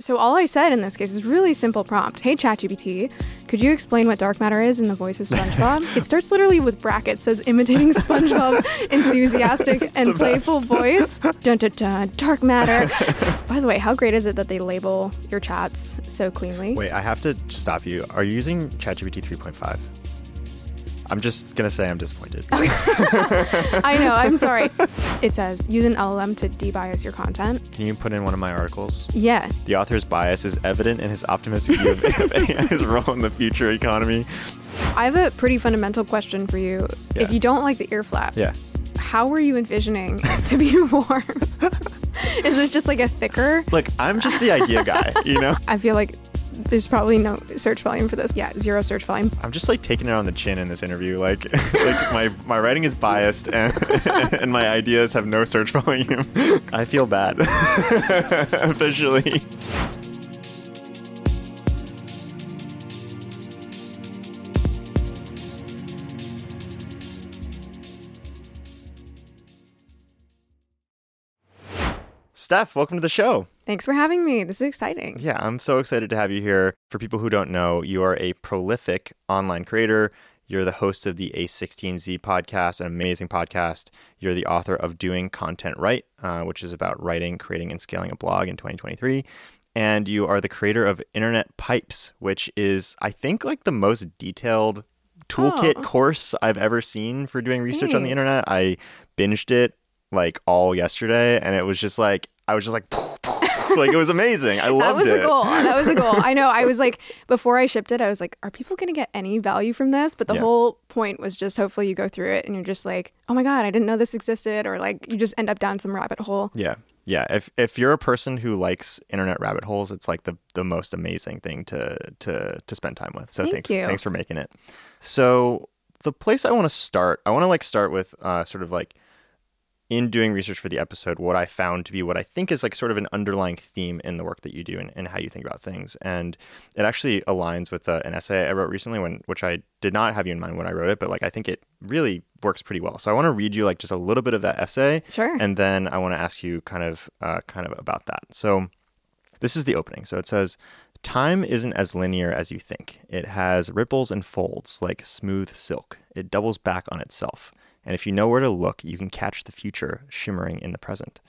So all I said in this case is really simple prompt. Hey ChatGPT, could you explain what dark matter is in the voice of SpongeBob? it starts literally with brackets, says imitating SpongeBob's enthusiastic and playful voice. Dun dun dun, dark matter. By the way, how great is it that they label your chats so cleanly? Wait, I have to stop you. Are you using ChatGPT 3.5? I'm just gonna say I'm disappointed. I know, I'm sorry. It says use an LLM to debias your content. Can you put in one of my articles? Yeah. The author's bias is evident in his optimistic view of AI's role in the future economy. I have a pretty fundamental question for you. Yeah. If you don't like the ear flaps, Yeah. how were you envisioning to be warm? is this just like a thicker? Look, I'm just the idea guy, you know? I feel like there's probably no search volume for this. Yeah, zero search volume. I'm just like taking it on the chin in this interview. Like, like my, my writing is biased and, and my ideas have no search volume. I feel bad. Officially. Steph, welcome to the show. Thanks for having me. This is exciting. Yeah, I'm so excited to have you here. For people who don't know, you are a prolific online creator. You're the host of the A16Z podcast, an amazing podcast. You're the author of Doing Content Right, uh, which is about writing, creating, and scaling a blog in 2023. And you are the creator of Internet Pipes, which is, I think, like the most detailed toolkit Oh. course I've ever seen for doing research on the internet. I binged it like all yesterday, and it was just like, I was just like, like it was amazing. I loved it. That was it. the goal. That was the goal. I know. I was like, before I shipped it, I was like, are people going to get any value from this? But the Yeah. whole point was just hopefully you go through it and you're just like, oh my God, I didn't know this existed. Or like you just end up down some rabbit hole. Yeah. Yeah. If if you're a person who likes internet rabbit holes, it's like the, the most amazing thing to to to spend time with. So Thank thanks you. thanks for making it. So the place I want to start, I want to like start with uh, sort of like in doing research for the episode, what I found to be what I think is like sort of an underlying theme in the work that you do and, and how you think about things. And it actually aligns with uh, an essay I wrote recently, when which I did not have you in mind when I wrote it, but like I think it really works pretty well. So I want to read you like just a little bit of that essay, Sure. and then I want to ask you kind of uh, kind of about that. So this is the opening. So it says, Time isn't as linear as you think. It has ripples and folds like smooth silk. It doubles back on itself. And if you know where to look, you can catch the future shimmering in the present.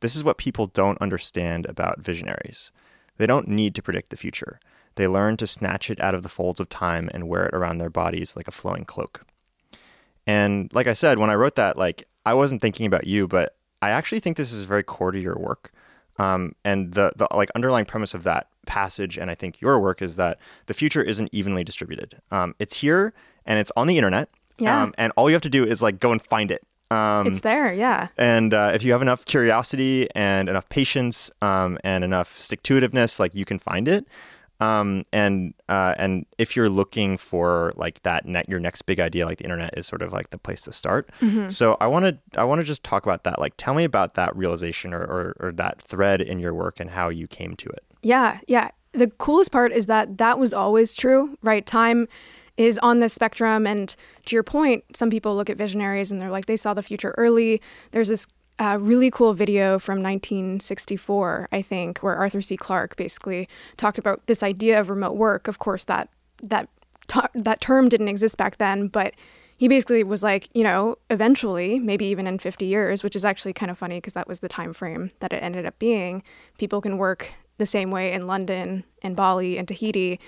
This is what people don't understand about visionaries. They don't need to predict the future. They learn to snatch it out of the folds of time and wear it around their bodies like a flowing cloak. And like I said, when I wrote that, like I wasn't thinking about you, but I actually think this is very core to your work. Um, and the the like underlying premise of that passage, and I think your work is that the future isn't evenly distributed. Um, it's here and it's on the internet. Yeah. Um, and all you have to do is like go and find it. Um, it's there. Yeah. and uh, if you have enough curiosity and enough patience um, and enough stick to itiveness, like you can find it. Um, and uh, and if you're looking for like that net, your next big idea, like the internet is sort of like the place to start. So I want to I want to just talk about that. Like, tell me about that realization or, or or that thread in your work and how you came to it. Yeah, yeah. The coolest part is that that was always true, right? Time is on this spectrum. And to your point, some people look at visionaries and they're like, they saw the future early. There's this uh, really cool video from 1964, I think, where Arthur C. Clarke basically talked about this idea of remote work. Of course, that that t- that term didn't exist back then, but he basically was like, you know, eventually, maybe even in 50 years, which is actually kind of funny because that was the time frame that it ended up being. People can work the same way in London and Bali and Tahiti.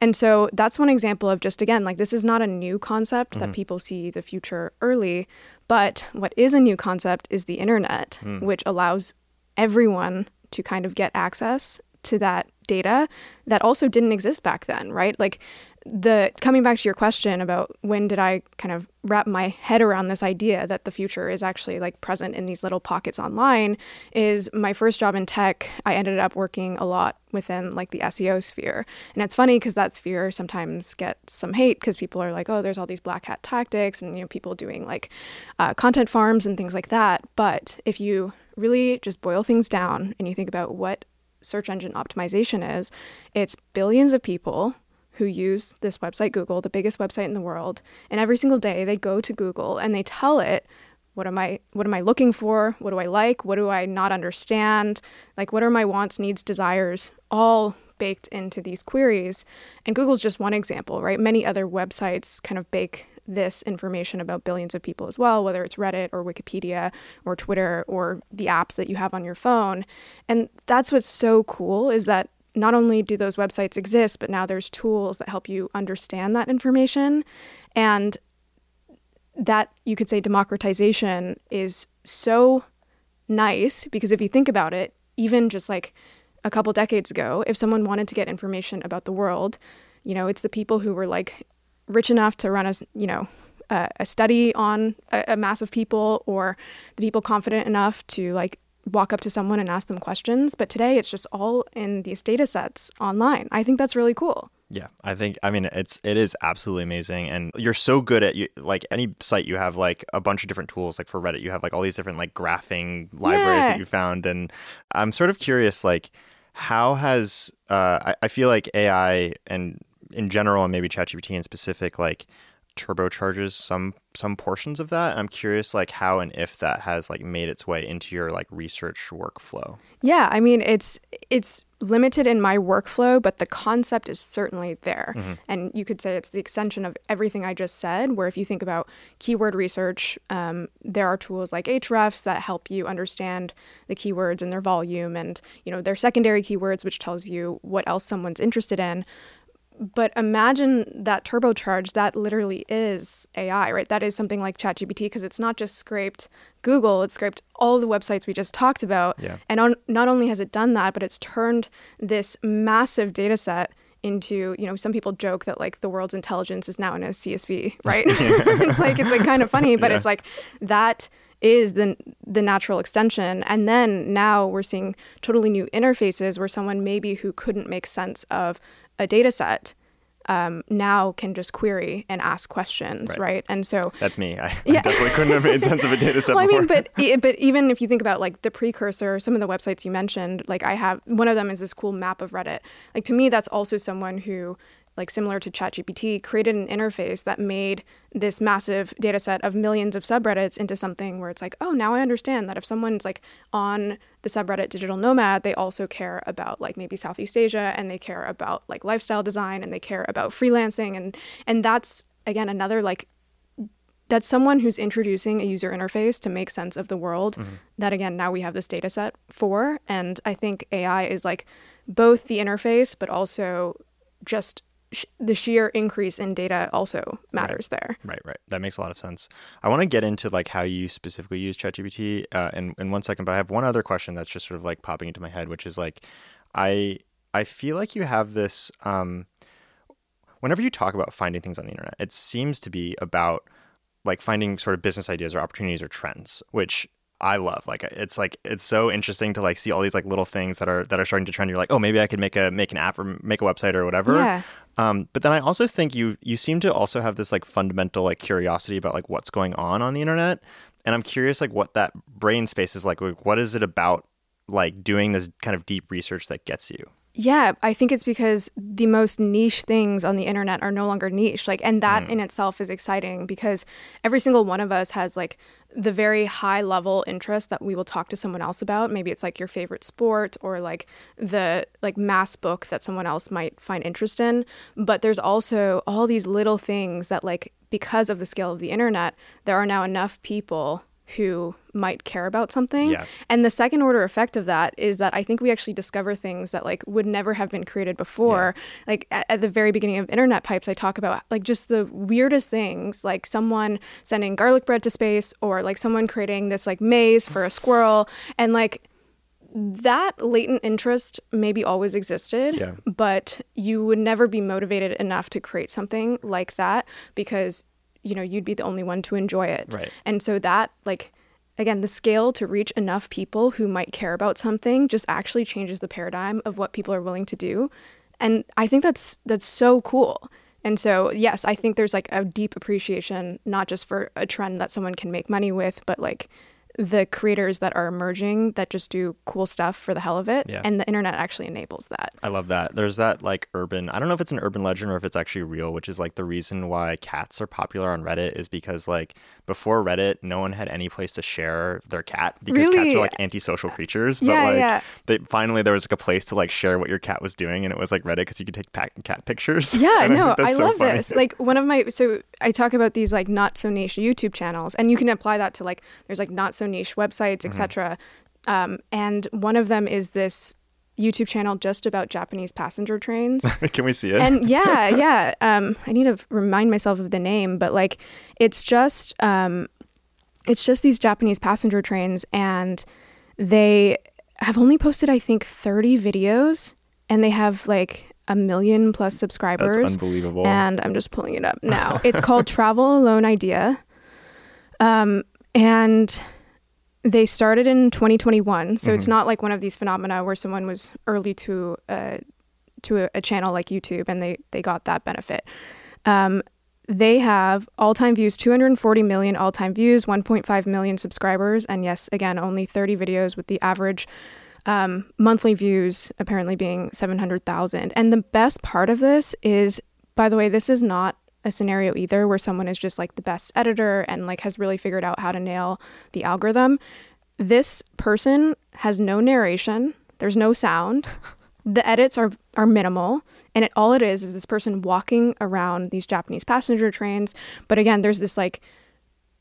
And so that's one example of just again, like this is not a new concept that mm-hmm. people see the future early, but what is a new concept is the internet, mm. which allows everyone to kind of get access to that data that also didn't exist back then, right? Like the coming back to your question about when did I kind of wrap my head around this idea that the future is actually like present in these little pockets online is my first job in tech. I ended up working a lot within like the SEO sphere. And it's funny because that sphere sometimes gets some hate because people are like, oh, there's all these black hat tactics and, you know, people doing like uh, content farms and things like that. But if you really just boil things down and you think about what search engine optimization is, it's billions of people who use this website, Google, the biggest website in the world. And every single day they go to Google and they tell it what am I what am I looking for? What do I like? What do I not understand? Like what are my wants, needs, desires? All baked into these queries. And Google's just one example, right? Many other websites kind of bake this information about billions of people as well, whether it's Reddit or Wikipedia or Twitter or the apps that you have on your phone. And that's what's so cool is that not only do those websites exist, but now there's tools that help you understand that information. And that you could say democratization is so nice because if you think about it, even just like a couple decades ago, if someone wanted to get information about the world, you know, it's the people who were like rich enough to run a, you know, a, study on a, a mass of people or the people confident enough to like walk up to someone and ask them questions. But today it's just all in these data sets online. I think that's really cool. Yeah, I think I mean it's it is absolutely amazing, and you're so good at you like any site you have like a bunch of different tools. Like for Reddit, you have like all these different like graphing libraries Yeah. that you found, and I'm sort of curious like how has uh, I, I feel like AI and in general and maybe ChatGPT in specific like turbocharges some some portions of that. I'm curious like how and if that has like made its way into your like research workflow. Yeah, I mean it's it's limited in my workflow, but the concept is certainly there. And you could say it's the extension of everything I just said. Where if you think about keyword research, um, there are tools like Ahrefs that help you understand the keywords and their volume, and you know their secondary keywords, which tells you what else someone's interested in. But imagine that turbocharge, that literally is AI, right? That is something like ChatGPT because it's not just scraped Google, it's scraped all the websites we just talked about. Yeah. And on, not only has it done that, but it's turned this massive data set into, you know, some people joke that like the world's intelligence is now in a CSV, right? it's like, it's like kind of funny, but Yeah. it's like that is the the natural extension and then now we're seeing totally new interfaces where someone maybe who couldn't make sense of a data set um, now can just query and ask questions Right. right, and so That's me. I, I definitely couldn't have made sense of a data set well, I mean, but but even if you think about like the precursor, some of the websites you mentioned, like I have one of them is this cool map of Reddit. Like to me, that's also someone who, like similar to ChatGPT, created an interface that made this massive data set of millions of subreddits into something where it's like, oh, now I understand that if someone's like on the subreddit Digital Nomad, they also care about like maybe Southeast Asia and they care about like lifestyle design and they care about freelancing and and that's again another like that's someone who's introducing a user interface to make sense of the world mm-hmm. that again now we have this data set for and i think ai is like both the interface but also just sh- the sheer increase in data also matters there Right, right. That makes a lot of sense. I want to get into like how you specifically use ChatGPT uh, in in one second, but I have one other question that's just sort of like popping into my head, which is like, I I feel like you have this. Um, whenever you talk about finding things on the internet, it seems to be about like finding sort of business ideas or opportunities or trends, which I love. Like it's like it's so interesting to like see all these like little things that are that are starting to trend. You're like, oh, maybe I could make a make an app or make a website or whatever. Yeah. Um, but then I also think you you seem to also have this like fundamental like curiosity about like what's going on on the internet, and I'm curious like what that brain space is like. Like, what is it about like doing this kind of deep research that gets you? Yeah, I think it's because the most niche things on the internet are no longer niche. Like, and that mm. in itself is exciting because every single one of us has like the very high level interest that we will talk to someone else about. Maybe it's like your favorite sport or like the like mass book that someone else might find interest in. But there's also all these little things that like because of the scale of the internet, there are now enough people who might care about something. Yeah. And the second order effect of that is that I think we actually discover things that like would never have been created before. Like at, at the very beginning of Internet Pipes, I talk about like just the weirdest things, like someone sending garlic bread to space, or like someone creating this like maze for a squirrel, and like that latent interest maybe always existed, Yeah. but you would never be motivated enough to create something like that because you know you'd be the only one to enjoy it. Right. And so that like again, the scale to reach enough people who might care about something just actually changes the paradigm of what people are willing to do. And I think that's that's so cool. And so, yes, I think there's like a deep appreciation not just for a trend that someone can make money with, but like the creators that are emerging that just do cool stuff for the hell of it. Yeah. And the internet actually enables that. I love that. There's that like urban, I don't know if it's an urban legend or if it's actually real, which is like the reason why cats are popular on Reddit is because like before Reddit, no one had any place to share their cat because cats are like antisocial creatures. Yeah, but like yeah. they finally there was like a place to like share what your cat was doing and it was like Reddit because you could take cat pictures. Yeah, no, that's I so love funny. this. Like one of my so I talk about these like not so niche YouTube channels, and you can apply that to like there's like not so niche websites, Mm-hmm. etc. Um, and one of them is this YouTube channel just about Japanese passenger trains. Can we see it? and yeah, yeah. Um, I need to remind myself of the name, but like, it's just, um, it's just these Japanese passenger trains, and they have only posted, I think, thirty videos, and they have like a million plus subscribers. that's unbelievable. And I'm just pulling it up now. it's called Travel Alone Idea, um, and they started in 2021. So Mm-hmm. it's not like one of these phenomena where someone was early to uh, to a, a channel like YouTube and they they got that benefit. Um, they have all time views 240 million all time views, 1.5 million subscribers, and yes, again, only 30 videos with the average um, monthly views apparently being 700,000. And the best part of this is, by the way, this is not a scenario either where someone is just like the best editor and like has really figured out how to nail the algorithm. This person has no narration, there's no sound. The edits are are minimal, and it all it is is this person walking around these Japanese passenger trains. But again, there's this like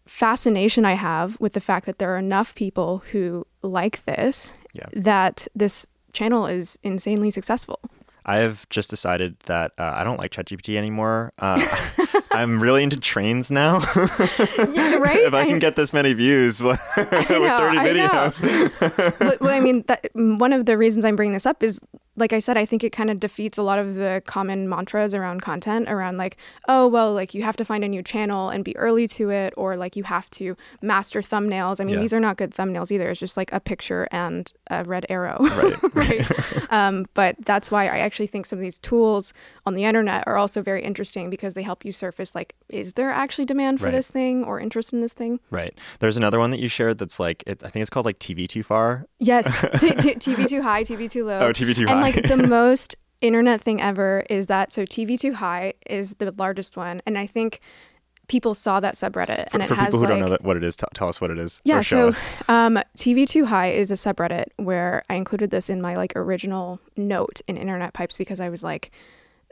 fascination I have with the fact that there are enough people who like this Yeah. that this channel is insanely successful. I have just decided that uh, I don't like ChatGPT anymore. Uh, I'm really into trains now. yeah, right? if I can get this many views with 30 know, I know. videos. well, well, I mean, that, one of the reasons I'm bringing this up is, like I said, I think it kind of defeats a lot of the common mantras around content, around like, oh, well, like you have to find a new channel and be early to it, or like you have to master thumbnails. I mean, Yeah. these are not good thumbnails either. It's just like a picture and a red arrow. Right. right. um, but that's why I actually think some of these tools on the internet are also very interesting because they help you surface like, is there actually demand for Right. this thing or interest in this thing? Right. There's another one that you shared that's like, it's, I think it's called like TV Too Far. Yes, t- t- TV too high, TV too low. Oh, TV too and high. like the most internet thing ever is that so TV too high is the largest one, and I think people saw that subreddit For, and it for has people who like don't know that, what it is, t- tell us what it is. yeah. So um, TV too high is a subreddit where I included this in my like original note in Internet Pipes because I was like.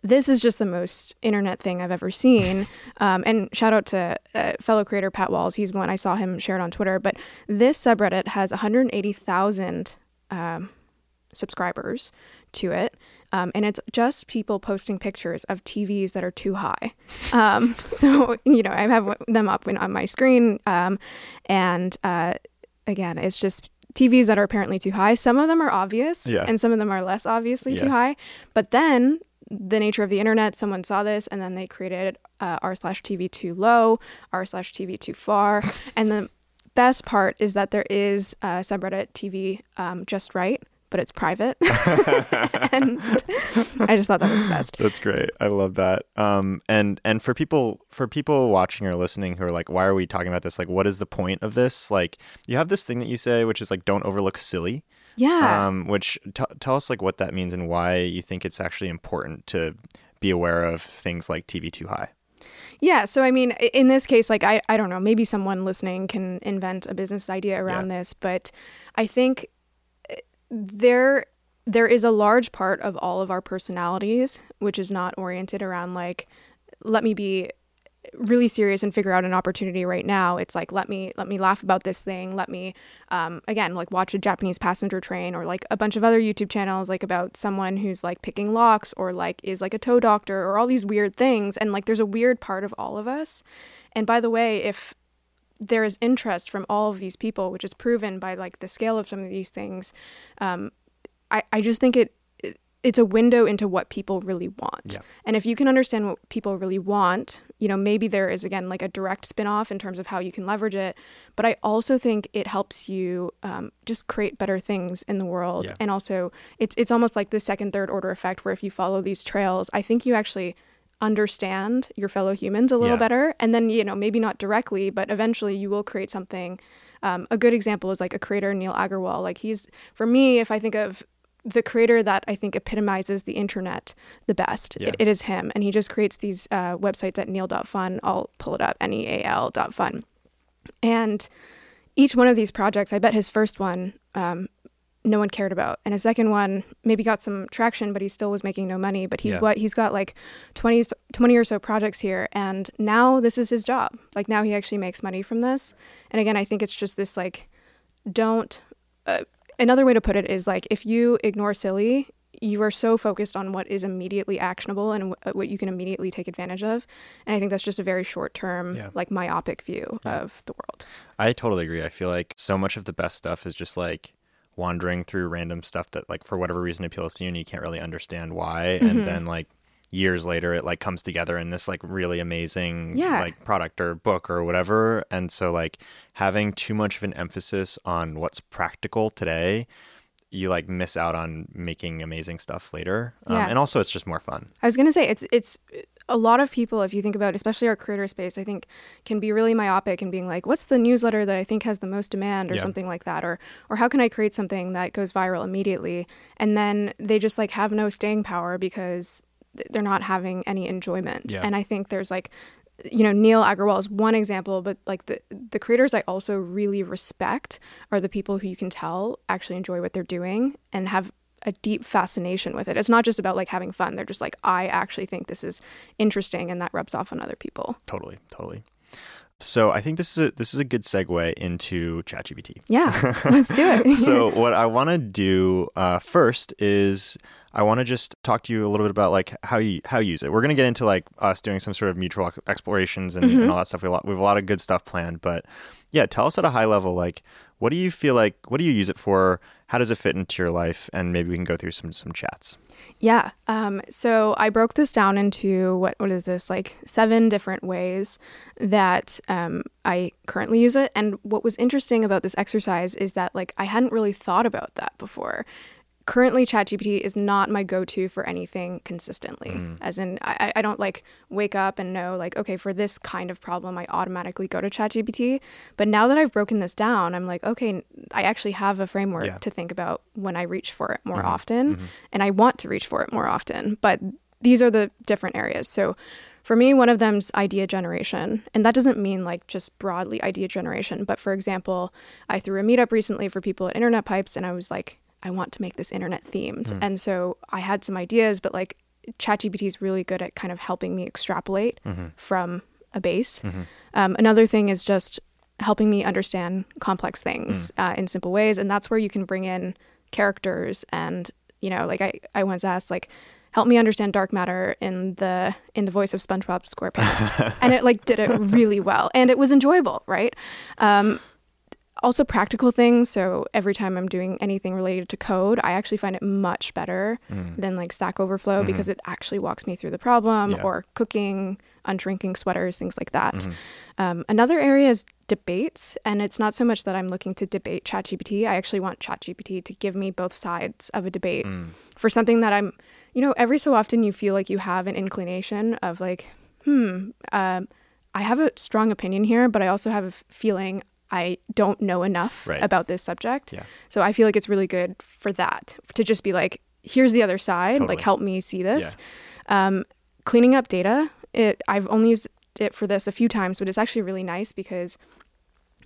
This is just the most internet thing I've ever seen. Um, and shout out to uh, fellow creator Pat Walls. He's the one I saw him shared on Twitter. But this subreddit has 180,000 um, subscribers to it. Um, and it's just people posting pictures of TVs that are too high. Um, so, you know, I have them up in, on my screen. Um, and uh, again, it's just TVs that are apparently too high. Some of them are obvious, Yeah. and some of them are less obviously too high. But then the nature of the internet, someone saw this and then they created uh, r slash TV too low, r slash TV too far. and the best part is that there is a subreddit TV um, just right, but it's private. and I just thought that was the best. That's great. I love that. Um, and and for people for people watching or listening who are like, why are we talking about this? Like, what is the point of this? Like, you have this thing that you say, which is like, don't overlook silly. Yeah. Um, which t- tell us like what that means and why you think it's actually important to be aware of things like TV too high. Yeah, so I mean, in this case, like I, I don't know, maybe someone listening can invent a business idea around this, but I think eh, there there is a large part of all of our personalities which is not oriented around like let me be really serious and figure out an opportunity right now. It's like let me let me laugh about this thing. Let me um, again like watch a japanese passenger train or like a bunch of other youtube channels like about someone who's like picking locks or like is like a toe doctor or all these weird things. And like there's a weird part of all of us. And by the way if there is interest from all of these people which is proven by like the scale of some of these things um, I, I just think it it's a window into what people really want. Yeah. And if you can understand what people really want, you know, maybe there is again like a direct spin-off in terms of how you can leverage it. But I also think it helps you um, just create better things in the world. Yeah. And also it's it's almost like the second, third order effect where if you follow these trails, I think you actually understand your fellow humans a little Yeah. better. And then, you know, maybe not directly, but eventually you will create something Um, a good example is like a creator, Neal Agarwal. Like he's, for me, if I think of the creator that I think epitomizes the internet the best. Yeah. It, it is him. And he just creates these uh, websites at neal.fun. I'll pull it up, N E A L dot fun. And each one of these projects, I bet his first one, um, no one cared about. And his second one maybe got some traction, but he still was making no money. But he's Yeah. what he's got like 20, s- 20 or so projects here. And now this is his job. Like now he actually makes money from this. And again, I think it's just this like, don't, uh, another way to put it is like, if you ignore silly, you are so focused on what is immediately actionable and wh- what you can immediately take advantage of. And I think that's just a very short term, Yeah. like myopic view Yeah. of the world. I totally agree. I feel like so much of the best stuff is just like wandering through random stuff that like for whatever reason appeals to you and you can't really understand why Mhm. and then like years later it like comes together in this like really amazing Yeah. like product or book or whatever and so like having too much of an emphasis on what's practical today you like miss out on making amazing stuff later um, Yeah. and also it's just more fun I was gonna say it's it's a lot of people, if you think about, especially our creator space, I think can be really myopic and being like, "What's the newsletter that I think has the most demand?" or Yeah. something like that, or or how can I create something that goes viral immediately? And then they just like have no staying power because they're not having any enjoyment. Yeah. And I think there's like you know Neal Agarwal is one example, but like the the creators I also really respect are the people who you can tell actually enjoy what they're doing and have a deep fascination with it. It's not just about like having fun. They're just like I actually think this is interesting and that rubs off on other people. totally totally so i think this is a this is a good segue into chatgpt Yeah. let's do it. so what I want to do uh, first is I want to just talk to you a little bit about like how you how you use it. We're gonna get into like us doing some sort of mutual explorations and, and all that stuff. We lot, we have a lot of good stuff planned, but yeah, tell us at a high level like what do you feel like? What do you use it for? How does it fit into your life? And maybe we can go through some some chats. Yeah. Um, so I broke this down into what what is this like seven different ways that um, I currently use it. And what was interesting about this exercise is that like I hadn't really thought about that before. Currently, ChatGPT is not my go-to for anything consistently. Mm. As in, I, I don't like wake up and know like, okay, for this kind of problem, I automatically go to ChatGPT. But now that I've broken this down, I'm like, okay, I actually have a framework Yeah. to think about when I reach for it more mm-hmm. often, mm-hmm. and I want to reach for it more often. But these are the different areas. So for me, one of them's idea generation. And that doesn't mean like just broadly idea generation. But for example, I threw a meetup recently for people at Internet Pipes, and I was like, I want to make this internet themed. And so I had some ideas, but like ChatGPT is really good at kind of helping me extrapolate from a base. Um, another thing is just helping me understand complex things uh, in simple ways. And that's where you can bring in characters and, you know, like I, I once asked, like, help me understand dark matter in the in the voice of SpongeBob SquarePants, and it like did it really well, and it was enjoyable, right? Um, also practical things. So every time I'm doing anything related to code, I actually find it much better than like Stack Overflow because it actually walks me through the problem Yeah. or cooking, unshrinking sweaters, things like that. Um, another area is debates, and it's not so much that I'm looking to debate ChatGPT. I actually want ChatGPT to give me both sides of a debate for something that I'm, you know, every so often you feel like you have an inclination of like, hmm, um, I have a strong opinion here, but I also have a feeling I don't know enough Right. about this subject. Yeah. So I feel like it's really good for that to just be like, here's the other side, Totally. like help me see this. Um, cleaning up data, it I've only used it for this a few times, but it's actually really nice because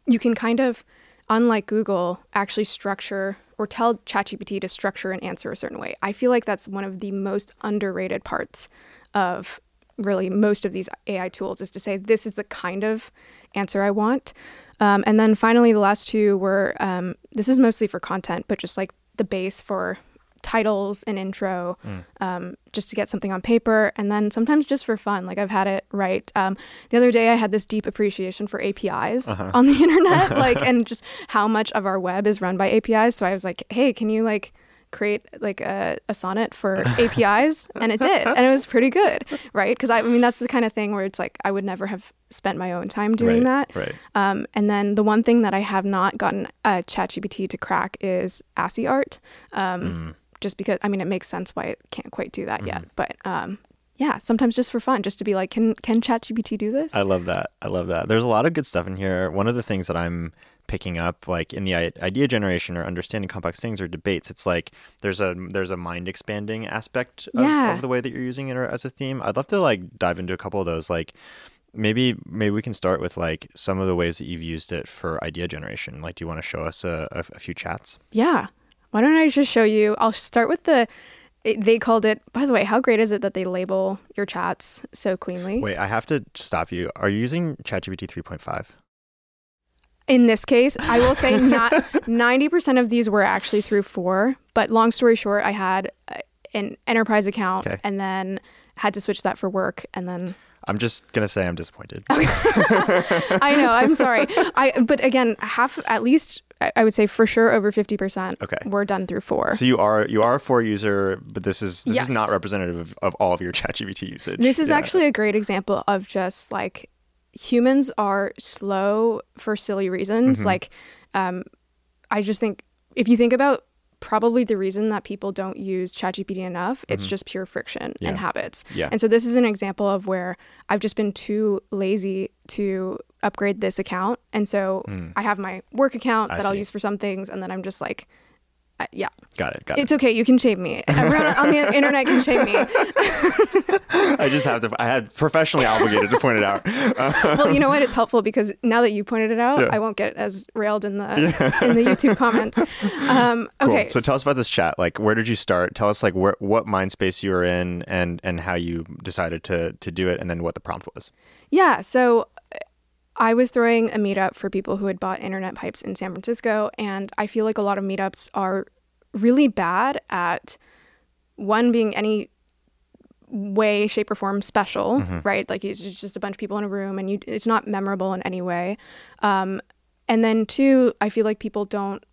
you can kind of, unlike Google, actually structure or tell ChatGPT to structure an answer a certain way. I feel like that's one of the most underrated parts of really most of these AI tools is to say this is the kind of answer I want. Um, and then finally, the last two were um, this is mostly for content, but just like the base for titles and intro, um, just to get something on paper, and then sometimes just for fun. Like I've had it write. Um, the other day, I had this deep appreciation for APIs on the internet, like and just how much of our web is run by APIs. So I was like, hey, can you like create like a, a sonnet for APIs? And it did, and it was pretty good, right? Because I, I mean, that's the kind of thing where it's like I would never have spent my own time doing right, that. Right. Um, and then the one thing that I have not gotten uh, ChatGPT to crack is ASCII art, um, just because I mean it makes sense why it can't quite do that yet. But um, yeah, sometimes just for fun, just to be like, can can ChatGPT do this? I love that. I love that. There's a lot of good stuff in here. One of the things that I'm picking up like in the idea generation or understanding complex things or debates it's like there's a there's a mind expanding aspect of, Yeah. of the way that you're using it or as a theme i'd love to like dive into a couple of those like maybe maybe we can start with like some of the ways that you've used it for idea generation like do you want to show us a, a, a few chats Yeah. Why don't I just show you? I'll start with the. It, they called it. By the way, how great is it that they label your chats so cleanly? wait i have to stop you are you using chatgpt 3.5 In this case, I will say not 90% of these were actually through four. But long story short, I had uh, an enterprise account Okay. and then had to switch that for work. And then i'm just gonna say i'm disappointed I know, I'm sorry. I But again, half, at least, I would say for sure over 50% Okay. were done through four. So you are you are a four user, but this is this Yes. is not representative of, of all of your ChatGPT usage. This is Yeah. actually a great example of just like humans are slow for silly reasons. Mm-hmm. Like, um, I just think if you think about probably the reason that people don't use ChatGPT enough, it's just pure friction Mm-hmm. Yeah. and habits. Yeah. And so this is an example of where I've just been too lazy to upgrade this account. And so I have my work account Mm. I that I'll use for some things. And then I'm just like, yeah, got it. Got it. it's okay. You can shame me. Everyone on the internet can shame me. I just have to. I had professionally obligated to point it out. well, you know what? It's helpful because now that you pointed it out, Yeah. I won't get as railed in the in the YouTube comments. Um, Cool. okay, So tell us about this chat. Like, where did you start? Tell us like where what mind space you were in, and and how you decided to to do it, and then what the prompt was. yeah. So I was throwing a meetup for people who had bought internet pipes in San Francisco, and I feel like a lot of meetups are really bad at one being any way shape or form special right? Like it's just a bunch of people in a room and you it's not memorable in any way. Um, and then two i feel like people don't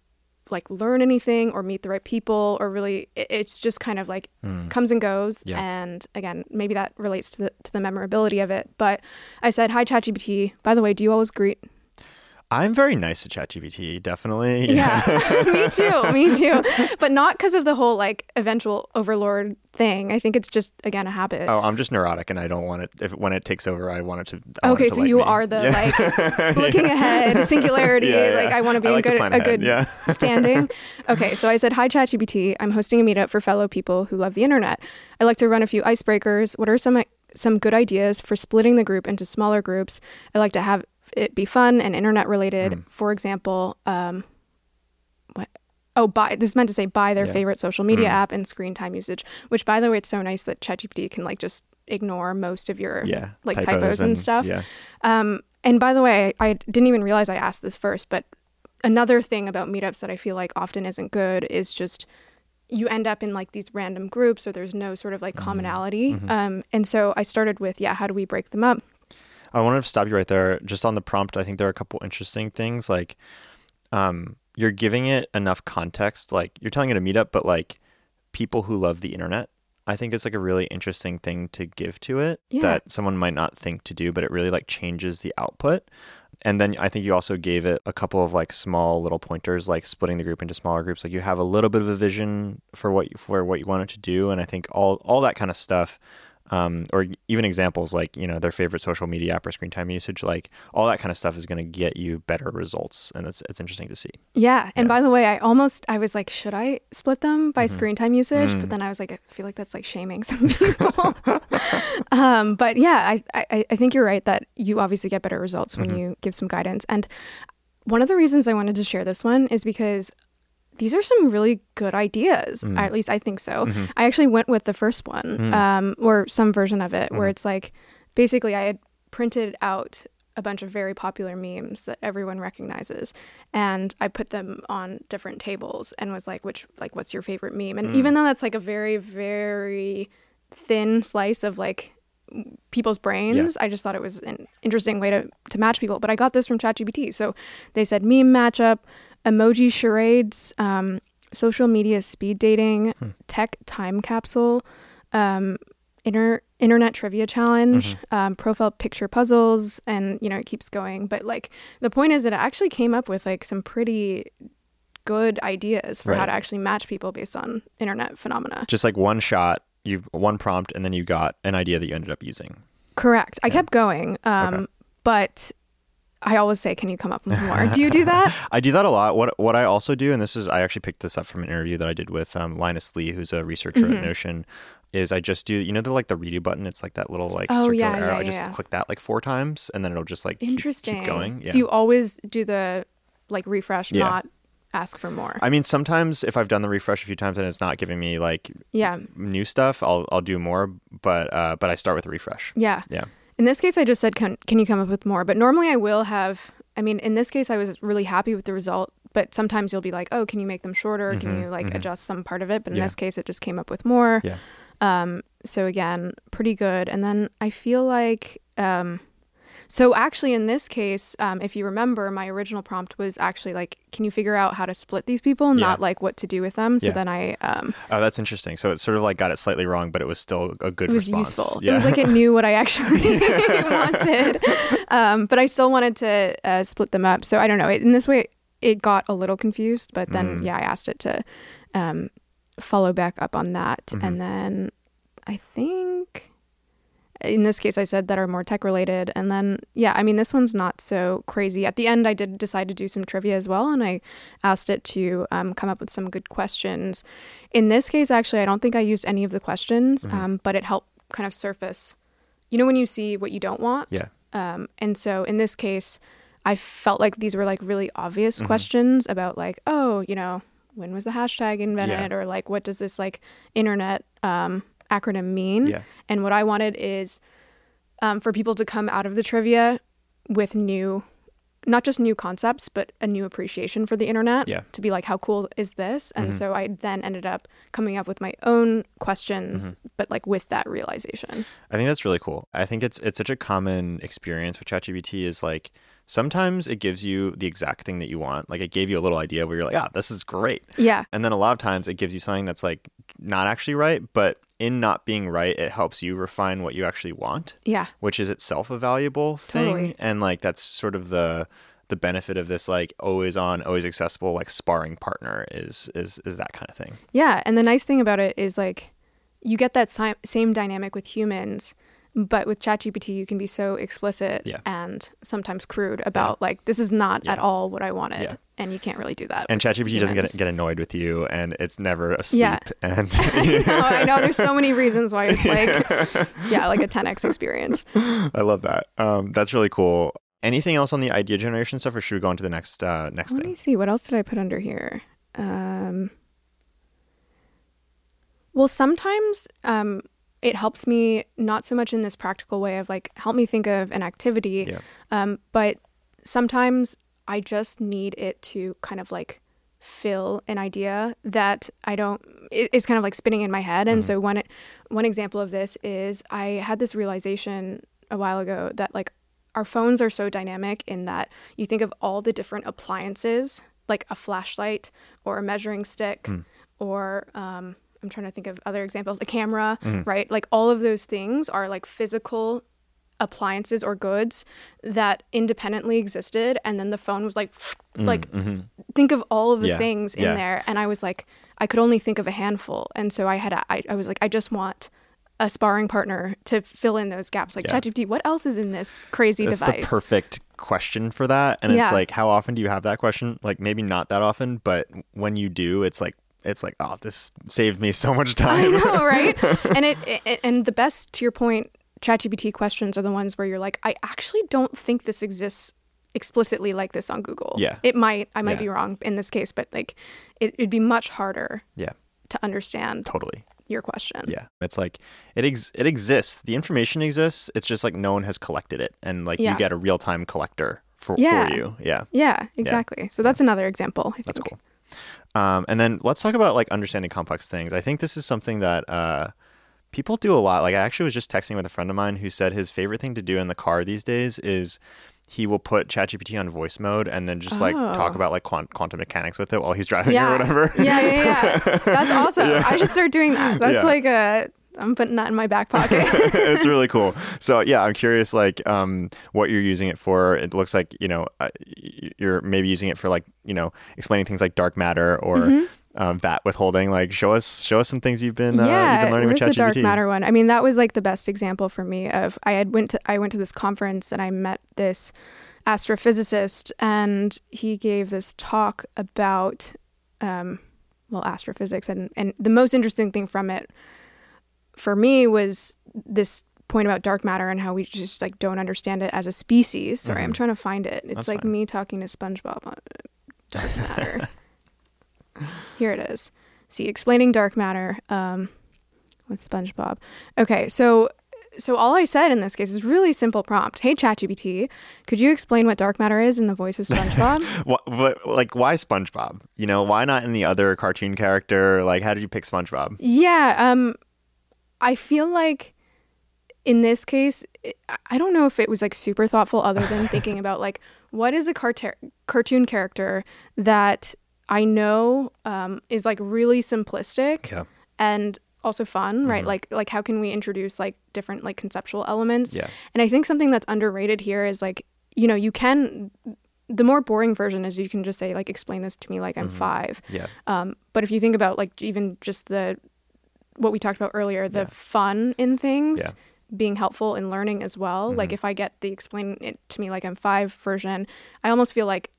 like learn anything or meet the right people or really it- it's just kind of like hmm. comes and goes. Yeah. and again maybe that relates to the to the memorability of it. But i said hi chatgpt. By the way do you always greet I'm very nice to ChatGPT. Definitely. yeah, me too, me too. But not because of the whole like eventual overlord thing. I think it's just again a habit. Oh, I'm just neurotic, and I don't want it. If when it takes over, I want it to. I want it okay, to so like you me. are the Yeah. like looking ahead, singularity. Yeah, yeah. Like I want to be in like to good, a good yeah. standing. Okay, so I said hi ChatGPT. I'm hosting a meetup for fellow people who love the internet. I like to run a few icebreakers. What are some some good ideas for splitting the group into smaller groups? I like to have it be fun and internet related. Hmm. For example, um, what? Oh, buy. This is meant to say buy their Yeah. favorite social media app and screen time usage. Which, by the way, it's so nice that ChatGPT can like just ignore most of your Yeah. like typos, and, stuff. Yeah. Um, and by the way, I, I didn't even realize I asked this first, but another thing about meetups that I feel like often isn't good is just you end up in like these random groups or there's no sort of like commonality. Um, and so I started with, yeah, how do we break them up? I wanted to stop you right there. Just on the prompt, I think there are a couple interesting things. Like, um, you're giving it enough context. Like, you're telling it a meetup, but like people who love the internet. I think it's like a really interesting thing to give to it Yeah. that someone might not think to do, but it really like changes the output. And then I think you also gave it a couple of like small little pointers, like splitting the group into smaller groups. Like you have a little bit of a vision for what you, for what you want it to do, and I think all all that kind of stuff um, or even examples like you know their favorite social media app or screen time usage, like all that kind of stuff is going to get you better results, and it's it's interesting to see. Yeah. And by the way, I almost, I was like, should I split them by Mm-hmm. screen time usage? Mm. But then I was like, I feel like that's like shaming some people. um, but yeah, I, I, I think you're right that you obviously get better results Mm-hmm. when you give some guidance. And one of the reasons I wanted to share this one is because these are some really good ideas. Mm. At least I think so. Mm-hmm. I actually went with the first one, um, or some version of it, Mm-hmm. where it's like basically I had printed out a bunch of very popular memes that everyone recognizes, and I put them on different tables and was like, which like what's your favorite meme? Mm. And even though that's like a very very thin slice of like people's brains. I just thought it was an interesting way to, to match people. But I got this from ChatGPT. So they said meme matchup, emoji charades, um, social media speed dating, tech time capsule, um, inter- internet trivia challenge, um, profile picture puzzles, and you know it keeps going. But like the point is that it actually came up with like some pretty good ideas for how to actually match people based on internet phenomena. Just like one shot, you one prompt, and then you got an idea that you ended up using. Correct. I kept going. Um, Okay. But I always say, "Can you come up with more?" do you do that? I do that a lot. What what I also do, and this is I actually picked this up from an interview that I did with um, Linus Lee, who's a researcher Mm-hmm. at Notion. Is I just do you know the like the redo button? It's like that little like Oh, circular yeah, arrow. yeah, I just yeah. click that like four times, and then it'll just like keep- Interesting. keep, going. Yeah. So you always do the like refresh, not ask for more. I mean, sometimes if I've done the refresh a few times and it's not giving me like yeah. new stuff, I'll I'll do more. But uh, but I start with refresh. Yeah. Yeah. In this case, I just said, can, can you come up with more? But normally I will have, I mean, in this case, I was really happy with the result. But sometimes you'll be like, oh, can you make them shorter? Can you like adjust some part of it? But in Mm-hmm, Yeah. this case, it just came up with more. Yeah. Um, so again, pretty good. And then I feel like, um, so actually in this case, um, if you remember, my original prompt was actually like, can you figure out how to split these people, Yeah. not like what to do with them? So Yeah. then I, um, Oh, that's interesting. So it sort of like got it slightly wrong, but it was still a good it was response. useful. Yeah. It was like it knew what I actually wanted, um, but I still wanted to uh, split them up. So I don't know. In this way, it got a little confused, but then Mm. yeah, I asked it to um, follow back up on that, Mm-hmm. and then I think in this case I said that are more tech related, and then yeah, I mean this one's not so crazy. At the end, I did decide to do some trivia as well, and I asked it to um, come up with some good questions. In this case, actually, I don't think I used any of the questions, Mm-hmm. um, but it helped kind of surface. You know when you see what you don't want, yeah. um, and so in this case, I felt like these were like really obvious Mm-hmm. questions about like, oh, you know, when was the hashtag invented, or like, what does this like internet um, acronym mean? Yeah. And what I wanted is um, for people to come out of the trivia with new, not just new concepts, but a new appreciation for the internet. Yeah. Mm-hmm. To be like, how cool is this? And so I then ended up coming up with my own questions, Mm-hmm. but like with that realization. I think that's really cool. I think it's it's such a common experience with ChatGPT is like sometimes it gives you the exact thing that you want. Like it gave you a little idea where you're like, ah, this is great. Yeah. And then a lot of times it gives you something that's like not actually right, but in not being right, it helps you refine what you actually want, Yeah. which is itself a valuable thing. Totally. And like that's sort of the the benefit of this like always on, always accessible like sparring partner is is is that kind of thing. Yeah, and the nice thing about it is like you get that si- same dynamic with humans, but with ChatGPT you can be so explicit Yeah. and sometimes crude about like this is not at all what I wanted, Yeah. and you can't really do that. And ChatGPT doesn't get get annoyed with you, and it's never asleep. Yeah. And no, I know there's so many reasons why it's like yeah, like a 10x experience. I love that. Um, that's really cool. Anything else on the idea generation stuff, or should we go on to the next uh, next Let thing? Let me see what else did I put under here. Um, well, sometimes um, it helps me not so much in this practical way of like help me think of an activity, Yeah. um, but sometimes I just need it to kind of like fill an idea that I don't. It, it's kind of like spinning in my head, and so one one example of this is I had this realization a while ago that like our phones are so dynamic in that you think of all the different appliances like a flashlight or a measuring stick or um, i'm trying to think of other examples a camera mm-hmm. right like all of those things are like physical appliances or goods that independently existed and then the phone was like mm, like mm-hmm. think of all of the Yeah, things in yeah. there and i was like i could only think of a handful and so i had a, I, I was like i just want a sparring partner to fill in those gaps like Yeah. ChatGPT what else is in this crazy device? That's device the perfect question for that. And it's like, how often do you have that question? Like maybe not that often, but when you do, it's like it's like, oh, this saved me so much time. I know, right? and it, it and the best to your point, ChatGPT questions are the ones where you're like, I actually don't think this exists explicitly like this on Google. Yeah. It might I might Yeah. be wrong in this case, but like it, it'd be much harder yeah, to understand totally. your question. Yeah, it's like it ex- it exists. The information exists. It's just like no one has collected it, and like Yeah. you get a real time collector for Yeah. for you. Yeah, Yeah, exactly. So that's another example. I think. that's cool. Um, and then let's talk about like understanding complex things. I think this is something that uh, people do a lot. Like I actually was just texting with a friend of mine who said his favorite thing to do in the car these days is he will put ChatGPT on voice mode and then just like talk Oh. about like quant- quantum mechanics with it while he's driving Yeah. or whatever. Yeah, yeah, yeah. That's awesome. I should start doing that. That's Yeah. like a I'm putting that in my back pocket. it's really cool. So yeah, I'm curious like um, what you're using it for. It looks like you know uh, you're maybe using it for like you know explaining things like dark matter or Mm-hmm. um, VAT withholding. Like show us show us some things you've been uh, yeah, you've been learning with where's the dark matter one? I mean, that was like the best example for me of I had went to I went to this conference and I met this astrophysicist, and he gave this talk about, um, well, astrophysics. And, and the most interesting thing from it for me was this point about dark matter and how we just like don't understand it as a species. Sorry, I'm Mhm. trying to find it. It's That's like fine. me talking to SpongeBob on dark matter. Here it is. See, explaining dark matter um, with SpongeBob. Okay, so so all I said in this case is really simple prompt. Hey ChatGPT, could you explain what dark matter is in the voice of SpongeBob? What, but, like, why SpongeBob? You know, why not any other cartoon character? Like, how did you pick SpongeBob? yeah, um, I feel like in this case, it- I don't know if it was like super thoughtful, other than thinking about like what is a cart- cartoon character that I know um, is like really simplistic Yeah. and also fun, right? Mhm. Like like how can we introduce like different like conceptual elements? Yeah. And I think something that's underrated here is like, you know, you can the more boring version is you can just say like explain this to me like I'm Mhm. 5. Yeah. Um but if you think about like even just the what we talked about earlier, the Yeah. fun in things Yeah. being helpful in learning as well. Like Mhm. if I get the explain it to me like I'm 5 version, I almost feel like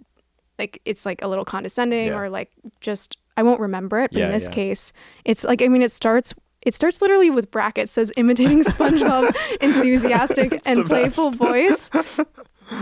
like it's like a little condescending Yeah. or like just I won't remember it. But Yeah, in this yeah. case, it's like I mean it starts it starts literally with brackets says imitating SpongeBob's enthusiastic and playful voice.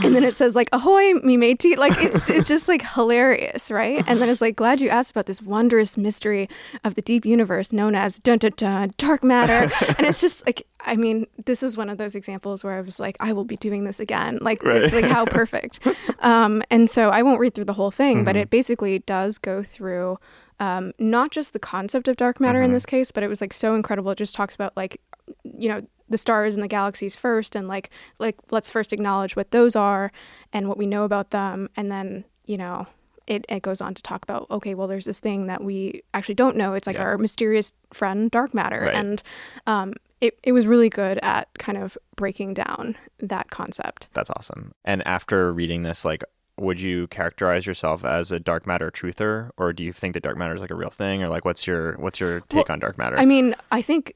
And then it says like ahoy me matey like it's it's just like hilarious, right? And then it's like glad you asked about this wondrous mystery of the deep universe known as dun dun dun dark matter. and it's just like I mean, this is one of those examples where I was like I will be doing this again. Like it's like how perfect. Um and so I won't read through the whole thing, but Mhm. it basically does go through um, not just the concept of dark matter in Mhm. this case, but it was like so incredible. It just talks about like, you know, the stars and the galaxies first, and like, like let's first acknowledge what those are and what we know about them, and then you know, it it goes on to talk about okay, well, there's this thing that we actually don't know. It's like Yeah. our mysterious friend, dark matter, Right. and um, it it was really good at kind of breaking down that concept. That's awesome. And after reading this, like, would you characterize yourself as a dark matter truther, or do you think that dark matter is like a real thing, or like, what's your what's your take on dark matter? I mean, I think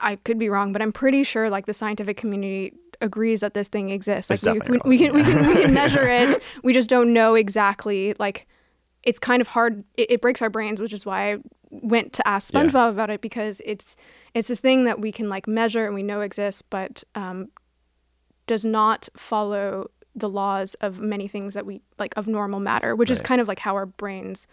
I could be wrong, but I'm pretty sure like the scientific community agrees that this thing exists. Like we, we, we can we can we can measure it. We just don't know exactly. Like it's kind of hard. It, it breaks our brains, which is why I went to ask Yeah. SpongeBob about it because it's it's this thing that we can like measure and we know exists, but um, does not follow the laws of many things that we like of normal matter, which is kind of like how our brains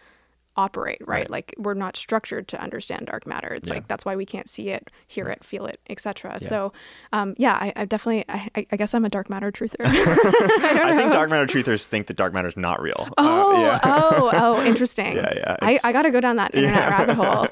operate, right? Right. Like we're not structured to understand dark matter. It's Yeah. like that's why we can't see it, hear it, feel it, etc. Yeah. So, um, yeah, I, I definitely, I, I- I guess I'm a dark matter truther. I think dark matter truthers think that dark matter is not real. Uh, Oh, yeah. oh, oh, interesting. Yeah, yeah, I, I got to go down that internet rabbit hole.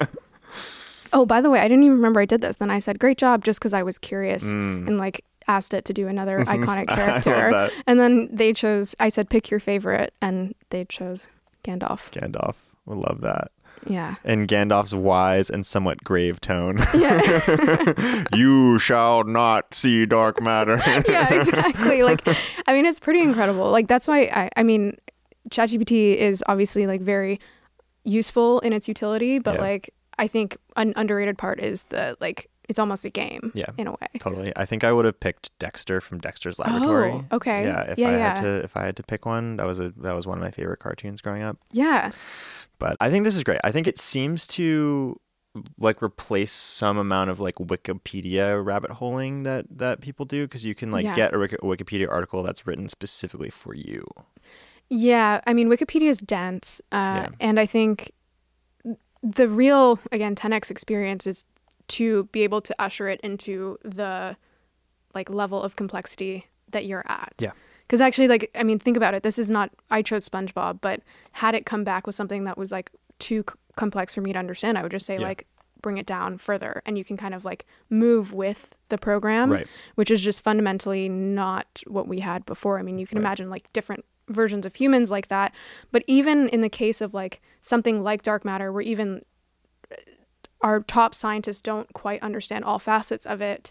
Oh, by the way, I didn't even remember I did this. Then I said, "Great job," just because I was curious Mm. and like asked it to do another iconic I love character. And then they chose. I said, "Pick your favorite," and they chose Gandalf. Gandalf. We love that. Yeah. In Gandalf's wise and somewhat grave tone, Yeah. you shall not see dark matter. yeah, exactly. Like, I mean, it's pretty incredible. Like, that's why I, I mean, ChatGPT is obviously like very useful in its utility, but Yeah. like, I think an underrated part is the like, it's almost a game Yeah. in a way. Totally. I think I would have picked Dexter from Dexter's oh, Laboratory. Oh, okay. Yeah, if Yeah, I yeah. had to if I had to pick one, that was a that was one of my favorite cartoons growing up. Yeah. But I think this is great. I think it seems to like replace some amount of like Wikipedia rabbit holing that that people do because you can like Yeah. get a, Wiki- a Wikipedia article that's written specifically for you. Yeah. I mean, Wikipedia is dense. Uh, Yeah. And I think the real, again, 10x experience is to be able to usher it into the like level of complexity that you're at. Yeah. Because actually, like, I mean, think about it. This is not, I chose SpongeBob, but had it come back with something that was like too c- complex for me to understand, I would just say, Yeah. like, bring it down further. And you can kind of like move with the program, Right. which is just fundamentally not what we had before. I mean, you can Right. imagine like different versions of humans like that. But even in the case of like something like dark matter, where even uh, our top scientists don't quite understand all facets of it,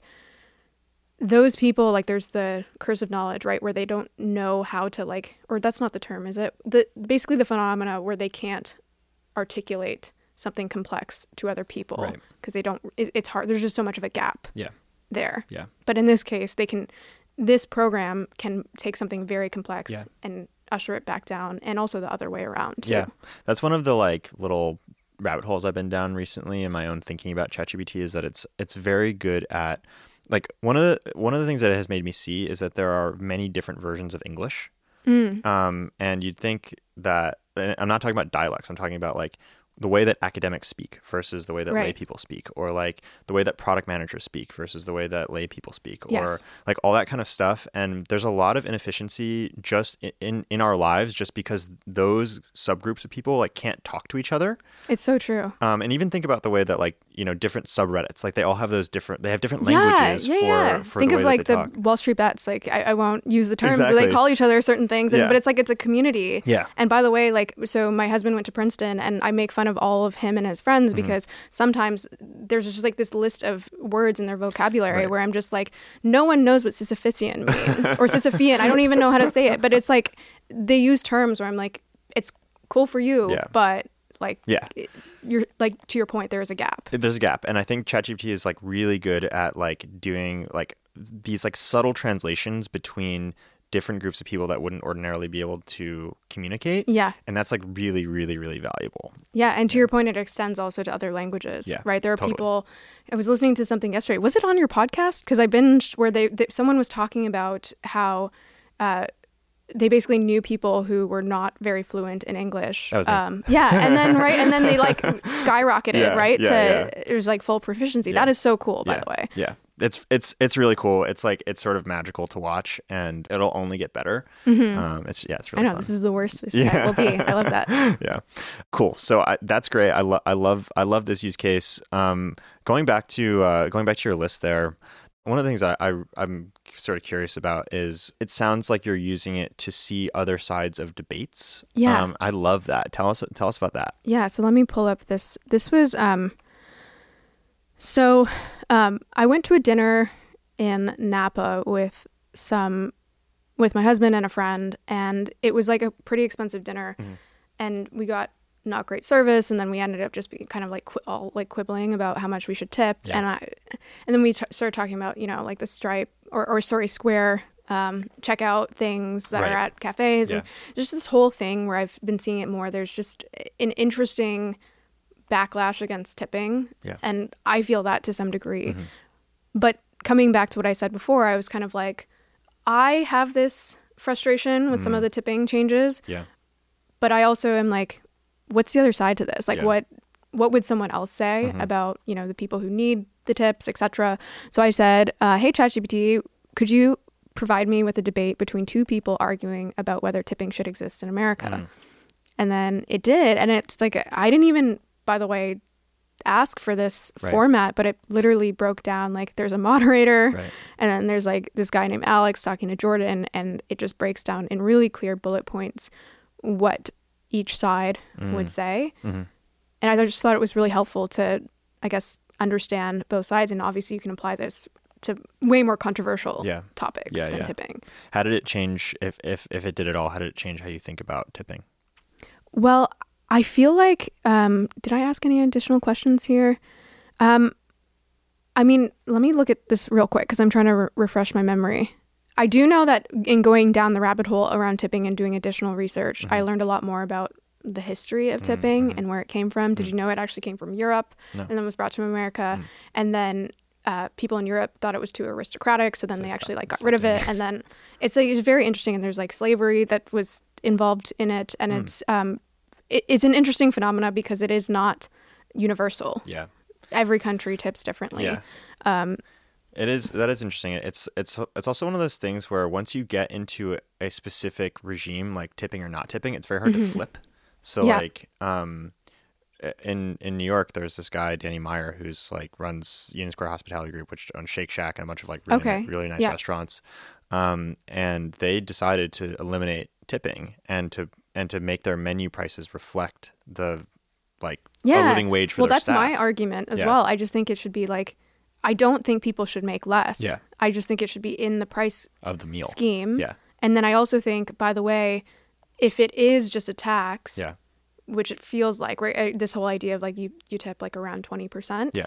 those people like there's the curse of knowledge right where they don't know how to like or that's not the term is it the basically the phenomena where they can't articulate something complex to other people Right. because they don't it, it's hard there's just so much of a gap Yeah. there Yeah. but in this case they can this program can take something very complex Yeah. and usher it back down, and also the other way around. Too. Yeah, that's one of the like little rabbit holes I've been down recently in my own thinking about ChatGPT is that it's it's very good at like one of the one of the things that it has made me see is that there are many different versions of English. Um, and you'd think that and I'm not talking about dialects. I'm talking about like the way that academics speak versus the way that lay people speak, or like the way that product managers speak versus the way that lay people speak, or like all that kind of stuff. And there's a lot of inefficiency just in in our lives, just because those subgroups of people like can't talk to each other. It's so true. Um, and even think about the way that like you know different subreddits, like they all have those different, they have different languages yeah, yeah, for yeah. for Think of like the talk. Wall Street bets. Like I, I won't use the terms. So Exactly. they call each other certain things, and, Yeah. but it's like it's a community. Yeah. And by the way, like so, my husband went to Princeton, and I make fun of all of him and his friends Mm-hmm. because sometimes there's just like this list of words in their vocabulary Right. where I'm just like, no one knows what Sisyphusian means or Sisyphean. I don't even know how to say it, but it's like they use terms where I'm like, it's cool for you, Yeah. but like, Yeah. it- you're like to your point, there is a gap. there's a gap and i think chatgpt is like really good at like doing like these like subtle translations between different groups of people that wouldn't ordinarily be able to communicate Yeah. and that's like really really really valuable Yeah, and to your point, it extends also to other languages, Yeah, right? There are totally. people. I was listening to something yesterday. Was it on your podcast? Because I binged where they, they someone was talking about how uh, they basically knew people who were not very fluent in English. Um, yeah, and then right, and then they like skyrocketed Yeah, right yeah, to yeah. it was like full proficiency. Yeah. That is so cool, by yeah the way. yeah it's it's it's really cool it's like it's sort of magical to watch and it'll only get better um it's yeah it's Mm-hmm. I know fun this is the worst this Yeah. will be. I love that. yeah cool so I, that's great i love i love i love this use case um going back to uh going back to your list there one of the things that I, i'm sort of curious about is it sounds like you're using it to see other sides of debates Yeah. um i love that tell us tell us about that Yeah, so let me pull up this. This was um so um I went to a dinner in Napa with some with my husband and a friend and it was like a pretty expensive dinner Mm-hmm. and we got not great service and then we ended up just being kind of like qui- all like quibbling about how much we should tip Yeah. and I and then we t- started talking about you know like the stripe or, or sorry square um, checkout things that Right. are at cafes and just this whole thing where I've been seeing it more. There's just an interesting backlash against tipping, Yeah. and I feel that to some degree. Mm-hmm. But coming back to what I said before, I was kind of like, I have this frustration with some of mm-hmm. the tipping changes, yeah but I also am like, what's the other side to this? Like, Yeah. what what would someone else say mm-hmm. about you know the people who need the tips, etc. So I said, uh, hey ChatGPT, could you provide me with a debate between two people arguing about whether tipping should exist in America? Mm. And then it did, and it's like I didn't even, by the way, ask for this Right. format, but it literally broke down like there's a moderator, Right. and then there's like this guy named Alex talking to Jordan, and it just breaks down in really clear bullet points what each side Mm. would say. Mm-hmm. And I just thought it was really helpful to, I guess, understand both sides. And obviously, you can apply this to way more controversial Yeah. topics Yeah, than yeah. tipping. how did it change if if if it did at all how did it change how you think about tipping Well, I feel like, um, did I ask any additional questions here? Um, I mean, let me look at this real quick because I'm trying to re- refresh my memory. I do know that in going down the rabbit hole around tipping and doing additional research, I learned a lot more about the history of tipping and where it came from. Did you know it actually came from Europe No. and then was brought to America? And then uh, people in Europe thought it was too aristocratic, so then they actually like got rid of it. And then it's like it's very interesting. And there's like slavery that was involved in it, and it's um, it, it's an interesting phenomena because it is not universal. yeah Every country tips differently. Yeah. Um, it is that is interesting. It's it's it's also one of those things where once you get into a specific regime, like tipping or not tipping, it's very hard to flip. So Mm-hmm. Yeah. like um, in in New York, there's this guy Danny Meyer who's like runs Union Square Hospitality Group, which owns Shake Shack and a bunch of like really Okay. ni- really nice Yeah. restaurants. Um, and they decided to eliminate tipping and to and to make their menu prices reflect the like Yeah. a living wage for well, that's my argument as Yeah. well. I just think it should be like, I don't think people should make less. Yeah. I just think it should be in the price of the meal scheme. Yeah. And then I also think, by the way, if it is just a tax, Yeah. which it feels like, right? This whole idea of like you, you tip like around 20%, Yeah.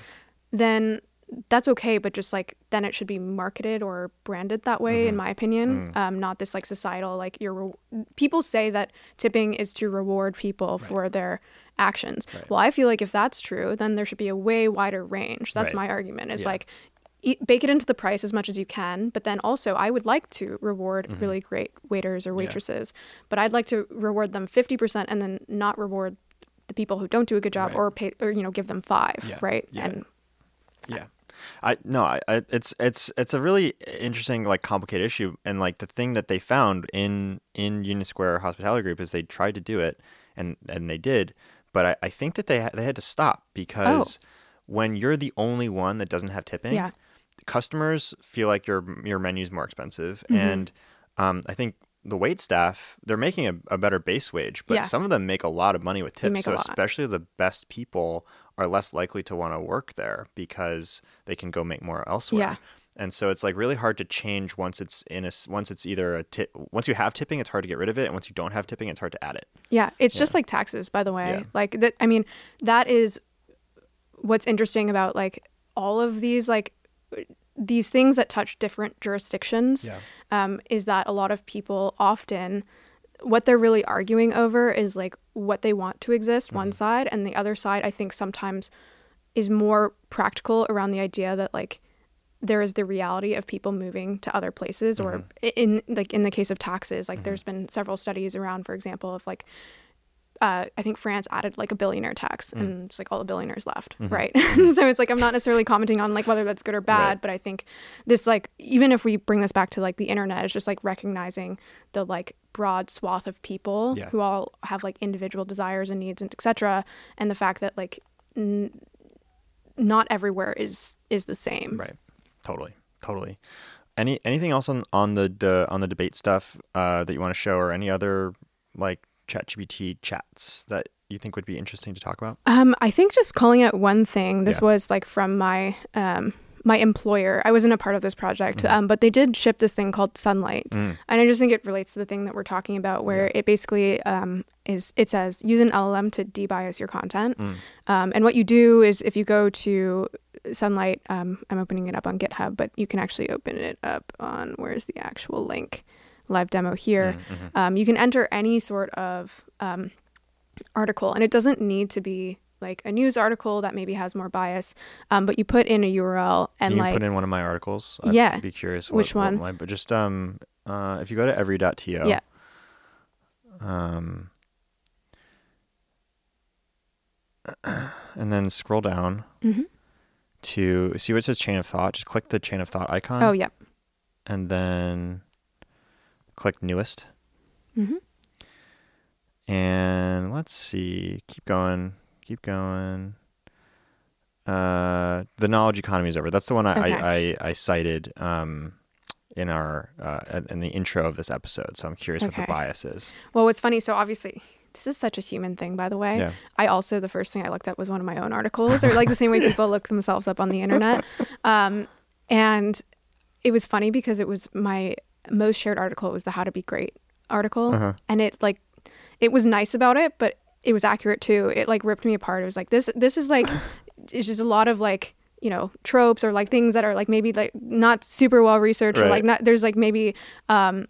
then that's okay, but just like then it should be marketed or branded that way, Mm-hmm. in my opinion. Mm. Um, not this like societal like you're. Re- people say that tipping is to reward people for their actions. Right. Well, I feel like if that's true, then there should be a way wider range. That's Right. my argument. Is Yeah. like eat, bake it into the price as much as you can, but then also I would like to reward Mm-hmm. really great waiters or waitresses, but I'd like to reward them fifty percent and then not reward the people who don't do a good job Right. or pay or you know give them five, Yeah. right? Yeah. And Yeah. I no, I, it's it's it's a really interesting like complicated issue and like the thing that they found in in Union Square Hospitality Group is they tried to do it and and they did, but I, I think that they ha- they had to stop because when you're the only one that doesn't have tipping, Yeah. customers feel like your your menu's more expensive Mm-hmm. and um, I think the wait staff they're making a, a better base wage, but Yeah. some of them make a lot of money with tips. So especially the best people are less likely to want to work there because they can go make more elsewhere. Yeah. And so it's like really hard to change once it's in a once it's either a tip once you have tipping it's hard to get rid of it and once you don't have tipping it's hard to add it. Yeah, it's just like taxes, by the way. Yeah. Like that. I mean, that is what's interesting about like all of these like these things that touch different jurisdictions. Yeah. Um, is that a lot of people often what they're really arguing over is like what they want to exist one mm-hmm. side and the other side i think sometimes is more practical around the idea that like there is the reality of people moving to other places or mm-hmm. in like in the case of taxes like there's mm-hmm. been several studies around for example of like uh, I think France added like a billionaire tax, mm. and it's like all the billionaires left, right? so it's like I'm not necessarily commenting on like whether that's good or bad, Right. but I think this like even if we bring this back to like the internet, it's just like recognizing the like broad swath of people Yeah. who all have like individual desires and needs and etc. And the fact that like n- not everywhere is is the same. Right. Totally. Totally. Any anything else on on the, the on the debate stuff uh, that you want to show or any other like ChatGPT chats that you think would be interesting to talk about? Um, I think just calling out one thing. This Yeah. was like from my um my employer. I wasn't a part of this project, Mm-hmm. um, but they did ship this thing called Sunlight, Mm. and I just think it relates to the thing that we're talking about, where it basically um is it says use an LLM to debias your content, Mm. um, and what you do is if you go to Sunlight, um, I'm opening it up on GitHub, but you can actually open it up on where's the actual link, live demo here. Mm-hmm. Um, you can enter any sort of um, article, and it doesn't need to be like a news article that maybe has more bias, um, but you put in a URL and Can you like put in one of my articles? I'd Yeah. be curious. Which one? What but just um, uh, if you go to every.to, Yeah. um, and then scroll down Mhm. to see where it says chain of thought. Just click the chain of thought icon. oh yeah, and then click newest. Mhm. And let's see, keep going, keep going. Uh, the knowledge economy is over. That's the one I, Okay. I, I, I cited um, in our uh, in the intro of this episode. So I'm curious what the bias is. Well, what's funny, so obviously, this is such a human thing, by the way. Yeah. I also, the first thing I looked at was one of my own articles, or like the same way people look themselves up on the internet. Um, and it was funny because it was my most shared article was the How to Be Great article. Uh-huh. And it like, it was nice about it, but it was accurate too. It like ripped me apart. It was like, this, this is like, it's just a lot of like, you know, tropes or like things that are like maybe like not super well researched or like not, there's like maybe, um,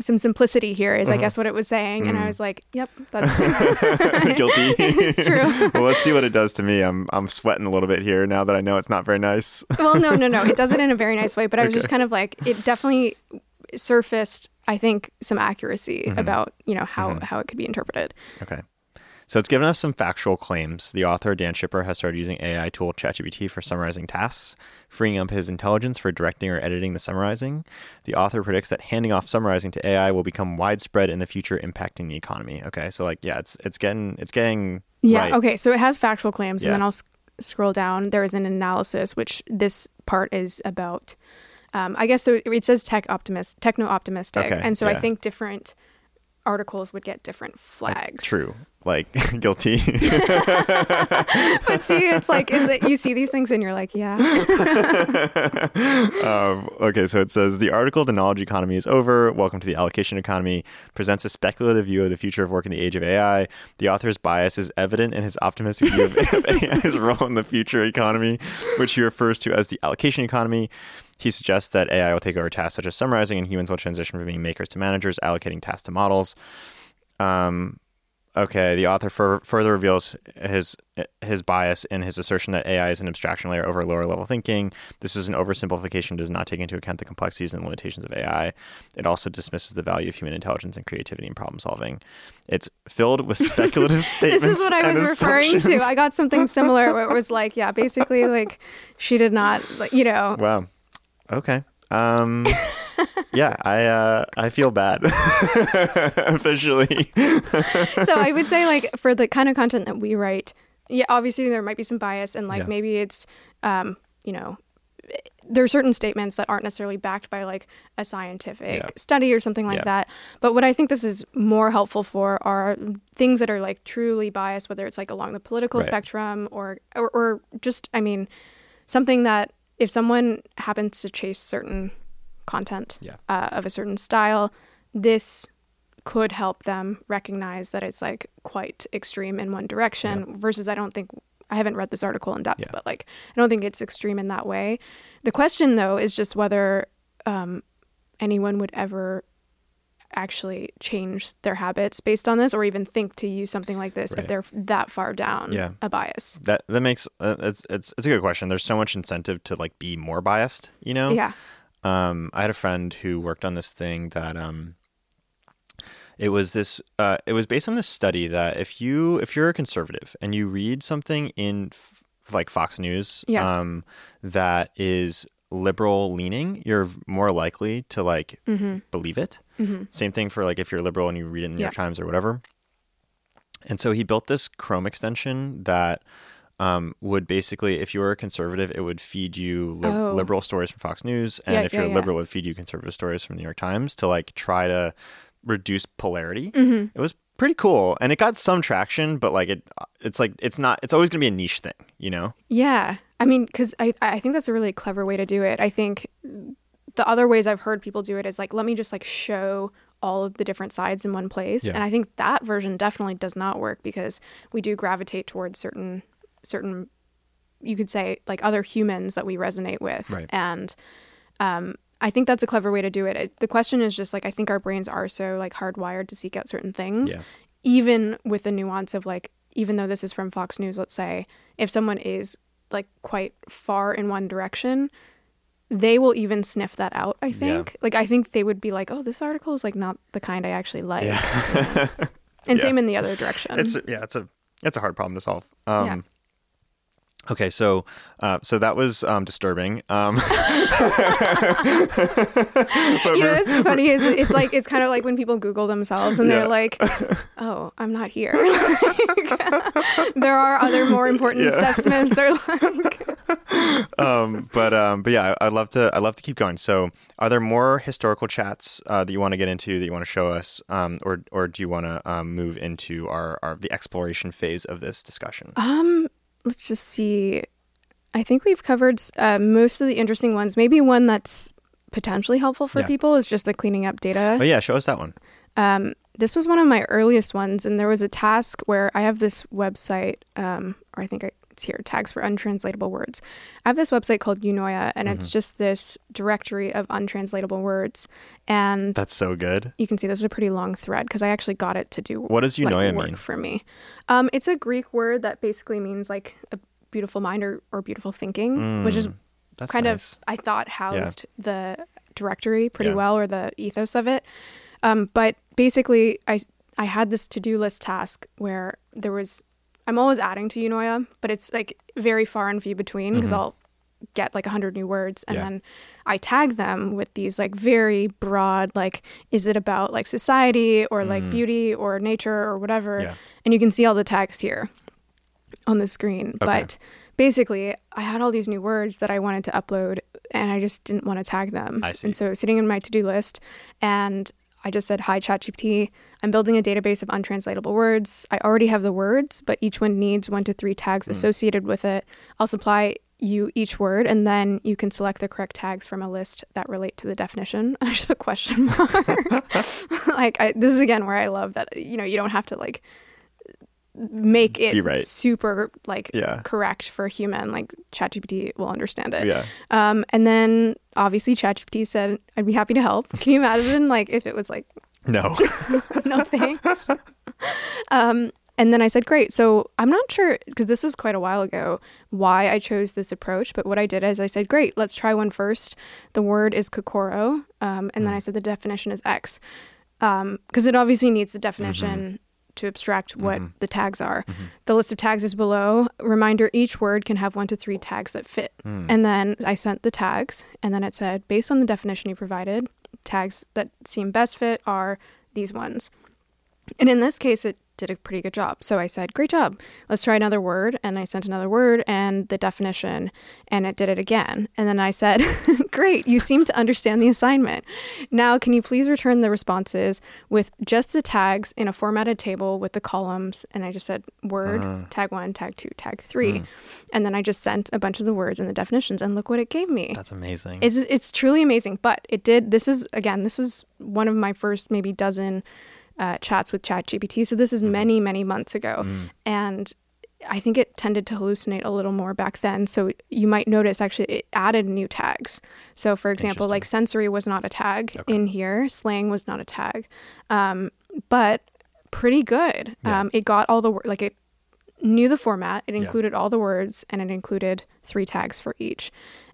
some simplicity here is I Uh-huh. guess what it was saying. And I Mm. was like, yep, that's Guilty. It's true. well, let's see what it does to me. I'm I'm sweating a little bit here now that I know it's not very nice. well, no, no, no. It does it in a very nice way, but I was just kind of like, it definitely surfaced, I think, some accuracy Mm-hmm. about, you know, how, how it could be interpreted. Okay. So it's given us some factual claims. The author, Dan Shipper, has started using AI tool ChatGPT for summarizing tasks, freeing up his intelligence for directing or editing the summarizing. The author predicts that handing off summarizing to AI will become widespread in the future, impacting the economy. Okay, so like, yeah, it's it's getting it's getting Yeah. right. Okay. So it has factual claims, Yeah. and then I'll s- scroll down. There is an analysis, which this part is about. Um, I guess so. It says tech optimist, techno optimistic, Okay, and so I think different articles would get different flags. true. Like guilty. but see, it's like, is it you see these things and you're like, yeah. um, okay, so it says the article "The Knowledge Economy is Over. Welcome to the Allocation Economy" presents a speculative view of the future of work in the age of AI. The author's bias is evident in his optimistic view of, AI's role in the future economy, which he refers to as the allocation economy. He suggests that AI will take over tasks such as summarizing, and humans will transition from being makers to managers, allocating tasks to models. Um, Okay, the author fur- further reveals his his bias in his assertion that AI is an abstraction layer over lower level thinking. This is an oversimplification, does not take into account the complexities and limitations of AI. It also dismisses the value of human intelligence and creativity and problem solving. It's filled with speculative statements. this is what I was referring to. I got something similar where it was like, yeah, basically, like she did not, like, you know. Wow. Okay. Um, yeah, I uh, I feel bad officially. so I would say like for the kind of content that we write, yeah, obviously there might be some bias and like yeah. maybe it's um, you know there are certain statements that aren't necessarily backed by like a scientific yeah. study or something like yeah. that. But what I think this is more helpful for are things that are like truly biased, whether it's like along the political right. spectrum or, or or just I mean something that if someone happens to chase certain content yeah. uh, of a certain style, this could help them recognize that it's like quite extreme in one direction yeah. versus I don't think I haven't read this article in depth, yeah. but like I don't think it's extreme in that way. The question though is just whether um, anyone would ever actually change their habits based on this or even think to use something like this right. if they're that far down yeah. a bias that that makes uh, it's, it's it's a good question there's so much incentive to like be more biased you know yeah um, I had a friend who worked on this thing that um, it was this. Uh, it was based on this study that if you if you're a conservative and you read something in f- like Fox News yeah. um, that is liberal leaning, you're more likely to like mm-hmm. believe it. Mm-hmm. Same thing for like if you're liberal and you read it in the New York Times or whatever. And so he built this Chrome extension that um, would basically, if you were a conservative, it would feed you li- oh. liberal stories from Fox News, and yeah, if you're yeah, liberal, it would feed you conservative stories from the New York Times to like try to reduce polarity. Mm-hmm. It was pretty cool, and it got some traction, but like it, it's like it's not. It's always gonna be a niche thing, you know? Yeah, I mean, because I I think that's a really clever way to do it. I think the other ways I've heard people do it is like, let me just like show all of the different sides in one place. Yeah. And I think that version definitely does not work because we do gravitate towards certain certain you could say like other humans that we resonate with right. and um, i think that's a clever way to do it. it. the question is just like i think our brains are so like hardwired to seek out certain things yeah. even with the nuance of like even though this is from fox news let's say if someone is like quite far in one direction they will even sniff that out i think yeah. like i think they would be like oh this article is like not the kind i actually like yeah. and same in the other direction it's yeah it's a it's a hard problem to solve um, Okay, so uh, so that was um, disturbing. Um, you know, what's funny is it's like it's kind of like when people Google themselves and they're like, "Oh, I'm not here." like, there are other more important yeah. Steph Smiths or like. um, but um, but yeah, I, would love to. I love to keep going. So, are there more historical chats uh, that you want to get into that you want to show us, um, or or do you want to um, move into our, our the exploration phase of this discussion? Um let's just see. I think we've covered uh, most of the interesting ones. Maybe one that's potentially helpful for yeah. people is just the cleaning up data. Oh yeah, show us that one. Um, this was one of my earliest ones, and there was a task where I have this website, um, or I think I, here, tags for untranslatable words. I have this website called Eunoia, and mm-hmm. it's just this directory of untranslatable words. And that's so good. You can see this is a pretty long thread because I actually got it to do what does Eunoia like, mean for me. Um, it's a Greek word that basically means like a beautiful mind or, or beautiful thinking, mm, which is kind nice. of I thought housed yeah. the directory pretty yeah. well or the ethos of it. Um, but basically, I I had this to do list task where there was I'm always adding to Eunoia, but it's like very far and few between because mm-hmm. I'll get like 100 new words and yeah. then I tag them with these like very broad like is it about like society or like mm. beauty or nature or whatever yeah. and you can see all the tags here on the screen okay. but basically I had all these new words that I wanted to upload and I just didn't want to tag them and so sitting in my to-do list and I just said, Hi, ChatGPT. I'm building a database of untranslatable words. I already have the words, but each one needs one to three tags hmm. associated with it. I'll supply you each word, and then you can select the correct tags from a list that relate to the definition. I just put question mark. like, I, this is again where I love that, you know, you don't have to like make it right. super like Yeah. correct for a human. Like, ChatGPT will understand it. Yeah. Um, and then obviously ChatGPT said, I'd be happy to help. Can you imagine like if it was like, No. no thanks? um, and then I said, great. So I'm not sure, because this was quite a while ago, why I chose this approach. But what I did is I said, great, let's try one first. The word is kokoro. Um, and then I said the definition is X. Because it obviously needs the definition to abstract what mm-hmm. the tags are. Mm-hmm. The list of tags is below. Reminder each word can have one to three tags that fit. Mm. And then I sent the tags, and then it said, based on the definition you provided, tags that seem best fit are these ones. And in this case, it did a pretty good job. So I said, Great job. Let's try another word. And I sent another word and the definition, and it did it again. And then I said, Great, you seem to understand the assignment. Now, can you please return the responses with just the tags in a formatted table with the columns? And I just said, Word, uh-huh. tag one, tag two, tag three. Hmm. And then I just sent a bunch of the words and the definitions, and look what it gave me. That's amazing. It's it's truly amazing. But it did. This is again. This was one of my first maybe dozen uh, chats with ChatGPT. So this is many many months ago, and I think it tended to hallucinate a little more back then. So you might notice actually it added new tags. So for example, like sensory was not a tag in here. Slang was not a tag, um, but pretty good. Yeah. Um, it got all the wor- like it knew the format. It Yeah. included all the words and it included three tags for each.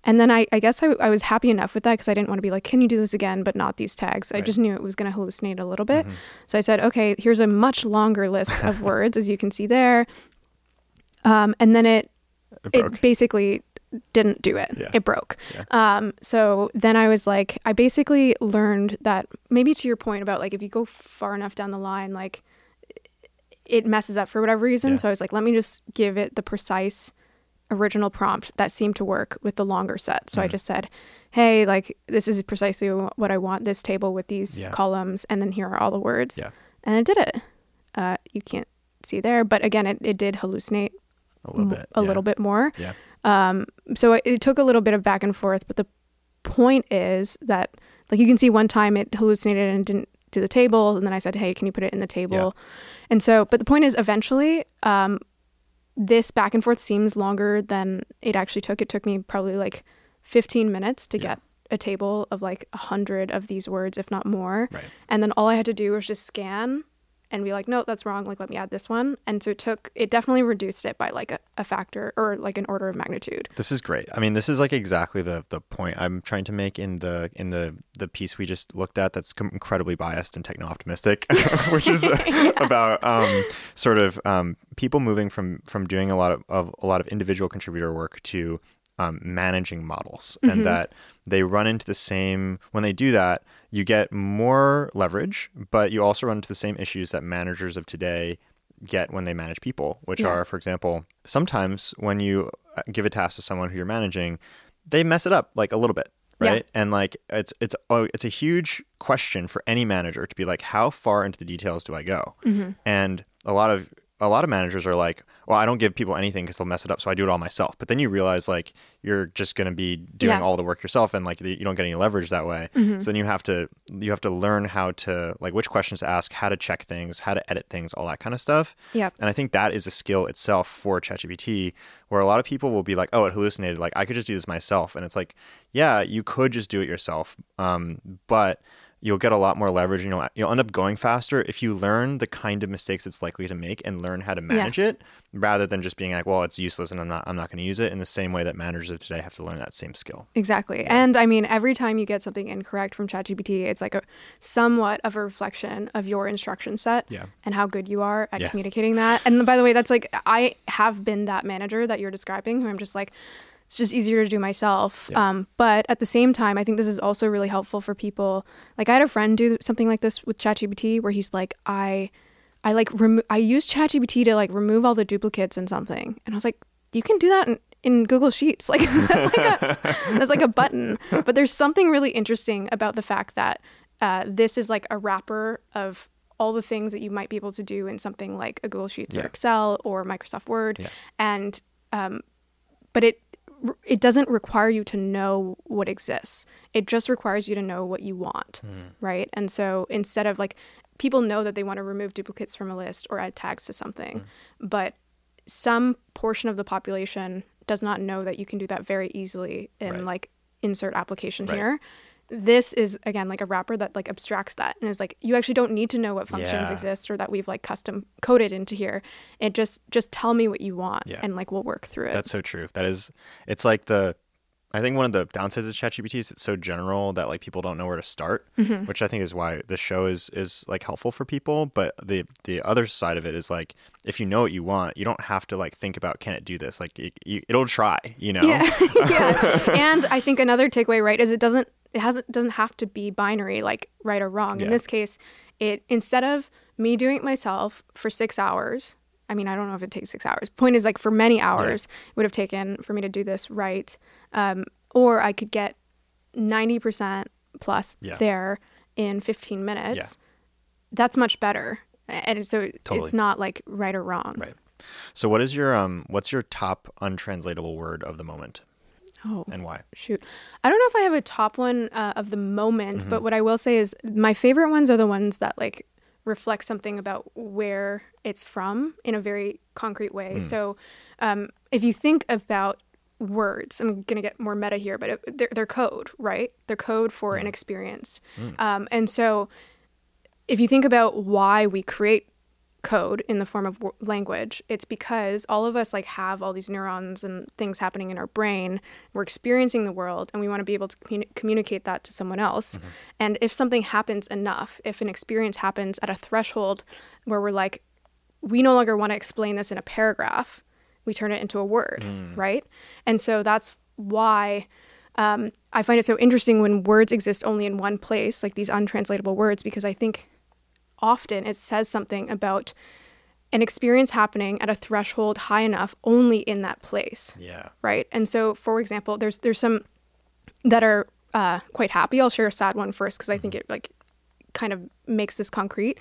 And then I, I guess I, I was happy enough with that because I didn't want to be like, can you do this again, but not these tags. I just knew it was going to hallucinate a little bit. Mm-hmm. So I said, okay, here's a much longer list of words, as you can see there. Um, and then it, It it basically didn't do it. Yeah. It broke. Yeah. Um, so then I was like, I basically learned that maybe to your point about like if you go far enough down the line, like it messes up for whatever reason. Yeah. So I was like, let me just give it the precise original prompt that seemed to work with the longer set. So I Mm. just said, hey, like this is precisely what I want this table with these Yeah. columns, and then here are all the words. Yeah. And it did it. Uh, you can't see there, but again, it, it did hallucinate a little bit. a yeah. little bit more. Yeah. Um, so it, it took a little bit of back and forth, but the point is that, like, you can see one time it hallucinated and didn't do the table, and then I said, "Hey, can you put it in the table?" Yeah. And so, but the point is, eventually, um, this back and forth seems longer than it actually took. It took me probably like 15 minutes to Yeah. get a table of like a hundred of these words, if not more. Right. And then all I had to do was just scan and be like, no, that's wrong. Like, let me add this one. And so it took, it definitely reduced it by like a, a factor or like an order of magnitude. This is great. I mean, this is like exactly the the point I'm trying to make in the in the the piece we just looked at. That's com- incredibly biased and techno optimistic, which is uh, about um, sort of um, people moving from from doing a lot of, of a lot of individual contributor work to um, managing models, and that they run into the same when they do that. You get more leverage, but you also run into the same issues that managers of today get when they manage people, which Yeah. are, for example, sometimes when you uh, give a task to someone who you're managing, they mess it up like a little bit, Yeah. right? And like it's it's oh, it's a huge question for any manager to be like, how far into the details do I go? And a lot of a lot of managers are like, well, I don't give people anything because they'll mess it up, so I do it all myself. But then you realize like you're just going to be doing Yeah. all the work yourself, and like you don't get any leverage that way. So then you have to you have to learn how to like which questions to ask, how to check things, how to edit things, all that kind of stuff. Yeah. And I think that is a skill itself for ChatGPT, where a lot of people will be like, "Oh, it hallucinated. Like I could just do this myself." And it's like, yeah, you could just do it yourself, um, but you'll get a lot more leverage. And you'll you'll end up going faster if you learn the kind of mistakes it's likely to make and learn how to manage it, rather than just being like, "Well, it's useless and I'm not I'm not going to use it." In the same way that managers of today have to learn that same skill. Exactly. And I mean, every time you get something incorrect from ChatGPT, it's like a somewhat of a reflection of your instruction set Yeah. and how good you are at Yeah. communicating that. And by the way, that's like, I have been that manager that you're describing who I'm just like, it's just easier to do myself. Yeah. Um, but at the same time, I think this is also really helpful for people. Like I had a friend do something like this with ChatGPT where he's like, I, I like remo- I use ChatGPT to like remove all the duplicates in something, and I was like, you can do that in, in Google Sheets. Like that's like a that's like a button. But there's something really interesting about the fact that uh, this is like a wrapper of all the things that you might be able to do in something like a Google Sheets Yeah. or Excel or Microsoft Word, Yeah. and um, but it it doesn't require you to know what exists. It just requires you to know what you want, right? And so instead of like people know that they want to remove duplicates from a list or add tags to something, mm. but some portion of the population does not know that you can do that very easily in Right. like insert application Right. here. This is again like a wrapper that like abstracts that and is like you actually don't need to know what functions Yeah. exist or that we've like custom coded into here. It just just tell me what you want Yeah. and like we'll work through it. That's so true. That is, it's like the, I think one of the downsides of ChatGPT is it's so general that like people don't know where to start, Mm-hmm. which I think is why the show is is like helpful for people. But the the other side of it is like if you know what you want, you don't have to like think about can it do this. Like it, you, it'll try, you know. Yeah, yeah. And I think another takeaway, right, is it doesn't it hasn't doesn't have to be binary, like right or wrong. Yeah. In this case, it instead of me doing it myself for six hours. I mean, I don't know if it takes six hours. Point is, like for many hours, it would have taken for me to do this right, um, or I could get ninety percent plus Yeah. there in fifteen minutes. Yeah. That's much better, and so Totally. it's not like right or wrong. Right. So what is your um what's your top untranslatable word of the moment Oh, and why? shoot i don't know if i have a top one uh, of the moment Mm-hmm. but what i will say is my favorite ones are the ones that like reflect something about where it's from in a very concrete way Hmm. so um, if you think about words i'm going to get more meta here but it, they're, they're code right they're code for Hmm. an experience um, and so if you think about why we create code in the form of w- language. It's because all of us like have all these neurons and things happening in our brain. We're experiencing the world and we want to be able to communi- communicate that to someone else. And if something happens enough if an experience happens at a threshold where we're like we no longer want to explain this in a paragraph we turn it into a word right? And so that's why um, I find it so interesting when words exist only in one place, like these untranslatable words, because I think often it says something about an experience happening at a threshold high enough only in that place, Yeah. right? And so, for example, there's there's some that are uh, quite happy. I'll share a sad one first because I think it like kind of makes this concrete.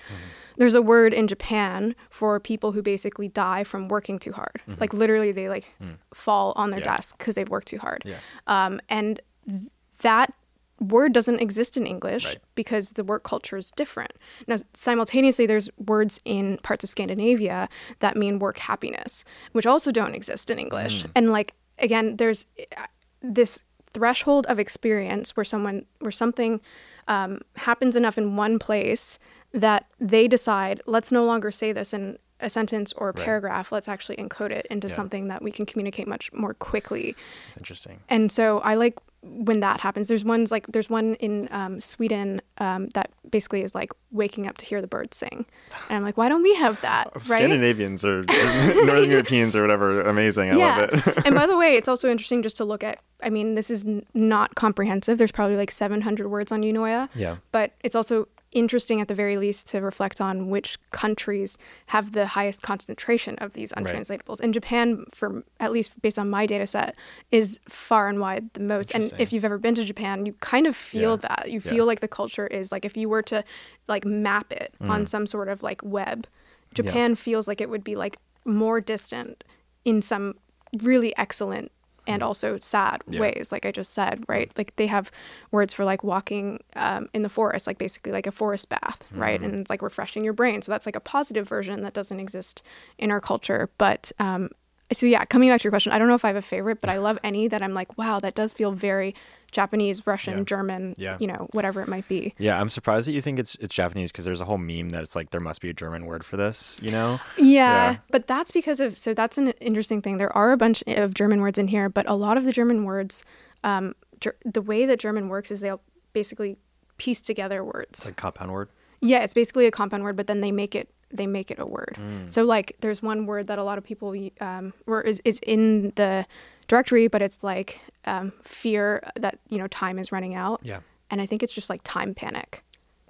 There's a word in Japan for people who basically die from working too hard. Like literally, they like fall on their Yeah. desk because they've worked too hard. Yeah. Um, and th- that word doesn't exist in English Right. because the work culture is different. Now, simultaneously, there's words in parts of Scandinavia that mean work happiness, which also don't exist in English. And like again, there's uh, this threshold of experience where someone where something um, happens enough in one place that they decide let's no longer say this in a sentence or a paragraph let's actually encode it into Yeah. something that we can communicate much more quickly It's interesting. and so I like when that happens. There's ones like there's one in um, Sweden um, that basically is like waking up to hear the birds sing, and I'm like, why don't we have that? Right? Scandinavians or Northern Europeans or whatever, amazing. I love it. and by the way, it's also interesting just to look at. I mean, this is n- not comprehensive. There's probably like 700 words on Eunoia. Yeah. But it's also interesting at the very least to reflect on which countries have the highest concentration of these Right. untranslatables. And Japan, for at least based on my data set, is far and wide the most. And if you've ever been to Japan, you kind of feel Yeah. that. You Yeah. feel like the culture is like if you were to like map it Mm. on some sort of like web, Japan feels like it would be like more distant in some really excellent and also sad Mm. Yeah. ways like i just said right like they have words for like walking um, in the forest like basically like a forest bath right Mm-hmm. and it's like refreshing your brain so that's like a positive version that doesn't exist in our culture but um, so yeah coming back to your question i don't know if i have a favorite but i love any that i'm like wow that does feel very japanese russian Yeah. german Yeah. you know whatever it might be Yeah, I'm surprised that you think it's it's Japanese because there's a whole meme that it's like there must be a German word for this, you know? Yeah, Yeah. but that's because of so that's an interesting thing. There are a bunch of German words in here, but a lot of the German words, um, ger- the way that German works is they'll basically piece together words. Like a compound word. yeah, it's basically a compound word, but then they make it they make it a word. Mm. So like, there's one word that a lot of people um, or is is in the directory, but it's like um, fear that you know time is running out. Yeah. and I think it's just like time panic,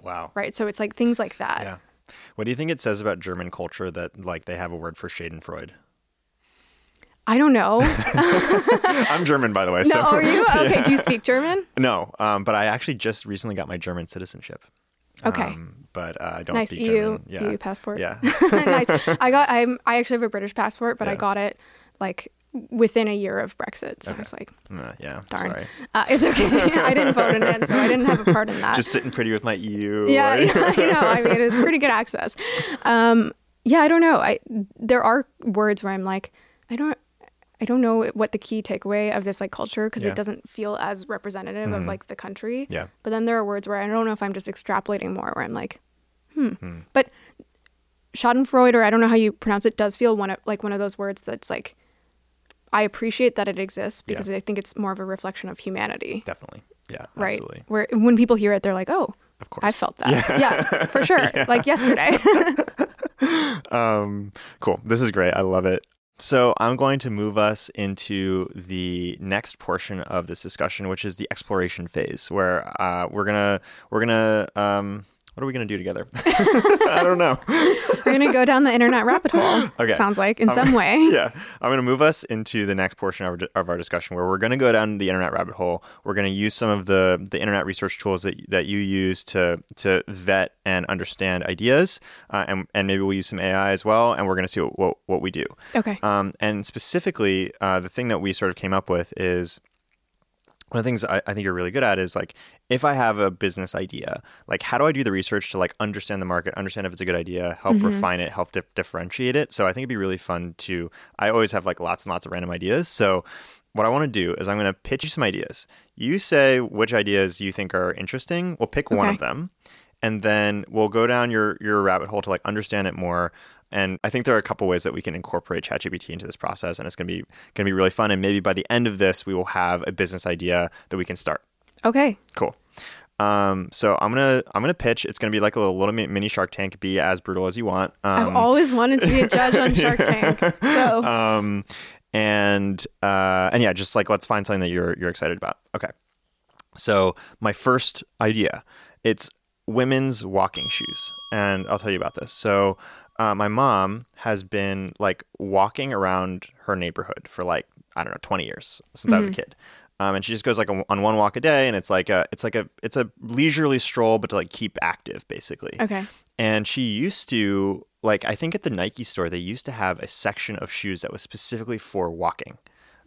Wow. right? So it's like things like that. Yeah. What do you think it says about German culture that like they have a word for Schadenfreude? I don't know. I'm German, by the way. no, so are you okay? Do you speak German? no, um, but I actually just recently got my German citizenship. Okay. Um, but uh, I don't nice speak EU German. Yeah. EU passport. Yeah. nice. I got. I'm. I actually have a British passport, but I got it like within a year of Brexit. So I was like, Uh, yeah. darn. Sorry. Uh, it's okay. I didn't vote in it, so I didn't have a part in that. Just sitting pretty with my EU. yeah, like- yeah, I know. I mean, it's pretty good access. Um, yeah, I don't know. I there are words where I'm like, I don't. I don't know what the key takeaway of this like culture because Yeah. it doesn't feel as representative of Mhm. like the country. Yeah. But then there are words where I don't know if I'm just extrapolating more, where I'm like, hmm. But Schadenfreude, or I don't know how you pronounce it, does feel one of, like one of those words that's like, I appreciate that it exists Yeah. because I think it's more of a reflection of humanity, Definitely. Yeah. right? Absolutely. Where when people hear it, they're like, oh, Of course. I felt that. Yeah, for sure. Like yesterday. Um, cool. This is great. I love it. So I'm going to move us into the next portion of this discussion, which is the exploration phase, where uh, we're gonna we're gonna um, what are we gonna do together? I don't know. We're gonna go down the internet rabbit hole. Okay. Sounds like in Um, some way. yeah, I'm going to move us into the next portion of our, of our discussion where we're going to go down the internet rabbit hole. We're going to use some of the, the internet research tools that, that you use to to vet and understand ideas, uh, and, and maybe we'll use some AI as well, and we're going to see what, what, what we do. Okay. Um, and specifically, uh, the thing that we sort of came up with is one of the things I, I think you're really good at is like if I have a business idea, like how do I do the research to like understand the market, understand if it's a good idea, help mm-hmm. refine it, help dif- differentiate it. So I think it'd be really fun to. I always have like lots and lots of random ideas. So what I want to do is I'm going to pitch you some ideas. You say which ideas you think are interesting. We'll pick one of them, and then we'll go down your your rabbit hole to like understand it more. And I think there are a couple ways that we can incorporate ChatGPT into this process, and it's gonna be gonna be really fun. And maybe by the end of this, we will have a business idea that we can start. Okay. Cool. Um, so I'm gonna I'm gonna pitch. It's gonna be like a little, little mini Shark Tank. Be as brutal as you want. Um, I've always wanted to be a judge on Shark Tank. So um, and uh, and yeah, just like let's find something that you're you're excited about. Okay. So my first idea, it's women's walking shoes, and I'll tell you about this. So uh, my mom has been like walking around her neighborhood for like I don't know 20 years since I was a kid. Um, and she just goes like a, on one walk a day, and it's like a it's like a it's a leisurely stroll, but to like keep active, basically. okay. And she used to like I think at the Nike store they used to have a section of shoes that was specifically for walking.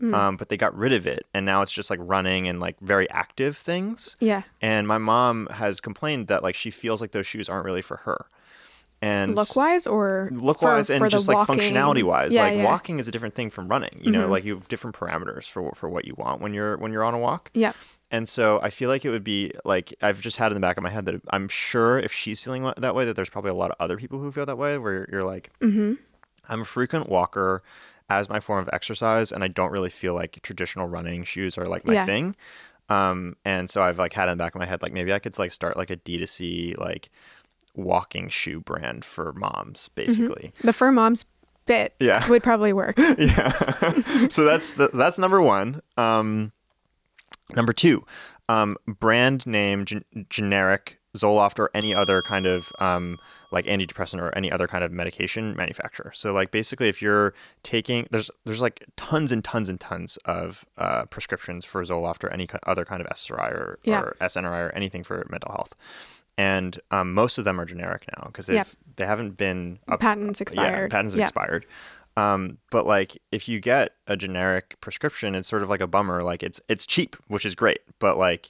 Um, but they got rid of it and now it's just like running and like very active things. Yeah. And my mom has complained that like she feels like those shoes aren't really for her. And Look wise or look for- wise and for just like walking- functionality wise. Yeah, like yeah. walking is a different thing from running. You know, Mhm. like you have different parameters for for what you want when you're when you're on a walk. Yeah. And so I feel like it would be like I've just had in the back of my head that I'm sure if she's feeling that way, that there's probably a lot of other people who feel that way. Where you're like, Mm-hmm. I'm a frequent walker as my form of exercise, and I don't really feel like traditional running shoes are like my Yeah. thing. Um, and so I've like had in the back of my head like maybe I could like start like a D2C like walking shoe brand for moms, basically. The fur mom's bit Yeah. would probably work. yeah. so that's the, that's number one. Um, number two, um, brand name gen- generic Zoloft or any other kind of um, like antidepressant or any other kind of medication manufacturer. So like basically, if you're taking there's there's like tons and tons and tons of uh, prescriptions for Zoloft or any other kind of SSRI or, Yeah. or SNRI or anything for mental health. And um, most of them are generic now because Yep. they haven't been up, Patents yeah, expired. patents have Yeah. expired. Um, but like if you get a generic prescription, it's sort of like a bummer. Like it's it's cheap, which is great, but like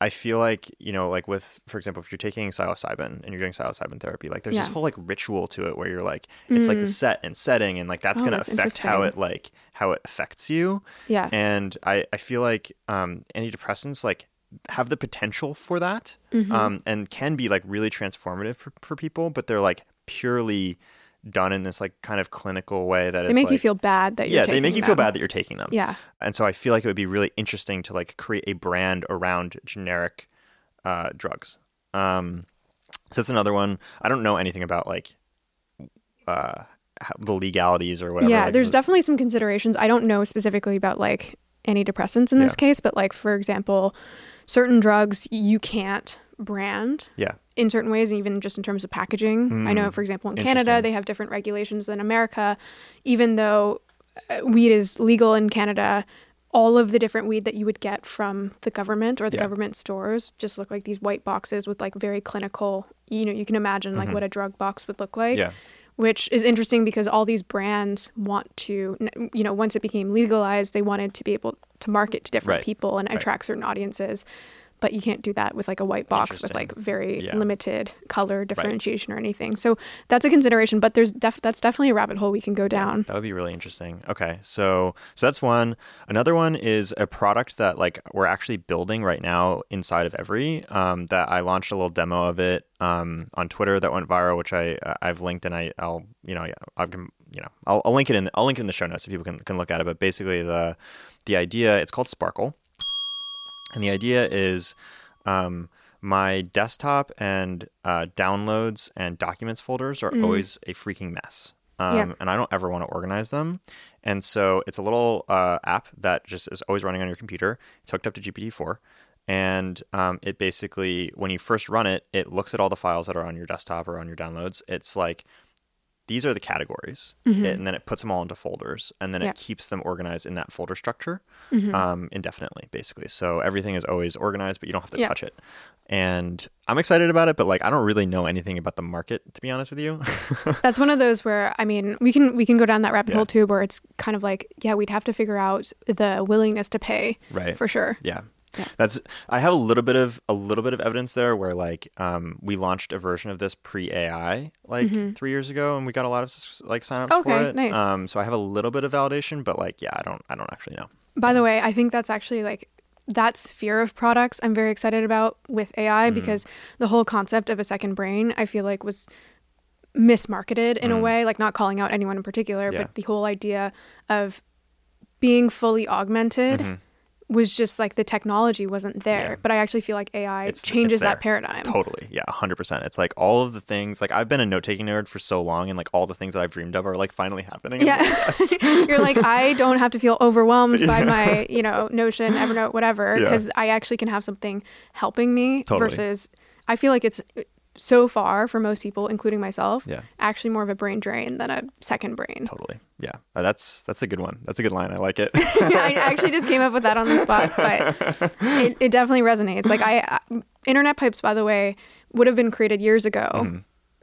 I feel like you know, like with for example, if you're taking psilocybin and you're doing psilocybin therapy, like there's this whole like ritual to it where you're like it's like the set and setting, and like that's Oh, gonna that's affect how it like how it affects you. Yeah. And I I feel like um, antidepressants like have the potential for that Mm-hmm. um, and can be like really transformative for, for people, but they're like purely done in this like kind of clinical way that they is make you feel bad that you're yeah they make you feel them. bad that you're taking them Yeah. and so i feel like it would be really interesting to like create a brand around generic uh, drugs um, so that's another one i don't know anything about like uh, the legalities or whatever Yeah, like, there's definitely some considerations. I don't know specifically about like antidepressants in this Yeah. case, but like for example, certain drugs you can't brand yeah in certain ways, even just in terms of packaging. I know, Mm. for example, in Canada, they have different regulations than America, even though uh, weed is legal in Canada. all of the different weed that you would get from the government or the Yeah. government stores just look like these white boxes with like very clinical, you know, you can imagine like what a drug box would look like. Mm-hmm. Yeah. Which is interesting because all these brands want to, you know, once it became legalized, they wanted to be able to market to different Right. people and Right. attract certain audiences. But you can't do that with like a white box with like very Yeah. limited color differentiation or anything. So that's a consideration. But there's def- that's definitely a rabbit hole we can go down. That would be really interesting. Okay, so so that's one. Another one is a product that like we're actually building right now inside of Every. Um, that I launched a little demo of it um, on Twitter that went viral, which I I've linked and I I'll you know I can you know I'll, I'll link it in I'll link it in the show notes so people can can look at it. But basically the the idea it's called Sparkle, and the idea is. Um, my desktop and uh, downloads and documents folders are always a freaking mess. Um, Yeah. And I don't ever want to organize them. And so it's a little uh, app that just is always running on your computer. It's hooked up to GPT-4. And um, it basically, when you first run it, it looks at all the files that are on your desktop or on your downloads. It's like, these are the categories. It- and then it puts them all into folders. And then Yeah. it keeps them organized in that folder structure Mm-hmm. um, indefinitely, basically. So everything is always organized, but you don't have to Yeah. touch it. And I'm excited about it, but like I don't really know anything about the market, to be honest with you. That's one of those where I mean we can we can go down that rabbit Yeah. hole too, where it's kind of like yeah we'd have to figure out the willingness to pay right. for sure. Yeah. Yeah. That's I have a little bit of a little bit of evidence there where like um we launched a version of this pre AI like 3 years ago and we got a lot of like signups for Mm-hmm. Okay, it. nice. Um so I have a little bit of validation but like yeah, I don't I don't actually know. By the way, I think that's actually like that sphere of products I'm very excited about with AI Mm-hmm. because the whole concept of a second brain I feel like was mismarketed in a way, like not calling out anyone in particular, Mm. Yeah. but the whole idea of being fully augmented was just like the technology wasn't there. Yeah. But I actually feel like AI It's- changes it's that paradigm. Totally. Yeah, 100%. It's like all of the things like I've been a note-taking nerd for so long and like all the things that I've dreamed of are like finally happening. Yeah. like, yes. You're like, I don't have to feel overwhelmed by my, you know, Notion, Evernote, whatever, Yeah. because I actually can have something helping me Totally. versus I feel like it's so far for most people, including myself, Yeah. actually more of a brain drain than a second brain. Totally. Yeah. Uh, that's that's a good one. That's a good line. I like it. I actually just came up with that on the spot, but it, it definitely resonates. Like I, I- internet pipes, by the way, would have been created years ago. Mm-hmm.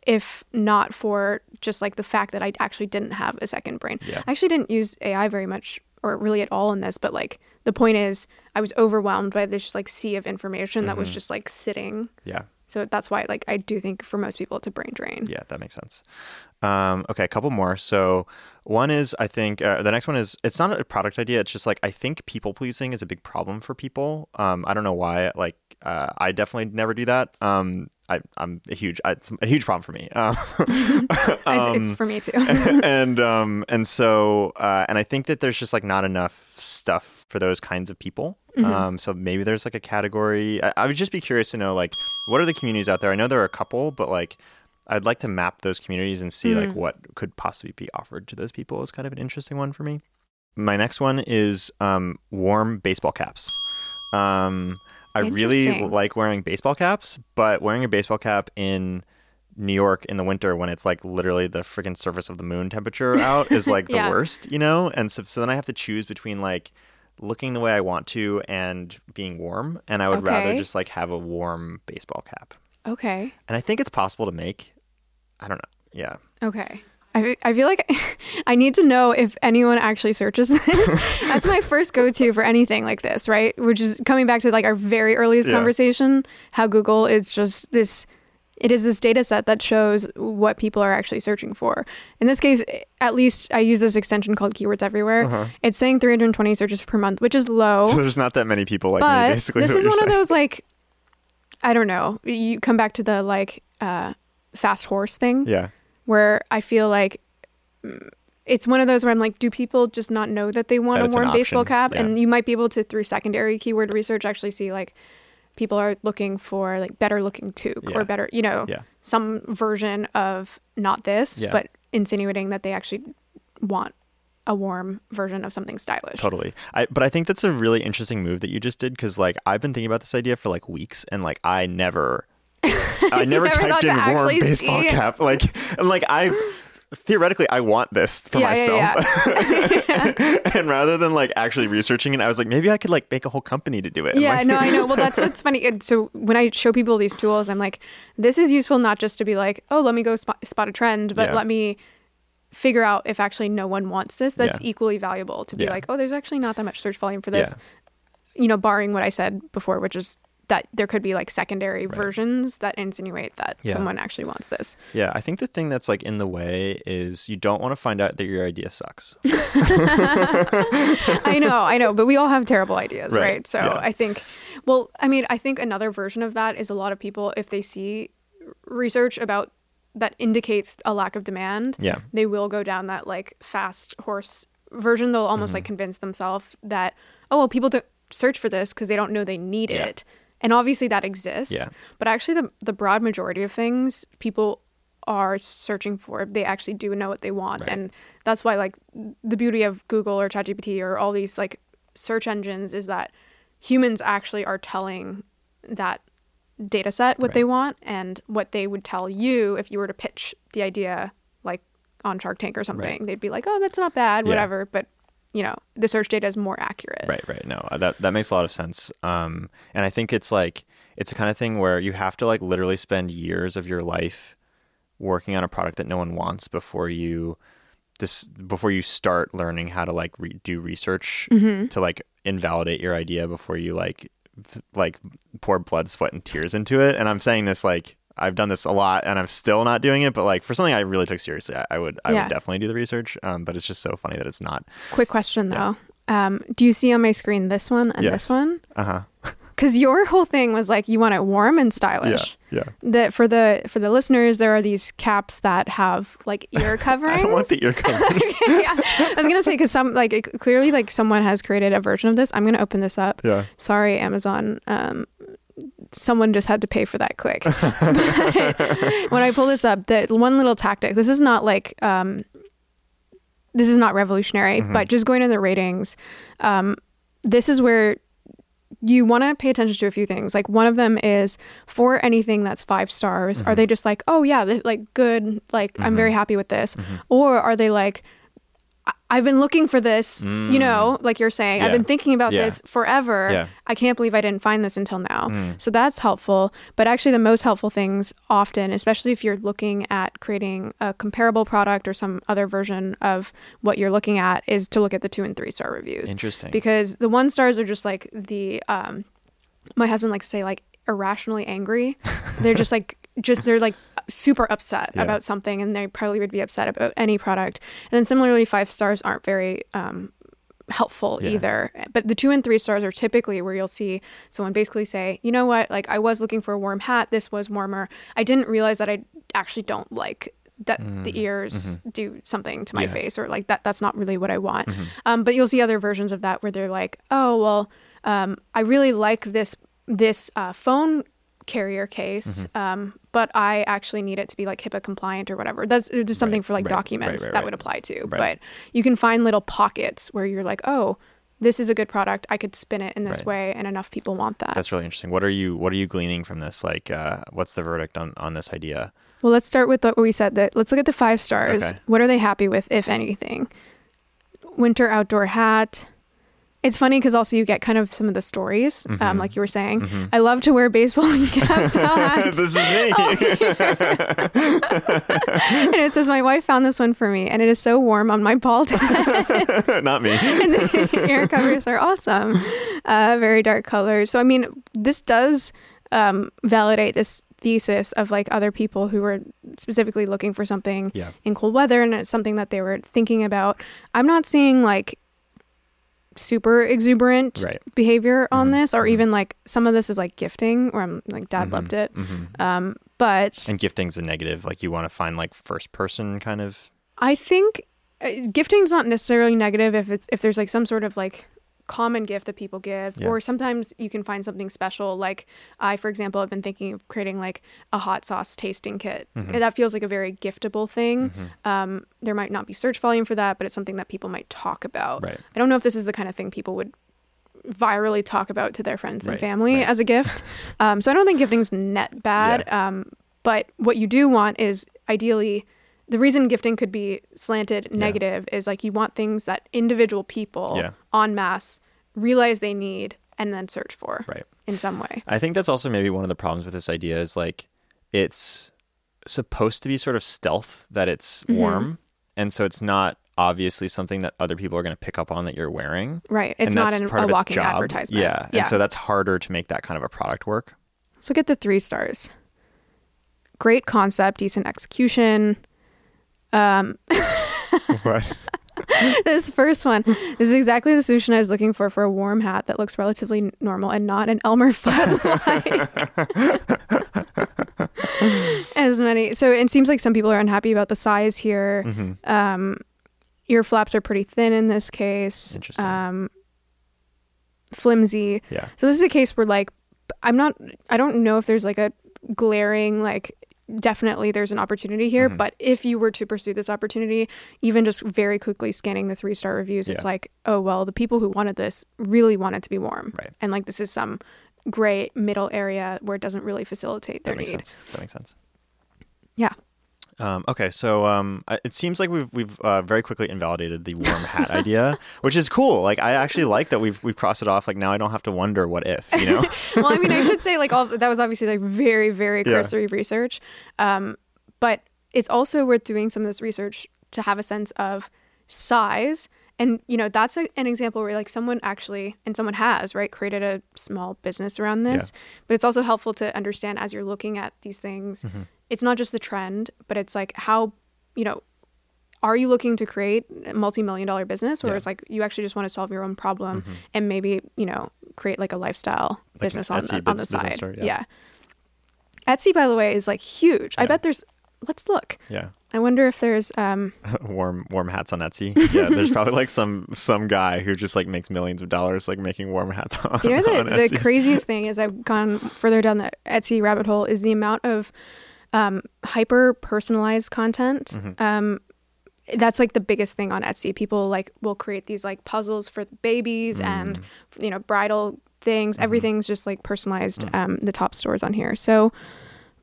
If not for just like the fact that I actually didn't have a second brain. Yeah. I actually didn't use AI very much or really at all in this, but like the point is I was overwhelmed by this like sea of information that was Mm-hmm. just like sitting. yeah. So that's why like I do think for most people it's a brain drain. Yeah, that makes sense. Um, okay, a couple more. So one is I think uh, the next one is it's not a product idea. It's just like I think people pleasing is a big problem for people. Um, I don't know why. Like uh, I definitely never do that. Um, I, I'm a huge it's a huge problem for me. Um, It's, it's for me too. and um and so uh and I think that there's just like not enough stuff for those kinds of people. Um so maybe there's like a category. I, I would just be curious to know like what are the communities out there? I know there are a couple, but like I'd like to map those communities and see like what could possibly be offered to those people is kind of an interesting one for me. My next one is um warm baseball caps. Um I really like wearing baseball caps, but wearing a baseball cap in New York in the winter when it's like literally the freaking surface of the moon temperature out is like the Yeah. worst, you know? And so, so then I have to choose between like looking the way I want to and being warm. And I would rather just like have a warm baseball cap. okay. And I think it's possible to make. I don't know. Yeah. Okay. I, I feel like I need to know if anyone actually searches this. That's my first go to for anything like this, right? Which is coming back to like our very earliest Yeah. conversation how Google is just this, it is this data set that shows what people are actually searching for. In this case, at least I use this extension called Keywords Everywhere. It's saying 320 searches per month, which is low. So there's not that many people like me, basically. this is, one of those like, I don't know. You come back to the like uh, fast horse thing Yeah. where I feel like mm, it's one of those where I'm like, do people just not know that they want That a warm baseball cap? yeah. And you might be able to, through secondary keyword research, actually see like people are looking for like better looking toque Yeah. or better, you know, Yeah. some version of not this, Yeah. but insinuating that they actually want a warm version of something stylish. Totally. I, but I think that's a really interesting move that you just did because, like, I've been thinking about this idea for like weeks, and like, I never, I never never typed in warm baseball cap. Like, and like I, theoretically I want this for Yeah, yeah, myself. and rather than like actually researching it, I was like, maybe I could like make a whole company to do it. Yeah, like- no, I know. Well, that's what's funny. And So when I show people these tools, I'm like, this is useful not just to be like, oh, let me go spot, spot a trend, but Yeah. let me figure out if actually no one wants this. That's Yeah. equally valuable to be Yeah. like, oh, there's actually not that much search volume for this. You know, barring what I said before, which is that there could be like secondary versions that insinuate that Yeah. someone actually wants this. Yeah, I think the thing that's like in the way is you don't want to find out that your idea sucks. I know, I know, but we all have terrible ideas, Right, right? So yeah. I think, well, I mean, I think another version of that is a lot of people, if they see research about that indicates a lack of demand, Yeah. they will go down that like fast horse version. They'll almost Mm-hmm. like convince themselves that, oh, well, people don't search for this because they don't know they need Yeah. it. And obviously that exists. Yeah. But actually, the, the broad majority of things people are searching for, they actually do know what they want. Right. And that's why, like, the beauty of Google or ChatGPT or all these like search engines is that humans actually are telling that data set what they want and what they would tell you if you were to pitch the idea like on Shark Tank or something. They'd be like, "Oh, that's not bad, Yeah. whatever." But you know, the search data is more accurate. Right, right. No, uh, that that makes a lot of sense. Um, and I think it's like it's the kind of thing where you have to like literally spend years of your life working on a product that no one wants before you this before you start learning how to like re- do research Mm-hmm. to like invalidate your idea before you like like pour blood, sweat, and tears into it. And I'm saying this like I've done this a lot, and I'm still not doing it. But like for something I really took seriously, I, I would I Yeah. would definitely do the research. Um, but it's just so funny that it's not. Quick question though. Um, do you see on my screen this one and Yes. this one? Uh huh. Because your whole thing was like you want it warm and stylish. Yeah. That for the for the listeners, there are these caps that have like ear coverings. I don't want the ear covers. yeah, I was gonna say because some like it, clearly like someone has created a version of this. I'm gonna open this up. yeah. Sorry, Amazon. Um, someone just had to pay for that click. When I pull this up, the one little tactic. This is not like um, this is not revolutionary, but just going to the ratings. Um, this is where you want to pay attention to a few things. Like one of them is for anything that's five stars, are they just like, oh yeah, like good, like I'm very happy with this, or are they like, "I- I've been looking for this, you know, like you're saying, I've Mm. Been thinking about Yeah. this forever. Yeah. Mm. I can't believe I didn't find this until now. So that's helpful. But actually, the most helpful things often, especially if you're looking at creating a comparable product or some other version of what you're looking at, is to look at the two and three star reviews. Interesting. Because the one stars are just like the, um, my husband likes to say, like irrationally angry. they're just like, just, they're like super upset Yeah. about something and they probably would be upset about any product. And then similarly, five stars aren't very, um, helpful Yeah. either. But the two and three stars are typically where you'll see someone basically say, you know what, like I was looking for a warm hat, this was warmer. I didn't realize that I actually don't like that the ears do something to my Mm. Mm-hmm. Yeah. face or like that that's not really what I want. Um, but you'll see other versions of that where they're like, oh well, um, I really like this this uh, phone carrier case, Mm-hmm. um, but I actually need it to be like HIPAA compliant or whatever. That's there's something Right, for like right, documents right, that would apply to. But you can find little pockets where you're like, oh, this is a good product. I could spin it in this way, and enough people want that. That's really interesting. What are you What are you gleaning from this? Like, uh, what's the verdict on on this idea? well, let's start with what we said. That let's look at the five stars. Okay. What are they happy with, if anything? Winter outdoor hat. It's funny because also you get kind of some of the stories, Mm-hmm. um, like you were saying. I love to wear baseball caps. this is me. and it says, My wife found this one for me, and it is so warm on my bald head. Not me. and the ear covers are awesome. Uh, very dark colors. So, I mean, this does um, validate this thesis of like other people who were specifically looking for something Yeah. in cold weather, and it's something that they were thinking about. I'm not seeing like super exuberant Right. behavior on Mhm. this, or Mhm. even like some of this is like gifting, where I'm like, Dad Mhm. loved it. Mhm. Um, but And gifting's a negative. Like, you want to find like first person kind of. I think uh, gifting is not necessarily negative if it's if there's like some sort of like common gift that people give Yeah. or sometimes you can find something special like i for example have been thinking of creating like a hot sauce tasting kit Mhm. And that feels like a very giftable thing Mhm. um, there might not be search volume for that but it's something that people might talk about Right. i don't know if this is the kind of thing people would virally talk about to their friends and Right, family right. as a gift um, so i don't think gifting's net bad um, but what you do want is ideally the reason gifting could be slanted negative is like you want things that individual people Yeah. en masse realize they need and then search for Right. in some way. I think that's also maybe one of the problems with this idea is like it's supposed to be sort of stealth that it's Mm-hmm. warm, and so it's not obviously something that other people are going to pick up on that you're wearing. Right. It's not an, part a of walking job. advertisement. Yeah, and so that's harder to make that kind of a product work. So get the three stars. Great concept, decent execution. What? this first one this is exactly the solution I was looking for for a warm hat that looks relatively normal and not an Elmer Fudd like. As many. So it seems like some people are unhappy about the size here. Mm-hmm. Um, ear flaps are pretty thin in this case. Interesting. Um, flimsy. Yeah. So this is a case where like I'm not I don't know if there's like a glaring like definitely there's an opportunity here, Mhm. but if you were to pursue this opportunity, even just very quickly scanning the three star reviews, it's like, oh well, the people who wanted this really want it to be warm. Right. And like this is some gray middle area where it doesn't really facilitate their That makes need. sense. That makes sense. Yeah. Um, okay, so um, it seems like we've we've uh, very quickly invalidated the warm hat idea, which is cool. Like I actually like that we've we've crossed it off. Like now I don't have to wonder what if, you know? well, I mean, I should say like all that was obviously like very, very Yeah. cursory research, um, but it's also worth doing some of this research to have a sense of size. And you know that's a, an example where like someone actually and someone has right created a small business around this. But it's also helpful to understand as you're looking at these things, Mm-hmm. it's not just the trend, but it's like how you know are you looking to create a multi-million dollar business or Yeah. it's like you actually just want to solve your own problem Mhm. and maybe you know create like a lifestyle an business on the, on the side yeah. yeah. etsy by the way is like huge i bet there's let's look Yeah, i wonder if there's um warm warm hats on Etsy. Yeah, there's probably like some some guy who just like makes millions of dollars like making warm hats on. you know the, the craziest thing is i've gone further down the etsy rabbit hole is the amount of um, hyper personalized content Mhm. um, that's like the biggest thing on etsy people like will create these like puzzles for babies and Mm. you know bridal things Mhm. everything's just like personalized Mm. um, the top stores on here so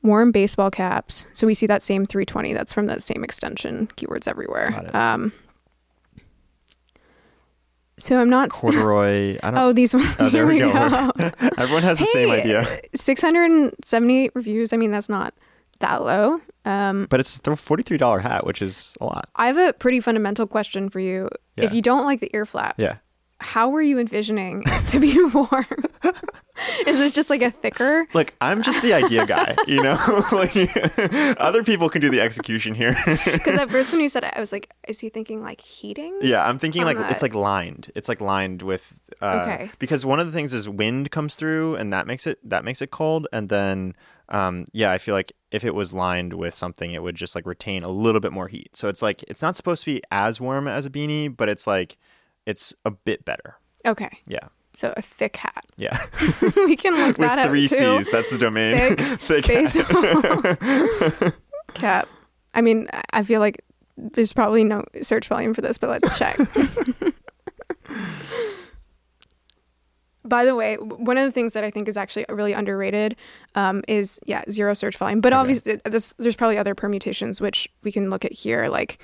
warm baseball caps so we see that same 320 that's from that same extension keywords everywhere um, so i'm not corduroy. I don't. oh these ones Oh, there we go. go everyone has the same idea, 678 reviews i mean that's not that low um, but it's the forty three dollar hat, which is a lot. i have a pretty fundamental question for you if you don't like the ear flaps Yeah. How were you envisioning to be warm is this just like a thicker Look, I'm just the idea guy, you know. like other people can do the execution here. Because at first when you said it, I was like, is he thinking like heating? Yeah, I'm thinking like that. it's like lined. It's like lined with uh Okay. because one of the things is wind comes through and that makes it that makes it cold and then um yeah, I feel like if it was lined with something it would just like retain a little bit more heat. So it's like it's not supposed to be as warm as a beanie, but it's like it's a bit better. Okay, Yeah. so a thick hat. Yeah. we can look with that three up too. C's, that's the domain. Thick Thick hat. cap. I mean, I- I feel like there's probably no search volume for this, but let's check. By the way, one of the things that I think is actually really underrated um, is yeah zero search volume. But Okay. obviously, this, there's probably other permutations which we can look at here, like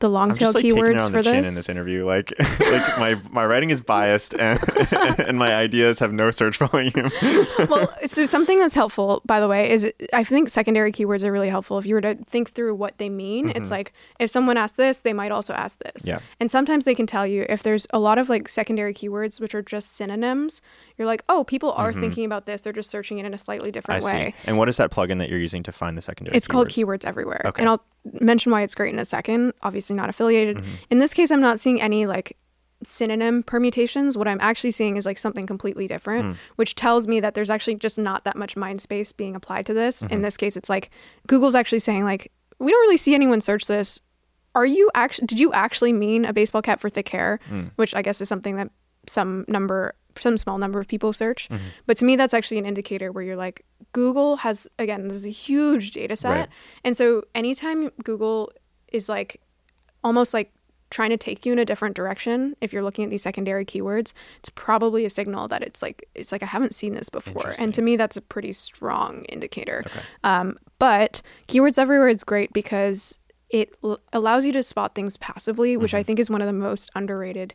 the long I'm tail just like keywords on for the chin this. in this interview. Like, like my my writing is biased, and and my ideas have no search volume. well, so something that's helpful, by the way, is I think secondary keywords are really helpful. If you were to think through what they mean, it's like if someone asked this, they might also ask this. Mm-hmm. Yeah. And sometimes they can tell you if there's a lot of like secondary keywords which are just synonyms. You're like, oh, people are thinking about this. They're just searching it in a slightly Mm-hmm. I different see. way. And what is that plugin that you're using to find the secondary? It's called keywords? keywords everywhere. Okay. And I'll mention why it's great in a second. Obviously not affiliated. Mm-hmm. In this case, I'm not seeing any like synonym permutations. What I'm actually seeing is like something completely different, Hmm. which tells me that there's actually just not that much mind space being applied to this. Mm-hmm. In this case, it's like Google's actually saying like we don't really see anyone search this. Are you actually did you actually mean a baseball cap for thick hair? Hmm. Which I guess is something that some number some small number of people search. Mm-hmm. But to me that's actually an indicator where you're like Google has again, this is a huge data set. Right. And so anytime Google is like almost like trying to take you in a different direction if you're looking at these secondary keywords it's probably a signal that it's like it's like i haven't seen this before and to me that's a pretty strong indicator Okay. um, but keywords everywhere is great because it l- allows you to spot things passively, which I think is one of the most underrated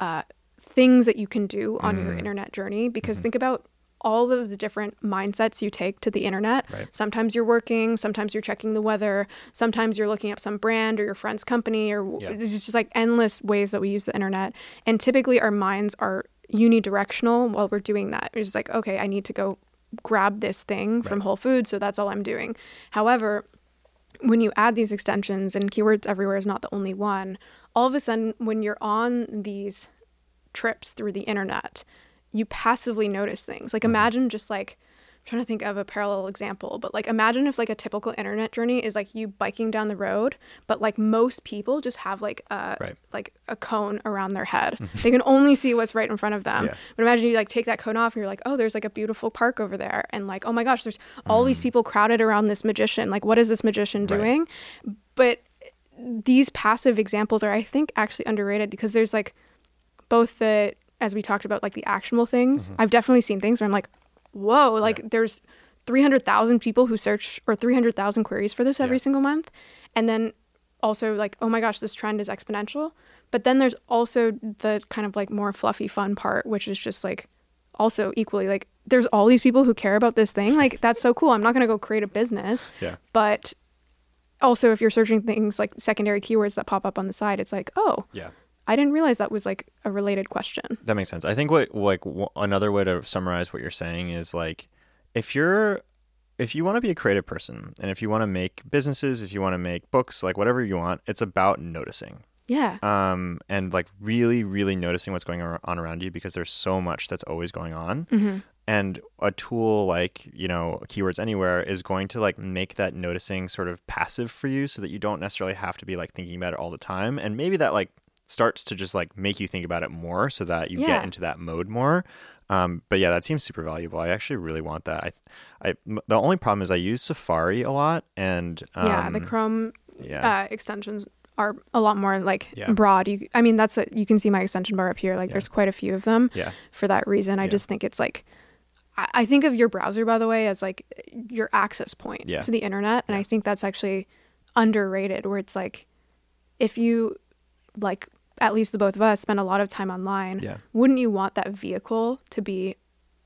uh, things that you can do on your mm. internet journey. Because mm-hmm. think about all of the different mindsets you take to the internet. Right. Sometimes you're working, sometimes you're checking the weather, sometimes you're looking up some brand or your friend's company, or Yeah. this is just like endless ways that we use the internet. And typically our minds are unidirectional while we're doing that. It's like, okay, I need to go grab this thing from Whole Foods, so that's all I'm doing. However, when you add these extensions and keywords everywhere is not the only one, all of a sudden when you're on these trips through the internet, you passively notice things. Like mm-hmm. imagine just like I'm trying to think of a parallel example, but like imagine if like a typical internet journey is like you biking down the road, but like most people just have like a Right. like a cone around their head. Mm-hmm. they can only see what's right in front of them. Yeah. But imagine you like take that cone off and you're like, oh, there's like a beautiful park over there, and like, oh my gosh, there's all these mm. people crowded around this magician. Like, what is this magician Right. doing? But these passive examples are, I think, actually underrated because there's like both the as we talked about like the actionable things. Mm-hmm. I've definitely seen things where I'm like, whoa, like there's 300,000 people who search or 300,000 queries for this every Yeah. single month. And then also like, oh my gosh, this trend is exponential. But then there's also the kind of like more fluffy fun part, which is just like also equally like there's all these people who care about this thing. Like that's so cool. I'm not going to go create a business. Yeah. But also if you're searching things like secondary keywords that pop up on the side, it's like, oh, Yeah. I didn't realize that was like a related question. That makes sense. I think what like w- another way to summarize what you're saying is like if you're if you want to be a creative person and if you want to make businesses, if you want to make books, like whatever you want, it's about noticing. Yeah. Um and like really really noticing what's going on around you because there's so much that's always going on. Mm-hmm. And a tool like, you know, keywords anywhere is going to like make that noticing sort of passive for you so that you don't necessarily have to be like thinking about it all the time. And maybe that like starts to just like make you think about it more so that you Yeah. get into that mode more. Um, but yeah, that seems super valuable. I actually really want that. I, the only problem is I use Safari a lot and, um, yeah. The Chrome yeah, uh, extensions are a lot more like Yeah. broad. You, I mean, that's a, you can see my extension bar up here. Like, Yeah. there's quite a few of them. yeah, For that reason, I Yeah. just think it's like, I, I think of your browser, by the way, as like your access point to the internet, and. I think that's actually underrated. Where it's like, if you like, at least the both of us spend a lot of time online. Yeah. Wouldn't you want that vehicle to be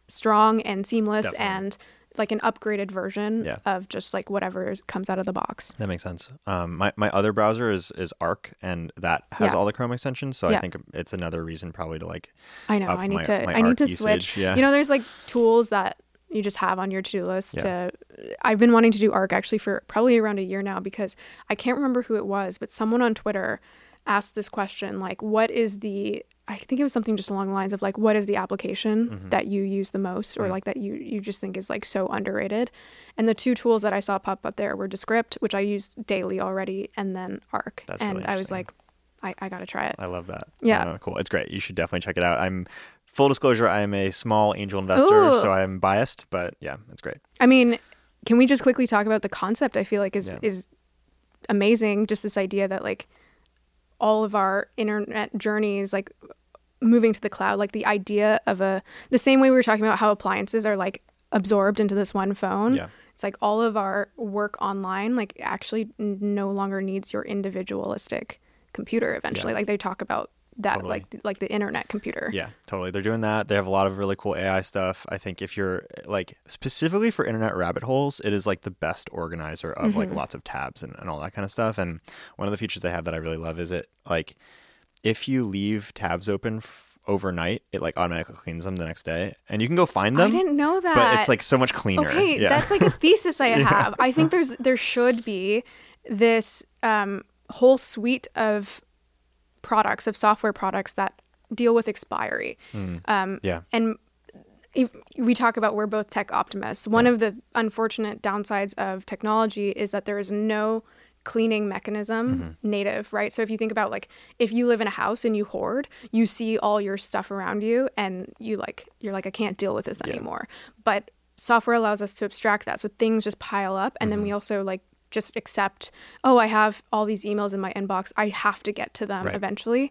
strong and seamless Definitely. and like an upgraded version Yeah. of just like whatever is- comes out of the box? that makes sense. Um, my, my other browser is, is Arc and that has Yeah. all the Chrome extensions. So Yeah. I think it's another reason probably to like, I know. I need my- to. my I need to switch. yeah. You know, there's like tools that you just have on your to-do list. Yeah. To I've been wanting to do Arc actually for probably around a year now because I can't remember who it was, but someone on Twitter asked this question like, "What is the?" I think it was something just along the lines of like, "What is the application Mm-hmm. that you use the most, or Mm. like that you you just think is like so underrated?" And the two tools that I saw pop up there were Descript, which I use daily already, and then Arc. That's and really I was like, I, I gotta try it. I love that. Yeah. Uh, cool. It's great. You should definitely check it out. I'm full disclosure. I am a small angel investor, Ooh. so I'm biased, but yeah, it's great. I mean, can we just quickly talk about the concept? I feel like is Yeah. is amazing. Just this idea that like all of our internet journeys, like moving to the cloud, like the idea of a the same way we were talking about how appliances are like absorbed into this one phone. Yeah. It's like all of our work online, like actually n- no longer needs your individualistic computer. Eventually, Yeah. like they talk about that, Totally. like like the internet computer. Yeah, totally. They're doing that. They have a lot of really cool AI stuff. I think if you're like specifically for internet rabbit holes, it is like the best organizer of like lots of tabs and, and all that kind of stuff. And one of the features they have that I really love is it like if you leave tabs open f- overnight, it like automatically cleans them the next day, and you can go find them. I didn't know that. But it's like so much cleaner. Okay, yeah. that's like a thesis I have. I think there's there should be this um, whole suite of products of software products that deal with expiry. Hmm. Um, yeah. and if we talk about we're both tech optimists. One of the unfortunate downsides of technology is that there is no cleaning mechanism mm-hmm. native, right? So if you think about like if you live in a house and you hoard, you see all your stuff around you and you like you're like I can't deal with this anymore. But software allows us to abstract that. So things just pile up and then we mm-hmm. also like just accept, oh, I have all these emails in my inbox. I have to get to them Right. eventually.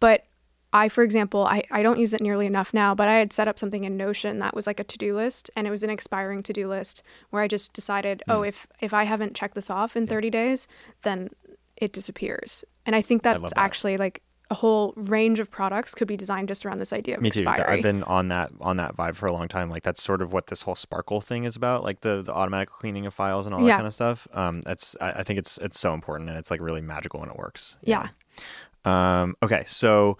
But I, for example, I, I don't use it nearly enough now, but I had set up something in Notion that was like a to do list and it was an expiring to do list where I just decided, Hmm. oh, if, if I haven't checked this off in 30 days, then it disappears. And I think that's love that. actually like a whole range of products could be designed just around this idea of Me too. I've been on that on that vibe for a long time. Like that's sort of what this whole Sparkle thing is about, like the the automatic cleaning of files and all that kind of stuff. Um, that's I, I think it's it's so important and it's like really magical when it works. yeah. Um, okay, so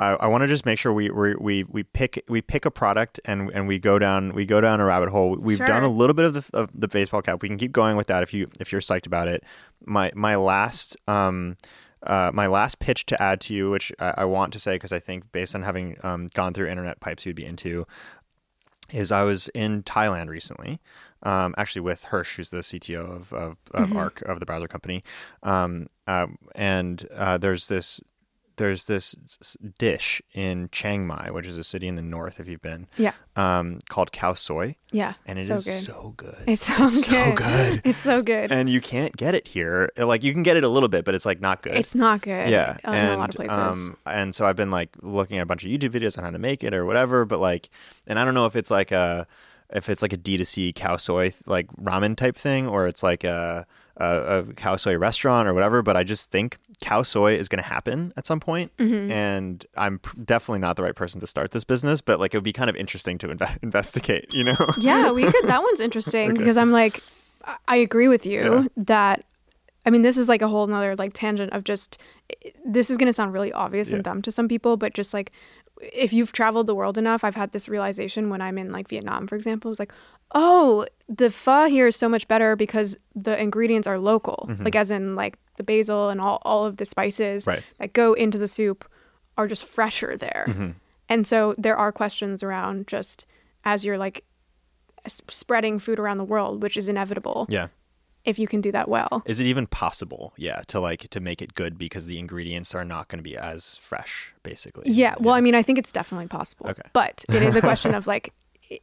I, I want to just make sure we, we we we pick we pick a product and and we go down we go down a rabbit hole. We've done a little bit of the of the baseball cap. We can keep going with that if you if you're psyched about it. My my last um. Uh, my last pitch to add to you, which I, I want to say because I think based on having um, gone through internet pipes you'd be into, is I was in Thailand recently, um, actually with Hursh, who's the CTO of of, of Arc of the browser company, um, uh, and uh, there's this there's this dish in Chiang Mai, which is a city in the north, if you've been, Yeah. um, called khao soi, Yeah. and it is so good. so good. it's so It's good. so good. It's so good. and you can't get it here. Like you can get it a little bit, but it's like not good. it's not good. Yeah, in and a lot of places. Um, and so I've been like looking at a bunch of YouTube videos on how to make it or whatever. But like, and I don't know if it's like a if it's like a D 2 C khao soi like ramen type thing or it's like a a, a khao soi restaurant or whatever. But I just think khao soi is going to happen at some point, Mm-hmm. and I'm pr- definitely not the right person to start this business. But like, it would be kind of interesting to inve- investigate. You know? yeah, we could. That one's interesting because I'm like, I- I agree with you Yeah. that. I mean, this is like a whole nother like tangent of just. This is going to sound really obvious Yeah. and dumb to some people, but just like, if you've traveled the world enough, I've had this realization when I'm in like Vietnam, for example. It's like, oh, the pho here is so much better because the ingredients are local, mm-hmm. like as in like the basil and all all of the spices Right. that go into the soup are just fresher there. Mm-hmm. And so there are questions around just as you're like spreading food around the world, which is inevitable Yeah. if you can do that well. Is it even possible? Yeah, to like to make it good because the ingredients are not going to be as fresh, basically. Yeah. Well, I mean, I think it's definitely possible. Okay. But it is a question of like,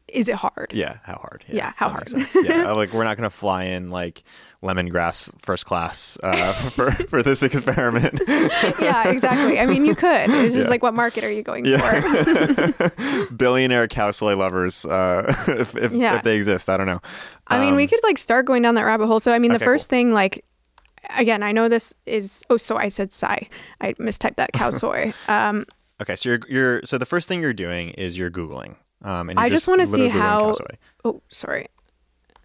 is it hard? Yeah, how hard? Yeah, how hard? Yeah, like we're not gonna fly in like lemongrass first class uh, for for this experiment. yeah, exactly. I mean, you could. It's just Yeah. like, what market are you going Yeah. for? Billionaire khao soi lovers, uh, if if, Yeah. if they exist, I don't know. I mean, we Um, could like start going down that rabbit hole. So, I mean, the Okay, first cool. thing, like, again, I know this is, oh, so I said Psy. I mistyped that khao soi. Um, Okay, so you're you're so the first thing you're doing is you're googling. Um, and I just wanna see literally Googling cow how- oh, sorry.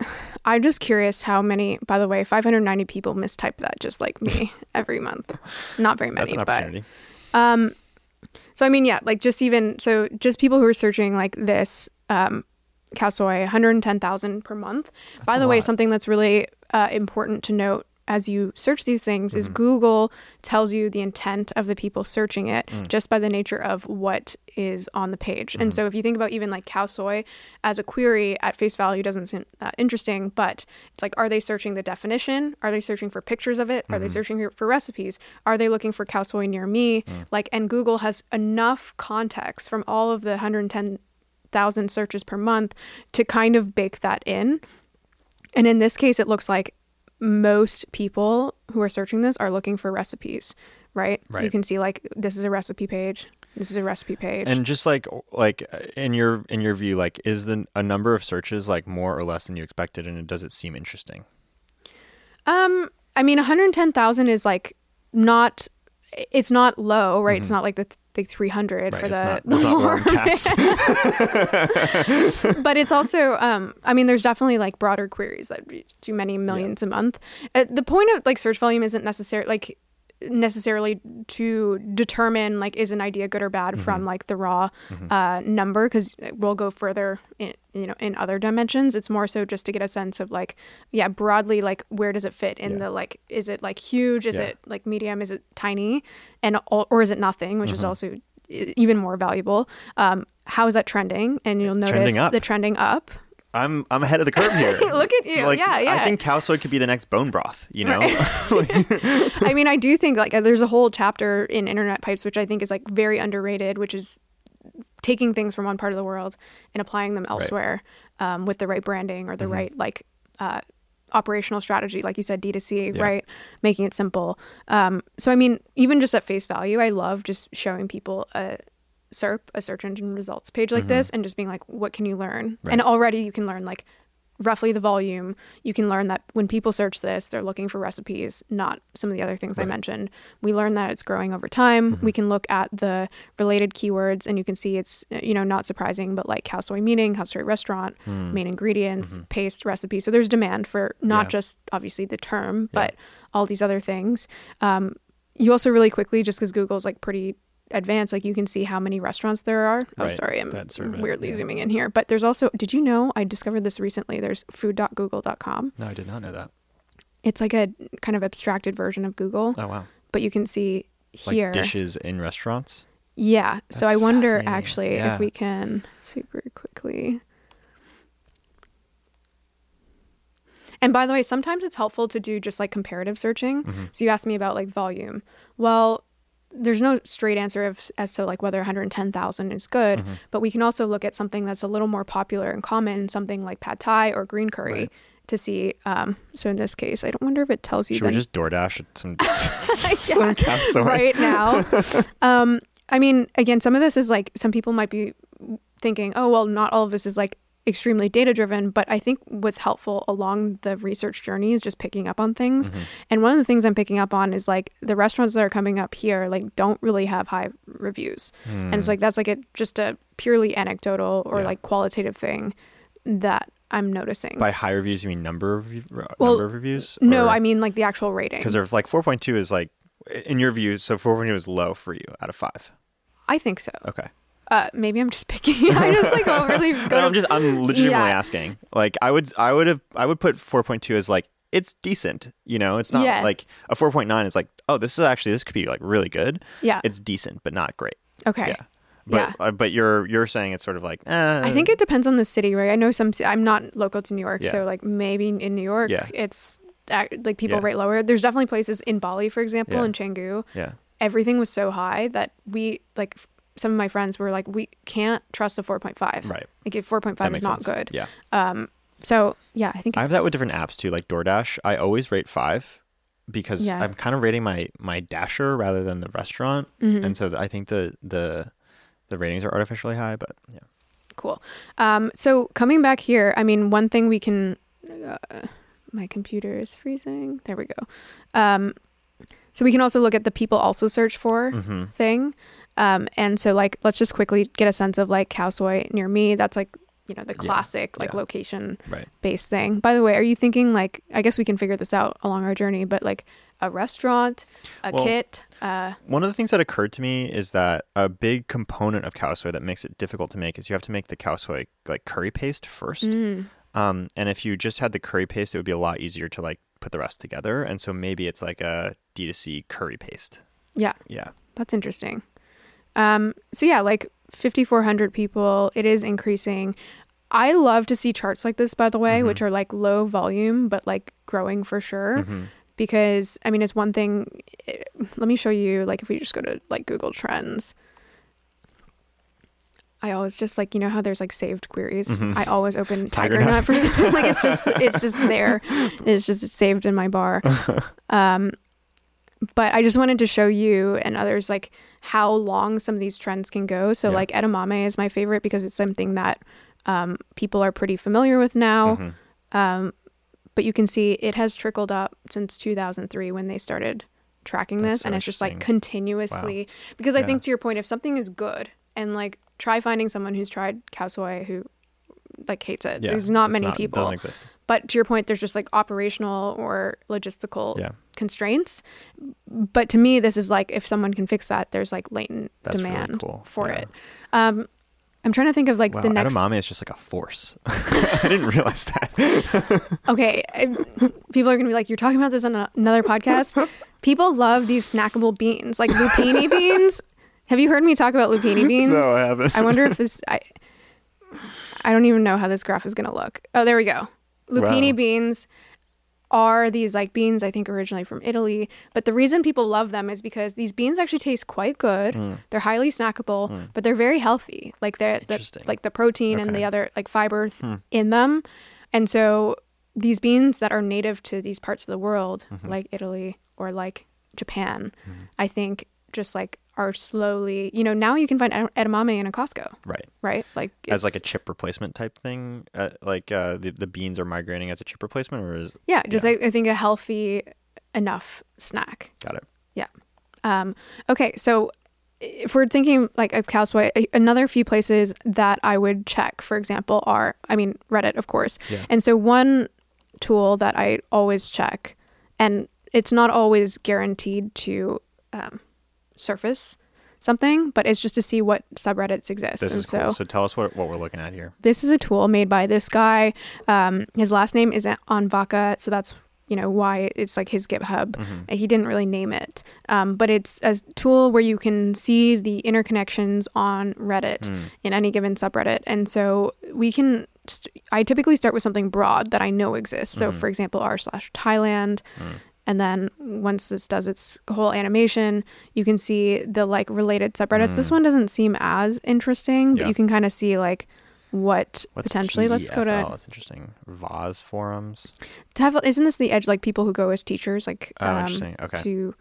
I'm just curious how many, by the way, 590 people mistype that just like me every month. Not very That's many, an but. Um, so I mean, yeah, like just even so, just people who are searching like this um, khao soi, 110,000 per month. By a the way, lot. something that's really uh, important to note as you search these things Mm-hmm. is Google tells you the intent of the people searching it Mm. just by the nature of what is on the page. Mm-hmm. And so if you think about even like khao soi as a query at face value doesn't seem that interesting, but it's like, are they searching the definition? Are they searching for pictures of it? Are Mm-hmm. they searching for- for recipes? Are they looking for khao soi near me? Mm. Like, and Google has enough context from all of the 110,000 searches per month to kind of bake that in. And in this case, it looks like most people who are searching this are looking for recipes, right? Right. You can see like this is a recipe page. This is a recipe page. And just like like in your in your view, like is the a number of searches like more or less than you expected, and does it seem interesting? um, I mean, 110,000 is like not. It's not low, right? It's not like the, the 300 Mm-hmm. Right, for the, not, the there's not warm warm- caps. but it's also um i mean there's definitely like broader queries that reach to many millions a month uh, the point of like search volume isn't necessarily like necessarily to determine like is an idea good or bad Mm-hmm. from like the raw uh, number because we'll go further in you know in other dimensions. It's more so just to get a sense of like yeah broadly like where does it fit in Yeah. the like is it like huge? Is Yeah. it like medium? Is it tiny? And or is it nothing which is Mm-hmm. also e- even more valuable. Um how is that trending? And you'll notice Trending the trending up I'm I'm ahead of the curve here. Look at you. Like, Yeah, yeah. I think khao soi could be the next bone broth. You know, I mean, I do think like there's a whole chapter in Internet Pipes which I think is like very underrated, which is taking things from one part of the world and applying them elsewhere um, with the right branding or the right like uh, operational strategy, like you said, D2C, Yeah. right? Making it simple. Um, so, I mean, even just at face value, I love just showing people a SERP, a search engine results page like mm-hmm. this, and just being like, what can you learn? Right. And already you can learn like roughly the volume, you can learn that when people search this, they're looking for recipes, not some of the other things I mentioned. We learn that it's growing over time. We mm-hmm. can look at the related keywords and you can see it's, you know, not surprising, but like khao soi meaning, khao soi restaurant, hmm. main ingredients, mm-hmm. paste recipe. So there's demand for not Yeah. just obviously the term, but all these other things. Um, you also really quickly, just because Google's like pretty advanced, like you can see how many restaurants there are. Oh, Right. sorry, I'm That's weirdly yeah. zooming in here. But there's also, did you know? I discovered this recently. There's food.google.com. No, I did not know that. It's like a kind of abstracted version of Google, Oh wow. but you can see Like here. dishes in restaurants. Yeah. so I wonder actually Yeah. if we can super quickly. And by the way, sometimes it's helpful to do just like comparative searching. Mm-hmm. So you asked me about like volume. Well, there's no straight answer of, as to like whether 110,000 is good, Mm-hmm. but we can also look at something that's a little more popular and common, something like pad thai or green curry, Right. to see. Um, so in this case, I don't wonder if it tells you. Should we just DoorDash some some Yeah, right now. um, I mean, again, some of this is like some people might be thinking, oh, well, not all of this is like extremely data driven, but I think what's helpful along the research journey is just picking up on things. Mm-hmm. And one of the things I'm picking up on is like the restaurants that are coming up here like don't really have high reviews. And it's like that's like a just a purely anecdotal or Hmm. Yeah. like qualitative thing that I'm noticing. By high reviews, you mean number of uh, Well, number of reviews? no, I mean like the actual rating. because they're like 4.2 is like in your view. So 4.2 is low for you out of five. I think so. Okay. Uh, maybe I'm just picking. I just like overly go No, I'm just I'm legitimately Yeah. asking. Like I would I would have I would put 4.2 as like it's decent. You know, it's not Yeah. like a 4.9 is like oh this is actually this could be like really good. Yeah. It's decent but not great. Okay. Yeah. But Yeah. uh, but you're you're saying it's sort of like eh, I think it depends on the city, right? I know some. I'm not local to New York, Yeah. so like maybe in New York, Yeah. it's like people rate lower. There's definitely places in Bali, for example, in Canggu, yeah everything was so high that we like. Some of my friends were like, "We can't trust a 4.5. Right. Like 4.5 is not sense. good. Yeah. So yeah, I think I have that with different apps too, like DoorDash. I always rate five because Yeah. I'm kind of rating my my dasher rather than the restaurant, Mm-hmm. and so I think the the the ratings are artificially high. But yeah, cool. Um, so coming back here, I mean, one thing we can. Uh, my computer is freezing. There we go. Um, so we can also look at the people also search for Mm-hmm. thing. Um, and so like let's just quickly get a sense of like khao soi near me. That's like you know the Yeah, classic like yeah. location right. based thing. By the way, are you thinking like I guess we can figure this out along our journey, but like a restaurant, a Well- kit, uh, One of the things that occurred to me is that a big component of khao soi that makes it difficult to make is you have to make the khao soi like curry paste first. mm, Um, and if you just had the curry paste, it would be a lot easier to like put the rest together. And so maybe it's like a D2C curry paste. yeah, Yeah. That's interesting. Um, so yeah, like 5,400 people, it is increasing. I love to see charts like this, by the way, Mm-hmm. which are like low volume, but like growing for sure. Mhm. Because I mean, it's one thing. eh, Let me show you, like, if we just go to like Google Trends. I always just like you know how there's like saved queries. Mhm. I always open Tiger Tiger, Nut. Nut for some, like it's just it's just there. It's just saved in my bar. Um, but I just wanted to show you and others like how long some of these trends can go. So Yeah. like edamame is my favorite because it's something that um, people are pretty familiar with now. Mhm. Um, but you can see it has trickled up since 2003 when they started tracking That's this, so and it's just like continuously. Because I think to your point, if something is good, and like try finding someone who's tried khao soi who like hates it. Yeah, There's not it's many it people. Doesn't exist. But to your point, there's just like operational or logistical Yeah. constraints. But to me, this is like if someone can fix that, there's like latent That's really demand cool. for Yeah. it. Um, I'm trying to think of like Wow, the next. edamame is just like a force. I didn't realize that. Okay, I- people are gonna be like, "You're talking about this on a- another podcast." people love these snackable beans, like lupini beans. Have you heard me talk about lupini beans? no, I haven't. I wonder if this. I, I don't even know how this graph is going to look. Oh, there we go. Lupini Wow. beans are these like beans I think originally from Italy, but the reason people love them is because these beans actually taste quite good. Mm. They're highly snackable, but they're very healthy. Like they're the, like the protein and the other like fiber th- Hmm. in them. And so these beans that are native to these parts of the world, Mm-hmm. like Italy or like Japan, I think just like are slowly, you know, now you can find ed- edamame in a Costco, Right. right? Like As like a chip replacement type thing, uh, like uh, the the beans are migrating as a chip replacement, or is yeah, just yeah. I, I think a healthy enough snack. got it? Yeah. Um, okay, so if we're thinking like of khao soi, another few places that I would check, for example, are I mean Reddit, of course. Yeah. And so one tool that I always check, and it's not always guaranteed to um, surface something, but it's just to see what subreddits exist. This and is so cool. So tell us what what we're looking at here. this is a tool made by this guy. Um, his last name is anvaka, so that's you know why it's like his GitHub. Mm-hmm. He didn't really name it, um, but it's a tool where you can see the interconnections on Reddit Mm. in any given subreddit, and so we can. St- I typically start with something broad that I know exists. So, Mhm. for example, r slash Thailand. Mm. And then once this does its whole animation, you can see the like related subreddits. This Mm. one doesn't seem as interesting, but you can kind of see like what What's potentially. Let's go TFL? to That's interesting. Vaz forums. TEFL. Isn't this the edge like people who go as teachers like Oh, um, interesting. Okay. to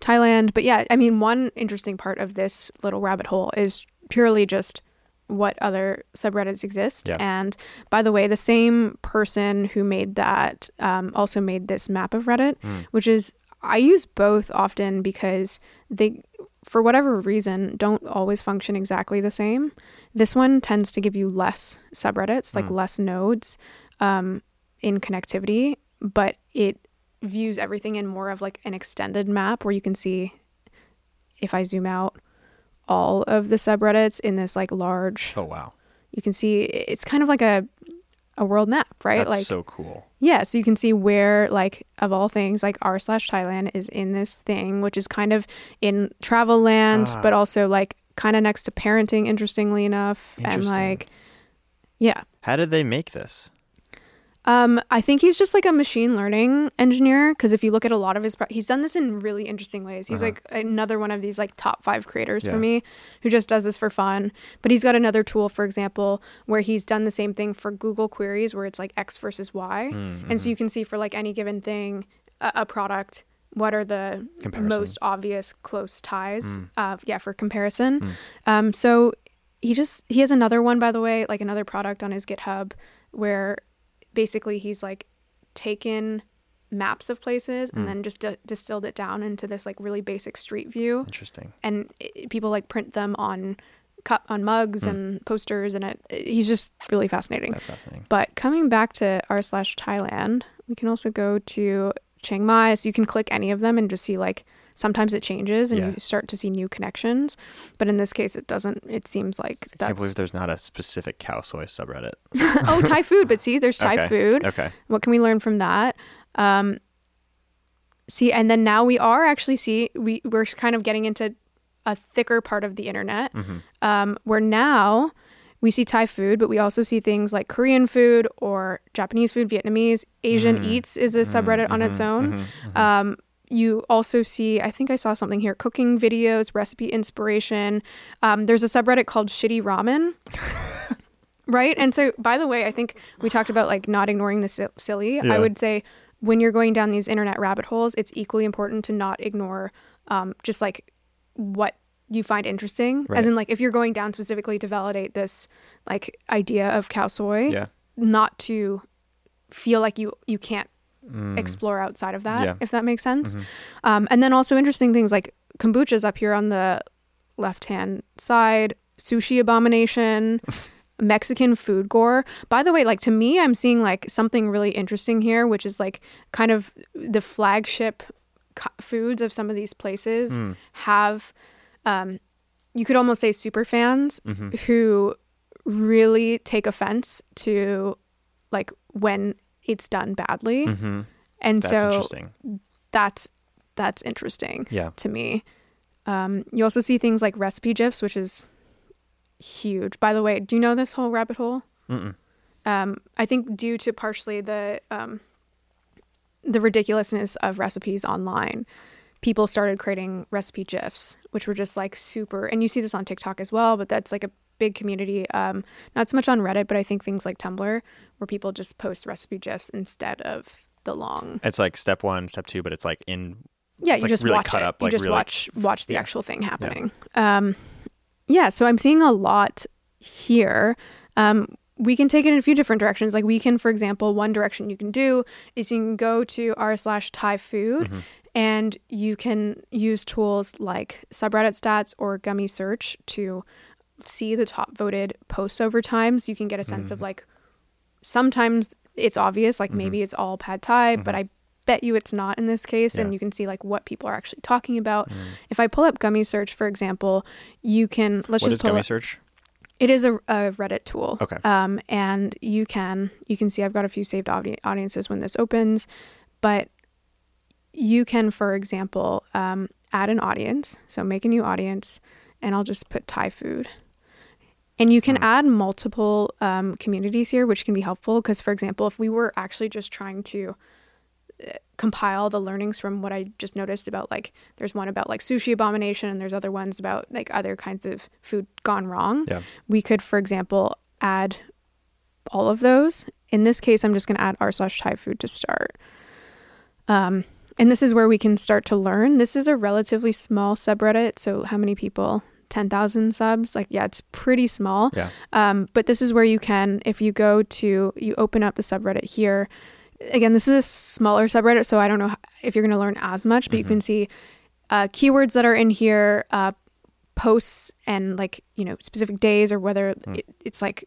Thailand? But yeah, I mean, one interesting part of this little rabbit hole is purely just what other subreddits exist. Yeah. And by the way, the same person who made that um, also made this map of Reddit, Mm. which is I use both often because they, for whatever reason, don't always function exactly the same. This one tends to give you less subreddits, like Mm. less nodes um, in connectivity, but it views everything in more of like an extended map where you can see if I zoom out all of the subreddits in this like large Oh wow. you can see it's kind of like a a world map, right? That's like so cool. yeah, so you can see where, like, of all things, like r slash Thailand is in this thing, which is kind of in travel land, Ah. but also like kind of next to parenting, interestingly enough, and like, yeah. How did they make this? Um, I think he's just like a machine learning engineer because if you look at a lot of his, pro- he's done this in really interesting ways. He's Uh-huh. like another one of these like top five creators Yeah. for me who just does this for fun. But he's got another tool, for example, where he's done the same thing for Google queries, where it's like X versus Y, Mm, and so mhm. you can see for like any given thing, a, a product, what are the Comparison. most obvious close ties? Mm. Uh, yeah, for comparison. Mm. Um, so he just he has another one by the way, like another product on his GitHub where basically he's like taken maps of places and Mm. then just di- distilled it down into this like really basic street view Interesting. and it, people like print them on cup on mugs Mm. and posters and it, it- he's just really fascinating That's fascinating. but coming back to r slash thailand we can also go to chiang mai so you can click any of them and just see like sometimes it changes and Yeah. you start to see new connections but in this case it doesn't it seems like I can't believe there's not a specific khao soi subreddit. oh thai food but see there's thai Okay. food Okay. what can we learn from that um see and then now we are actually see we we're kind of getting into a thicker part of the internet hmm um where now we see thai food but we also see things like korean food or japanese food vietnamese asian Mm. eats is a subreddit on its own mhm, mhm. um you also see i think i saw something here cooking videos recipe inspiration um, there's a subreddit called shitty ramen right and so by the way i think we talked about like not ignoring the silly Yeah. i would say when you're going down these internet rabbit holes it's equally important to not ignore um, just like what you find interesting Right. as in like if you're going down specifically to validate this like idea of khao soi yeah. not to feel like you you can't Mm. explore outside of that, Yeah. if that makes sense. Mhm. Um, and then also interesting things like kombucha's up here on the left hand side, sushi abomination, Mexican food gore. By the way, like to me, I'm seeing like something really interesting here, which is like kind of the flagship co- foods of some of these places Mm. have, um, you could almost say super fans Mhm. who really take offense to like when it's done badly. Mhm. And That's so interesting. that's that's interesting Yeah. to me. Um, you also see things like recipe gifs, which is huge. By the way, do you know this whole rabbit hole? Um, I think due to partially the um, the ridiculousness of recipes online, people started creating recipe gifs, which were just like super. And you see this on TikTok as well, but that's like a big community. Um, not so much on Reddit, but I think things like Tumblr, where people just post recipe gifs instead of the long. It's like step one, step two, but it's like in Yeah, you like, just really watch cut it. up, you like, just really- watch watch the yeah. actual thing happening. Um, yeah, so I'm seeing a lot here. Um, we can take it in a few different directions. Like we can, for example, one direction you can do is you can go to r slash Thai food, Mm-hmm. and you can use tools like subreddit stats or Gummy Search to see the top voted posts over time. So you can get a sense of Mm-hmm. like sometimes it's obvious, like maybe it's all pad Thai, but I bet you it's not in this case. And Mm-hmm. You can see like what people are actually talking about. Mm. If I pull up Gummy Search, for example, you can let's What just is pull Gummy up. Search? It is a, a Reddit tool. Okay. Um, and you can you can see I've got a few saved audi- audiences when this opens, but you can, for example, um, add an audience. So make a new audience, and I'll just put Thai food. And you can Hmm. add multiple um, communities here, which can be helpful because, for example, if we were actually just trying to uh, compile the learnings from what I just noticed about like there's one about like sushi abomination and there's other ones about like other kinds of food gone wrong. Yeah. We could, for example, add all of those. In this case, I'm just going to add r slash Thai food to start. Um, and this is where we can start to learn. This is a relatively small subreddit. So how many people? 10,000 subs. Like, yeah, it's pretty small. Yeah. Um, but this is where you can, if you go to, you open up the subreddit here. Again, this is a smaller subreddit, so I don't know if you're going to learn as much, but you can see uh, keywords that are in here, uh, posts, and like you know specific days or whether it, it's like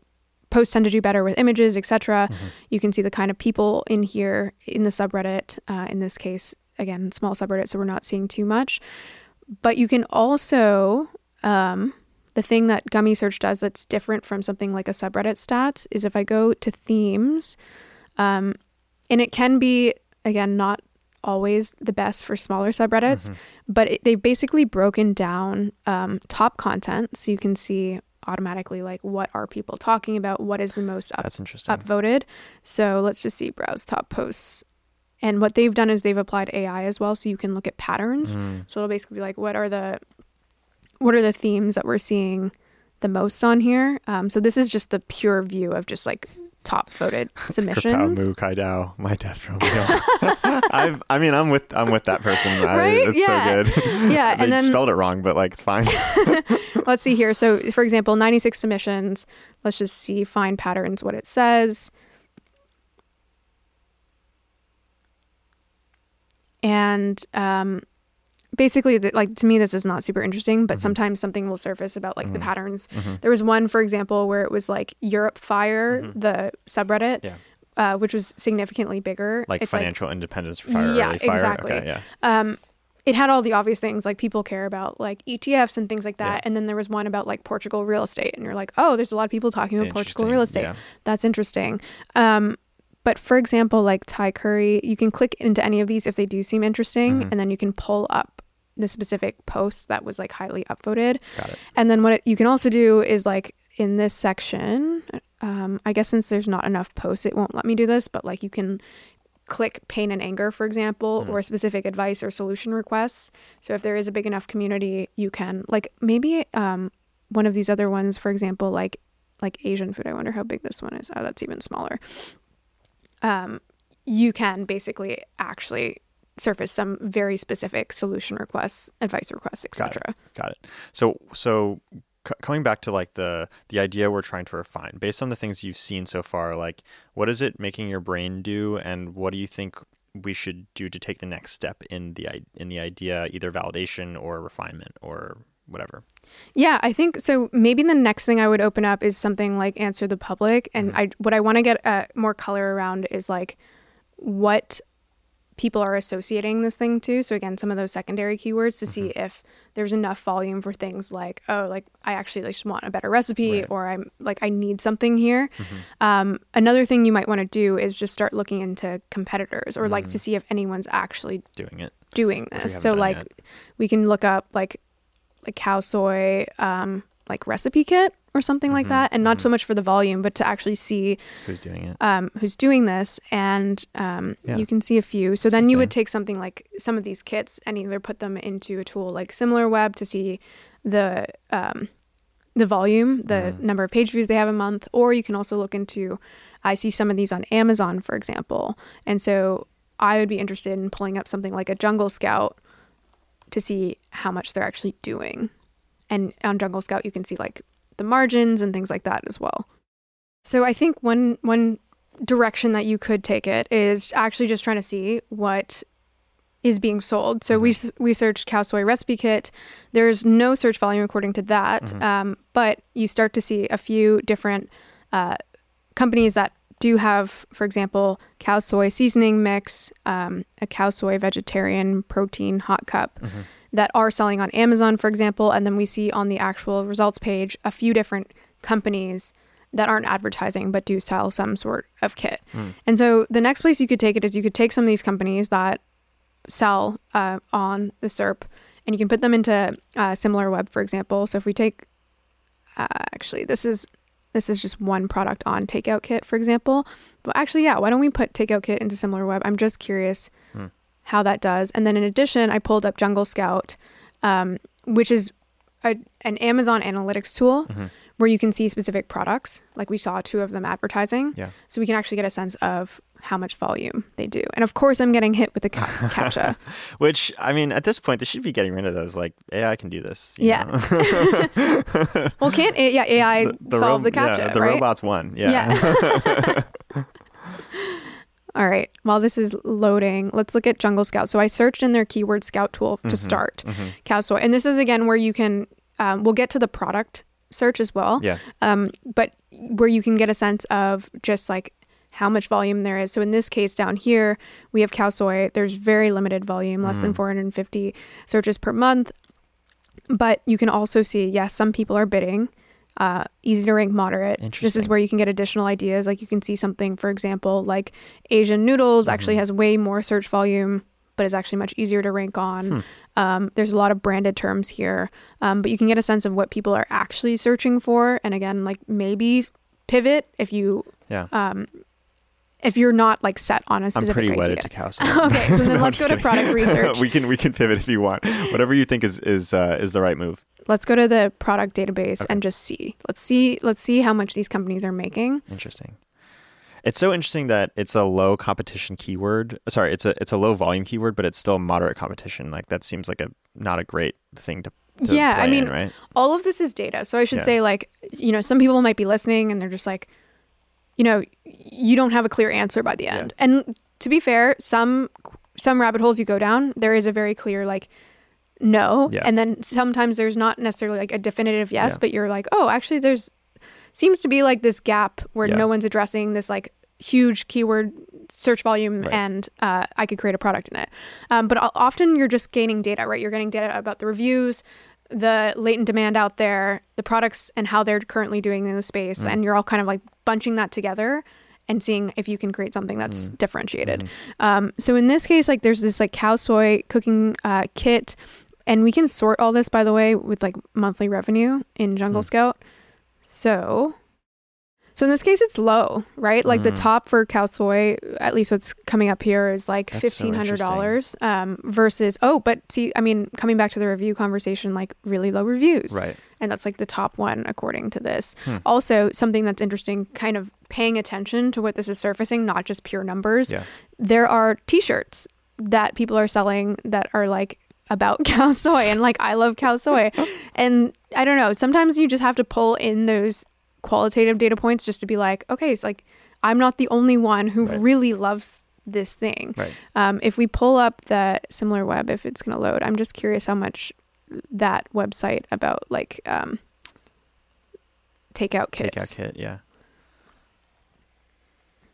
posts tend to do better with images, etc. You can see the kind of people in here in the subreddit. Uh, in this case, again, small subreddit, so we're not seeing too much. But you can also um, the thing that Gummy Search does that's different from something like a subreddit stats is if I go to themes, um, and it can be again not always the best for smaller subreddits, but it, they've basically broken down um, top content so you can see automatically like what are people talking about, what is the most up, That's interesting. upvoted. So let's just see browse top posts. And what they've done is they've applied AI as well, so you can look at patterns. Mm. So it'll basically be like, what are the what are the themes that we're seeing the most on here? Um, so this is just the pure view of just like top voted Kapow submissions. Moo Kai Dao, my death Romeo. I've, I mean, I'm with I'm with that person. I, Right? it's Yeah. so good. Yeah, they and then- spelled it wrong, but like it's fine. Let's see here. So for example, 96 submissions. Let's just see find patterns what it says. And um, basically, the, like to me, this is not super interesting. But sometimes something will surface about like the patterns. There was one, for example, where it was like Europe Fire, the subreddit, Yeah. uh, which was significantly bigger. Like It's financial independence fire, Yeah, fire. exactly. Okay, yeah. um, it had all the obvious things like people care about like ETFs and things like that. Yeah. And then there was one about like Portugal real estate, and you're like, oh, there's a lot of people talking about Portugal real estate. Interesting, That's interesting. Um, but for example, like Thai curry, you can click into any of these if they do seem interesting, Mm-hmm. and then you can pull up the specific post that was like highly upvoted. Got it. And then what it, you can also do is like in this section, um, I guess since there's not enough posts, it won't let me do this, but like you can click pain and anger, for example, Hmm. or specific advice or solution requests. So if there is a big enough community, you can like maybe um, one of these other ones, for example, like like Asian food. I wonder how big this one is. Oh, that's even smaller. Um, you can basically actually surface some very specific solution requests, advice requests, Got etc. Got it. So so c- coming back to like the the idea we're trying to refine based on the things you've seen so far, like what is it making your brain do, and what do you think we should do to take the next step in the in the idea, either validation or refinement or whatever. Yeah, I think so. Maybe the next thing I would open up is something like answer the public, and I what I want to get uh, more color around is like what people are associating this thing to. So again, some of those secondary keywords to see if there's enough volume for things like oh, like I actually just want a better recipe, Right. or I'm like I need something here. Um, another thing you might want to do is just start looking into competitors, or like to see if anyone's actually Doing it. doing this. So like yet. we can look up like like khao soi um like recipe kit or something Mm-hmm. like that and not so much for the volume but to actually see Who's doing it? um who's doing this and um Yeah. you can see a few so then you would take something like some of these kits and either put them into a tool like Similarweb to see the um the volume the Mm. number of page views they have a month or you can also look into i see some of these on amazon for example and so i would be interested in pulling up something like a jungle scout to see how much they're actually doing. And on Jungle Scout, you can see like the margins and things like that as well. So I think one one direction that you could take it is actually just trying to see what is being sold. So we s- we searched khao soi recipe kit. There's no search volume according to that, um, but you start to see a few different uh, companies that do have, for example, khao soi seasoning mix, um, a khao soi vegetarian protein hot cup that are selling on Amazon, for example. And then we see on the actual results page a few different companies that aren't advertising but do sell some sort of kit. And so the next place you could take it is you could take some of these companies that sell uh, on the SERP and you can put them into uh, Similarweb, for example. So if we take, uh, actually, this is this is just one product on Takeout Kit, for example. But actually, yeah, why don't we put Takeout Kit into Similarweb? I'm just curious how that does. And then in addition, I pulled up Jungle Scout, um, which is a, an Amazon analytics tool Mm-hmm. where you can see specific products. Like we saw two of them advertising. Yeah. So we can actually get a sense of how much volume they do. And of course, I'm getting hit with the ca- CAPTCHA. Which I mean, at this point, they should be getting rid of those. Like AI can do this. Yeah. well, can't A- yeah, AI solve rob- the CAPTCHA, Yeah, the right? robots won. Yeah. Yeah. All right. While this is loading, let's look at Jungle Scout. So I searched in their keyword scout tool Mm-hmm. to start khao soi. And this is again where you can, um, we'll get to the product search as well. yeah. Um, but where you can get a sense of just like how much volume there is. So in this case down here, we have khao soi. There's very limited volume, less Mm. than 450 searches per month. But you can also see, yes, some people are bidding. Uh, easy to rank moderate. This is where you can get additional ideas. Like you can see something, for example, like Asian noodles actually Mm-hmm. has way more search volume, but is actually much easier to rank on. Hmm. Um, there's a lot of branded terms here, um, but you can get a sense of what people are actually searching for. And again, like maybe pivot if you Yeah. um, if you're not like set on a I'm specific pretty idea. wedded to cow okay, so then No, let's go to product research. we can we can pivot if you want. Whatever you think is is uh, is the right move. Let's go to the product database Okay. and just see. Let's see. Let's see how much these companies are making. Interesting. It's so interesting that it's a low competition keyword. Sorry, it's a it's a low volume keyword, but it's still moderate competition. Like that seems like a not a great thing to. to Yeah, I mean, in, right? all of this is data. So I should Yeah. say, like, you know, some people might be listening and they're just like, you know, you don't have a clear answer by the end. And to be fair, some some rabbit holes you go down, there is a very clear like no, Yeah. and then sometimes there's not necessarily like a definitive yes, Yeah. but you're like, oh, actually, there's seems to be like this gap where Yeah. no one's addressing this like huge keyword search volume Right. and uh, i could create a product in it um, but often you're just gaining data right you're getting data about the reviews the latent demand out there the products and how they're currently doing in the space Mm. and you're all kind of like bunching that together and seeing if you can create something that's Mm. differentiated Mm-hmm. um, so in this case like there's this like khao soi cooking uh, kit and we can sort all this by the way with like monthly revenue in jungle Hmm. scout so so in this case it's low right like the Mm. top for khao soi at least what's coming up here is like That's $1500 um, versus oh but see i mean coming back to the review conversation like really low reviews Right. and that's like the top one according to this. Hmm. Also, something that's interesting, kind of paying attention to what this is surfacing, not just pure numbers. Yeah. There are T-shirts that people are selling that are like about khao soi and like I love khao soi, and I don't know. Sometimes you just have to pull in those qualitative data points just to be like, okay, it's like I'm not the only one who Right. really loves this thing. Right. Um, if we pull up the Similarweb, if it's going to load, I'm just curious how much that website about like um, takeout kits. Takeout kit. Yeah.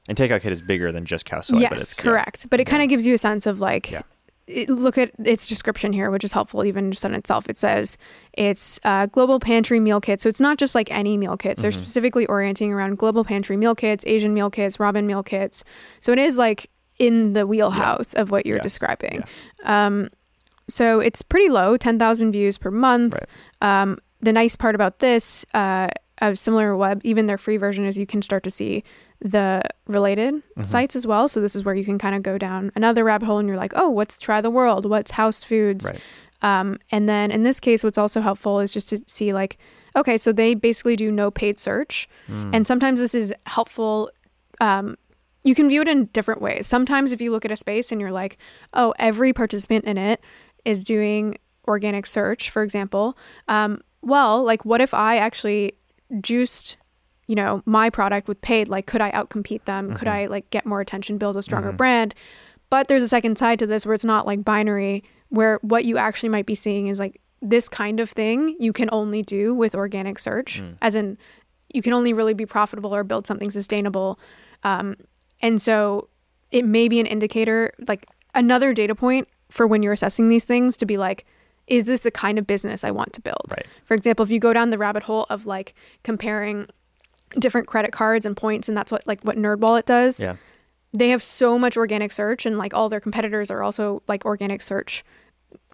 And takeout kit is bigger than just khao soi. yes, but it's, yeah. correct. But it Yeah. kind of gives you a sense of like, Yeah. It, look at its description here, which is helpful even just on itself. It says it's uh, global pantry meal kit. So it's not just like any meal kits. They're Mhm. specifically orienting around global pantry meal kits, Asian meal kits, Robin meal kits. So it is like in the wheelhouse of what you're Yeah. describing. Um, so it's pretty low, 10,000 views per month. Right. Um, the nice part about this, uh, of Similarweb, even their free version, is you can start to see the related Mhm. sites as well. So this is where you can kind of go down another rabbit hole and you're like, oh, what's Try the World? What's House Foods? Right. Um, and then in this case, what's also helpful is just to see like, okay, so they basically do no paid search. Mm. And sometimes this is helpful. Um, you can view it in different ways. Sometimes if you look at a space and you're like, oh, every participant in it is doing organic search, for example, um, well, like what if I actually juiced, you know, my product with paid? Like, could I outcompete them? Mm-hmm. Could I like get more attention, build a stronger mm-hmm. brand? But there's a second side to this where it's not like binary, where what you actually might be seeing is like this kind of thing you can only do with organic search, mm. as in you can only really be profitable or build something sustainable. Um, and so it may be an indicator, like another data point for when you're assessing these things to be like, is this the kind of business I want to build? Right. For example, if you go down the rabbit hole of like comparing different credit cards and points, and that's what like what NerdWallet does. Yeah. They have so much organic search, and like all their competitors are also like organic search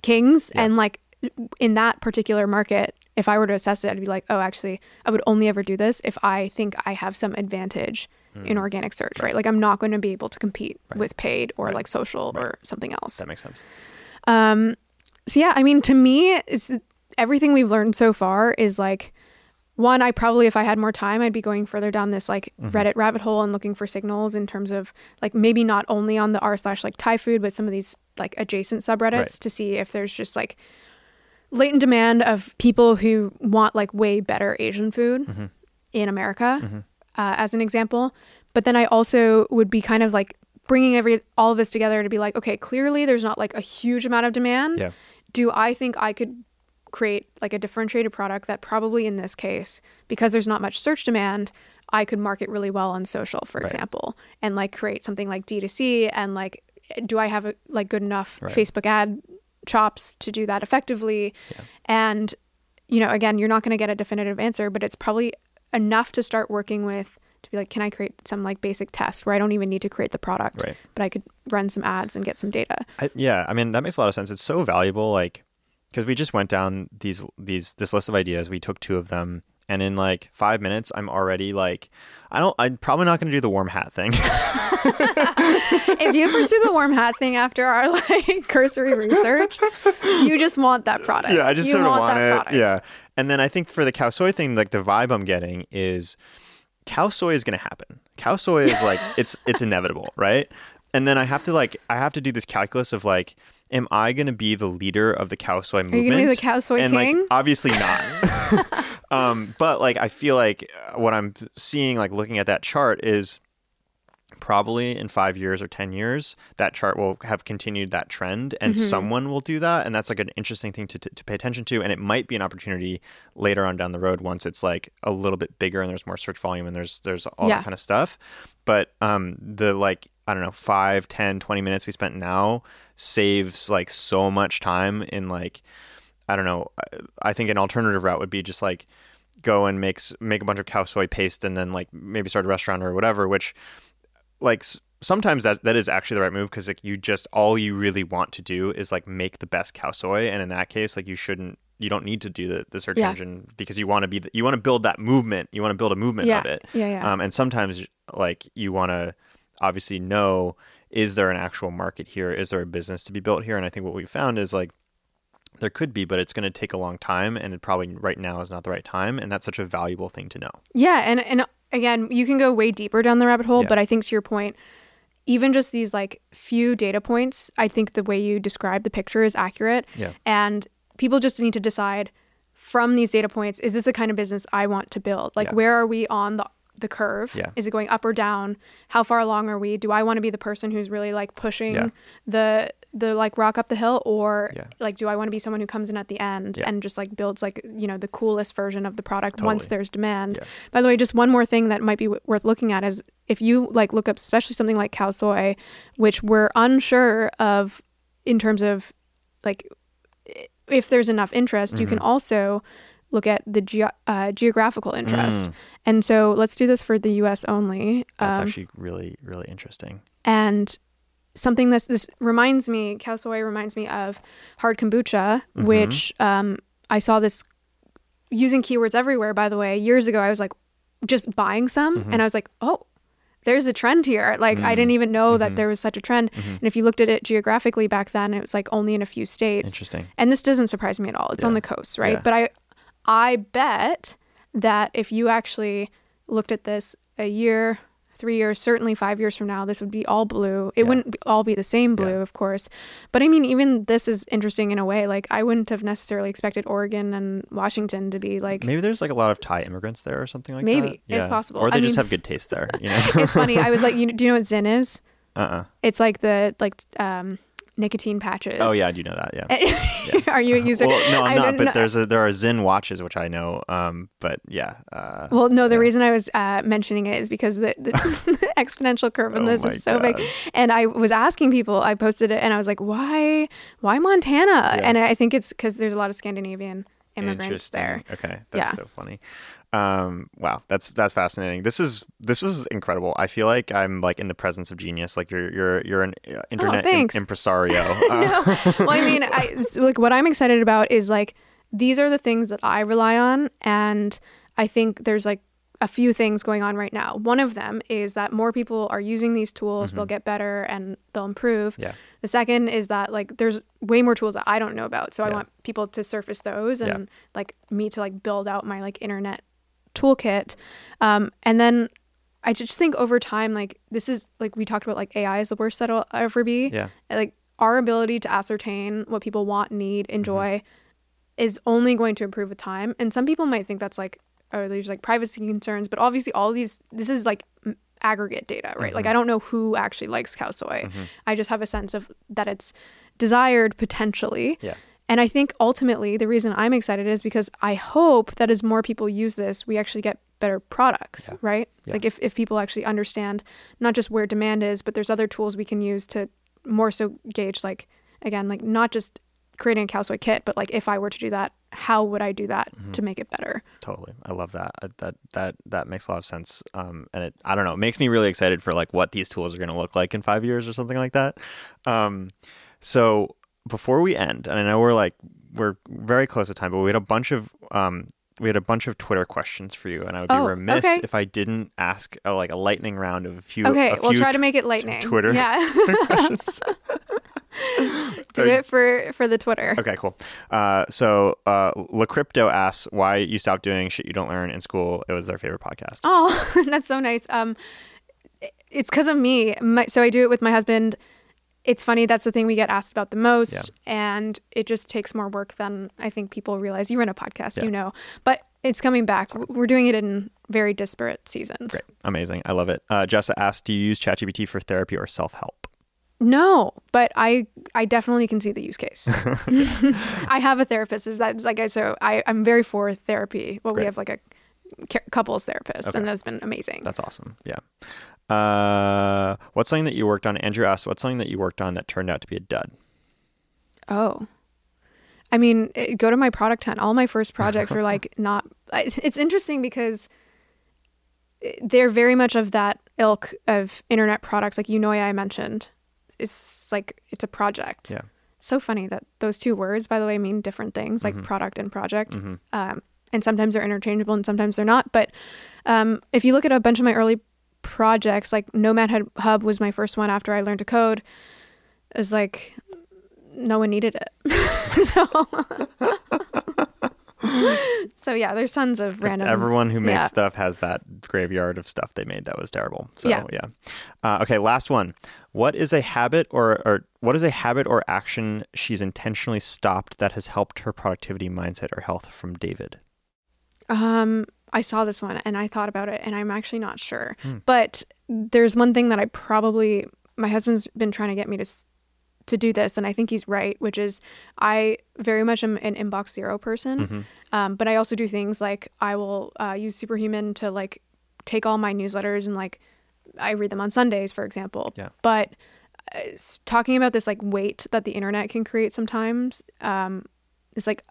kings, yeah. and like in that particular market, if I were to assess it, I'd be like, oh, actually, I would only ever do this if I think I have some advantage mm. in organic search, right. right. Like I'm not going to be able to compete right. with paid or right. like social or something else. That makes sense. Um, so yeah, I mean, to me, it's everything we've learned so far is like one, I probably, if I had more time, I'd be going further down this like mm-hmm. Reddit rabbit hole and looking for signals in terms of like maybe not only on the r slash like Thai food, but some of these like adjacent subreddits right. to see if there's just like latent demand of people who want like way better Asian food mm-hmm. in America, mm-hmm. uh, as an example. But then I also would be kind of like bringing every all of this together to be like, okay, clearly there's not like a huge amount of demand. Yeah. Do I think I could create like a differentiated product that probably in this case, because there's not much search demand, I could market really well on social, for right. example, and like create something like D2C and like do I have a like good enough right. Facebook ad chops to do that effectively. Yeah. And, you know, again, you're not going to get a definitive answer, but it's probably enough to start working with to be like, can I create some like basic test where I don't even need to create the product, right. but I could run some ads and get some data. I, yeah, I mean that makes a lot of sense. It's so valuable, like because we just went down these these this list of ideas. We took two of them, and in like five minutes, I'm already like, I don't. I'm probably not going to do the warm hat thing. if you pursue the warm hat thing after our like cursory research, you just want that product. Yeah, I just you sort of want, want it. Product. Yeah, and then I think for the khao soi thing, like the vibe I'm getting is khao soi is going to happen. Khao soi is like it's it's inevitable, right? And then I have to like I have to do this calculus of like am I going to be the leader of the khao soi movement? Are you going to be the khao soi and, king? like, obviously not. um, but like, I feel like what I'm seeing, like looking at that chart, is probably in five years or 10 years, that chart will have continued that trend and mm-hmm. someone will do that. And that's like an interesting thing to, to, to, pay attention to. And it might be an opportunity later on down the road once it's like a little bit bigger and there's more search volume and there's, there's all yeah. that kind of stuff. But um, the like, I don't know, 5, 10, 20 minutes we spent now saves like so much time in like, I don't know. I think an alternative route would be just like go and makes make a bunch of khao soi paste and then like maybe start a restaurant or whatever, which like sometimes that that is actually the right move because like you just all you really want to do is like make the best khao soi and in that case like you shouldn't you don't need to do the, the search yeah. engine because you want to be the, you want to build that movement you want to build a movement yeah. of it yeah, yeah. Um, and sometimes like you want to obviously know is there an actual market here is there a business to be built here and i think what we found is like there could be but it's going to take a long time and it probably right now is not the right time and that's such a valuable thing to know yeah and and again, you can go way deeper down the rabbit hole, yeah. but I think to your point, even just these like few data points, I think the way you describe the picture is accurate. Yeah. And people just need to decide from these data points, is this the kind of business I want to build? Like, yeah. where are we on the the curve? Yeah. Is it going up or down? How far along are we? Do I want to be the person who's really like pushing yeah. the the like rock up the hill or yeah. like do I want to be someone who comes in at the end yeah. and just like builds like you know the coolest version of the product totally. once there's demand. Yeah. By the way, just one more thing that might be w- worth looking at is if you like look up especially something like khao soi, which we're unsure of in terms of like if there's enough interest, mm-hmm. you can mm-hmm. also look at the ge- uh, geographical interest. Mm. And so let's do this for the US only. That's um, actually really, really interesting. And something that this reminds me, khao soi reminds me of hard kombucha, mm-hmm. which um, I saw this using keywords everywhere. By the way, years ago, I was like just buying some, mm-hmm. and I was like, oh. There's a trend here. Like mm-hmm. I didn't even know that mm-hmm. there was such a trend. Mm-hmm. And if you looked at it geographically back then, it was like only in a few states. Interesting. And this doesn't surprise me at all. It's yeah. on the coast, right? Yeah. But I I bet that if you actually looked at this a year, three years, certainly five years from now, this would be all blue. It Yeah. wouldn't be- all be the same blue, Yeah. of course. But I mean, even this is interesting in a way. Like, I wouldn't have necessarily expected Oregon and Washington to be like. Maybe there's like a lot of Thai immigrants there or something like that. Maybe. that. It's possible. Or I they just mean- have good taste there. You know. it's funny. I was like, you, know, do you know what Zyn is? uh. uh It's like the like um, nicotine patches. Oh yeah, I do know that. Yeah. Are you a user? Well, no, I'm not. But know- there's a, there are Zen watches which I know. Um, but yeah. Uh, Well, no, the Yeah. reason I was uh, mentioning it is because the, the, the exponential curve on Oh this is so big. And I was asking people, I posted it and I was like, why, why Montana? Yeah. And I think it's because there's a lot of Scandinavian immigrants Interesting. there. Okay, that's Yeah. so funny. Um, wow, that's that's fascinating. This is this was incredible. I feel like I'm like in the presence of genius. Like you're you're you're an uh, internet im- thanks. impresario. Uh, well, I mean, I, so, like what I'm excited about is like these are the things that I rely on, and I think there's like a few things going on right now. One of them is that more people are using these tools; they'll get better and they'll improve. Mm-hmm. Yeah. The second is that like there's way more tools that I don't know about, so I want people to surface those Yeah. and like me to like build out my like internet toolkit. Um, and then I just think over time, like this is like we talked about, like AI is the worst that'll ever be yeah, like our ability to ascertain what people want, need, Mm-hmm. enjoy is only going to improve with time. And some people might think that's like, oh, there's like privacy concerns, but obviously all these, this is like m- aggregate data, right? Mm-hmm. Like I don't know who actually likes khao soi. I just have a sense of that it's desired potentially. yeah, And I think ultimately the reason I'm excited is because I hope that as more people use this, we actually get better products, Yeah. right? Yeah. Like if, if people actually understand not just where demand is, but there's other tools we can use to more so gauge like again, like not just creating a khao soi kit, but like if I were to do that, how would I do that Mm-hmm. to make it better? totally. I love that. That that that makes a lot of sense. Um, and it I don't know, it makes me really excited for like what these tools are going to look like in five years or something like that. Um, so before we end, and I know we're like we're very close to time, but we had a bunch of um we had a bunch of Twitter questions for you, and I would be Oh, remiss okay. if I didn't ask uh, like a lightning round of a few. Okay, a we'll try to make it lightning. Twitter Yeah. questions. do it for for the Twitter. Okay, cool. Uh, so uh, La Crypto asks why you stopped doing shit you don't learn in school. It was their favorite podcast. Oh, that's so nice. Um, it's because of me. My, so I do it with my husband. It's funny. That's the thing we get asked about the most, Yeah. and it just takes more work than I think people realize. You run a podcast, Yeah. you know, but it's coming back. We're doing it in very disparate seasons. Great, amazing, I love it. Uh, Jessa asks, do you use ChatGPT for therapy or self help? No, but I I definitely can see the use case. I have a therapist. That's like I so I I'm very for therapy. Well, Great. we have like a couples therapist, Okay. and that's been amazing. That's awesome. Yeah. Uh, what's something that you worked on? Andrew asked, what's something that you worked on that turned out to be a dud? Oh. I mean, it- go to my product hunt. All my first projects are like not. It's interesting because they're very much of that ilk of internet products, like you know, I mentioned. It's like it's a project. Yeah. So funny that those two words, by the way, mean different things, like product and project. Um, and sometimes they're interchangeable and sometimes they're not. But um, if you look at a bunch of my early projects, like Nomad Hub- was my first one after I learned to code. Is like no one needed it. so, so yeah, there's tons of random. Everyone who makes yeah. stuff has that graveyard of stuff they made that was terrible. So yeah. Yeah. Uh, okay, last one. What is a habit or, or what is a habit or action she's intentionally stopped that has helped her productivity, mindset, or health? From David. Um, I saw this one and I thought about it, and I'm actually not sure. Hmm. But there's one thing that I probably my husband's been trying to get me to to do this, and I think he's right, which is I very much am an inbox zero person. Mm-hmm. Um, but I also do things like I will uh, use Superhuman to like take all my newsletters and like I read them on Sundays, for example. Yeah. But uh, talking about this like weight that the internet can create sometimes, um, this like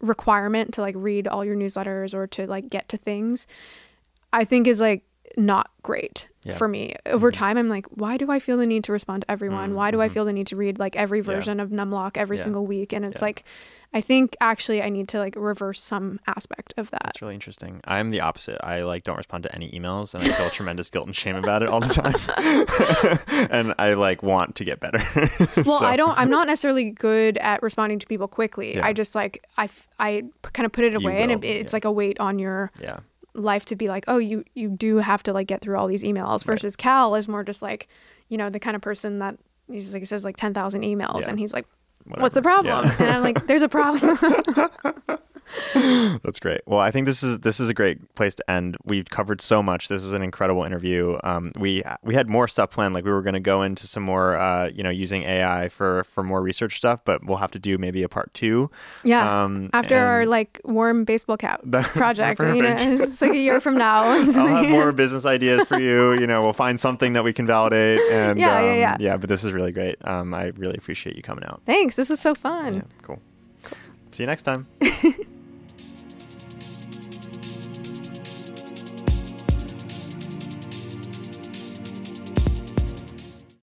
requirement to like read all your newsletters or to like get to things, I think is like not great Yeah. for me. Over mm-hmm. time, I'm like, why do I feel the need to respond to everyone? Mm, why do I mm-hmm. feel the need to read like every version of Numlock every Yeah. single week? And it's Yeah. like, I think actually I need to like reverse some aspect of that. That's really interesting. I'm the opposite. I like don't respond to any emails, and I feel tremendous guilt and shame about it all the time. and I like want to get better. Well, So- I don't. I'm not necessarily good at responding to people quickly. Yeah. I just like I f- I kind of put it away, and it, it's yeah. like a weight on your Yeah. life to be like, oh, you you do have to like get through all these emails. Versus Cal is more just like, you know, the kind of person that he's like he says like ten thousand emails, Yeah. and he's like, Whatever. what's the problem? Yeah. and I'm like, there's a problem. That's great. Well, I think this is this is a great place to end. We've covered so much. This is an incredible interview. Um, we we had more stuff planned. Like we were going to go into some more, uh, you know, using AI for for more research stuff. But we'll have to do maybe a part two. yeah. Um, After our like warm baseball cap project, you know, it's like a year from now. I'll have more business ideas for you. You know, we'll find something that we can validate. And Yeah, yeah, um, yeah. yeah. But this is really great. Um, I really appreciate you coming out. Thanks. This was so fun. Yeah, cool. See you next time.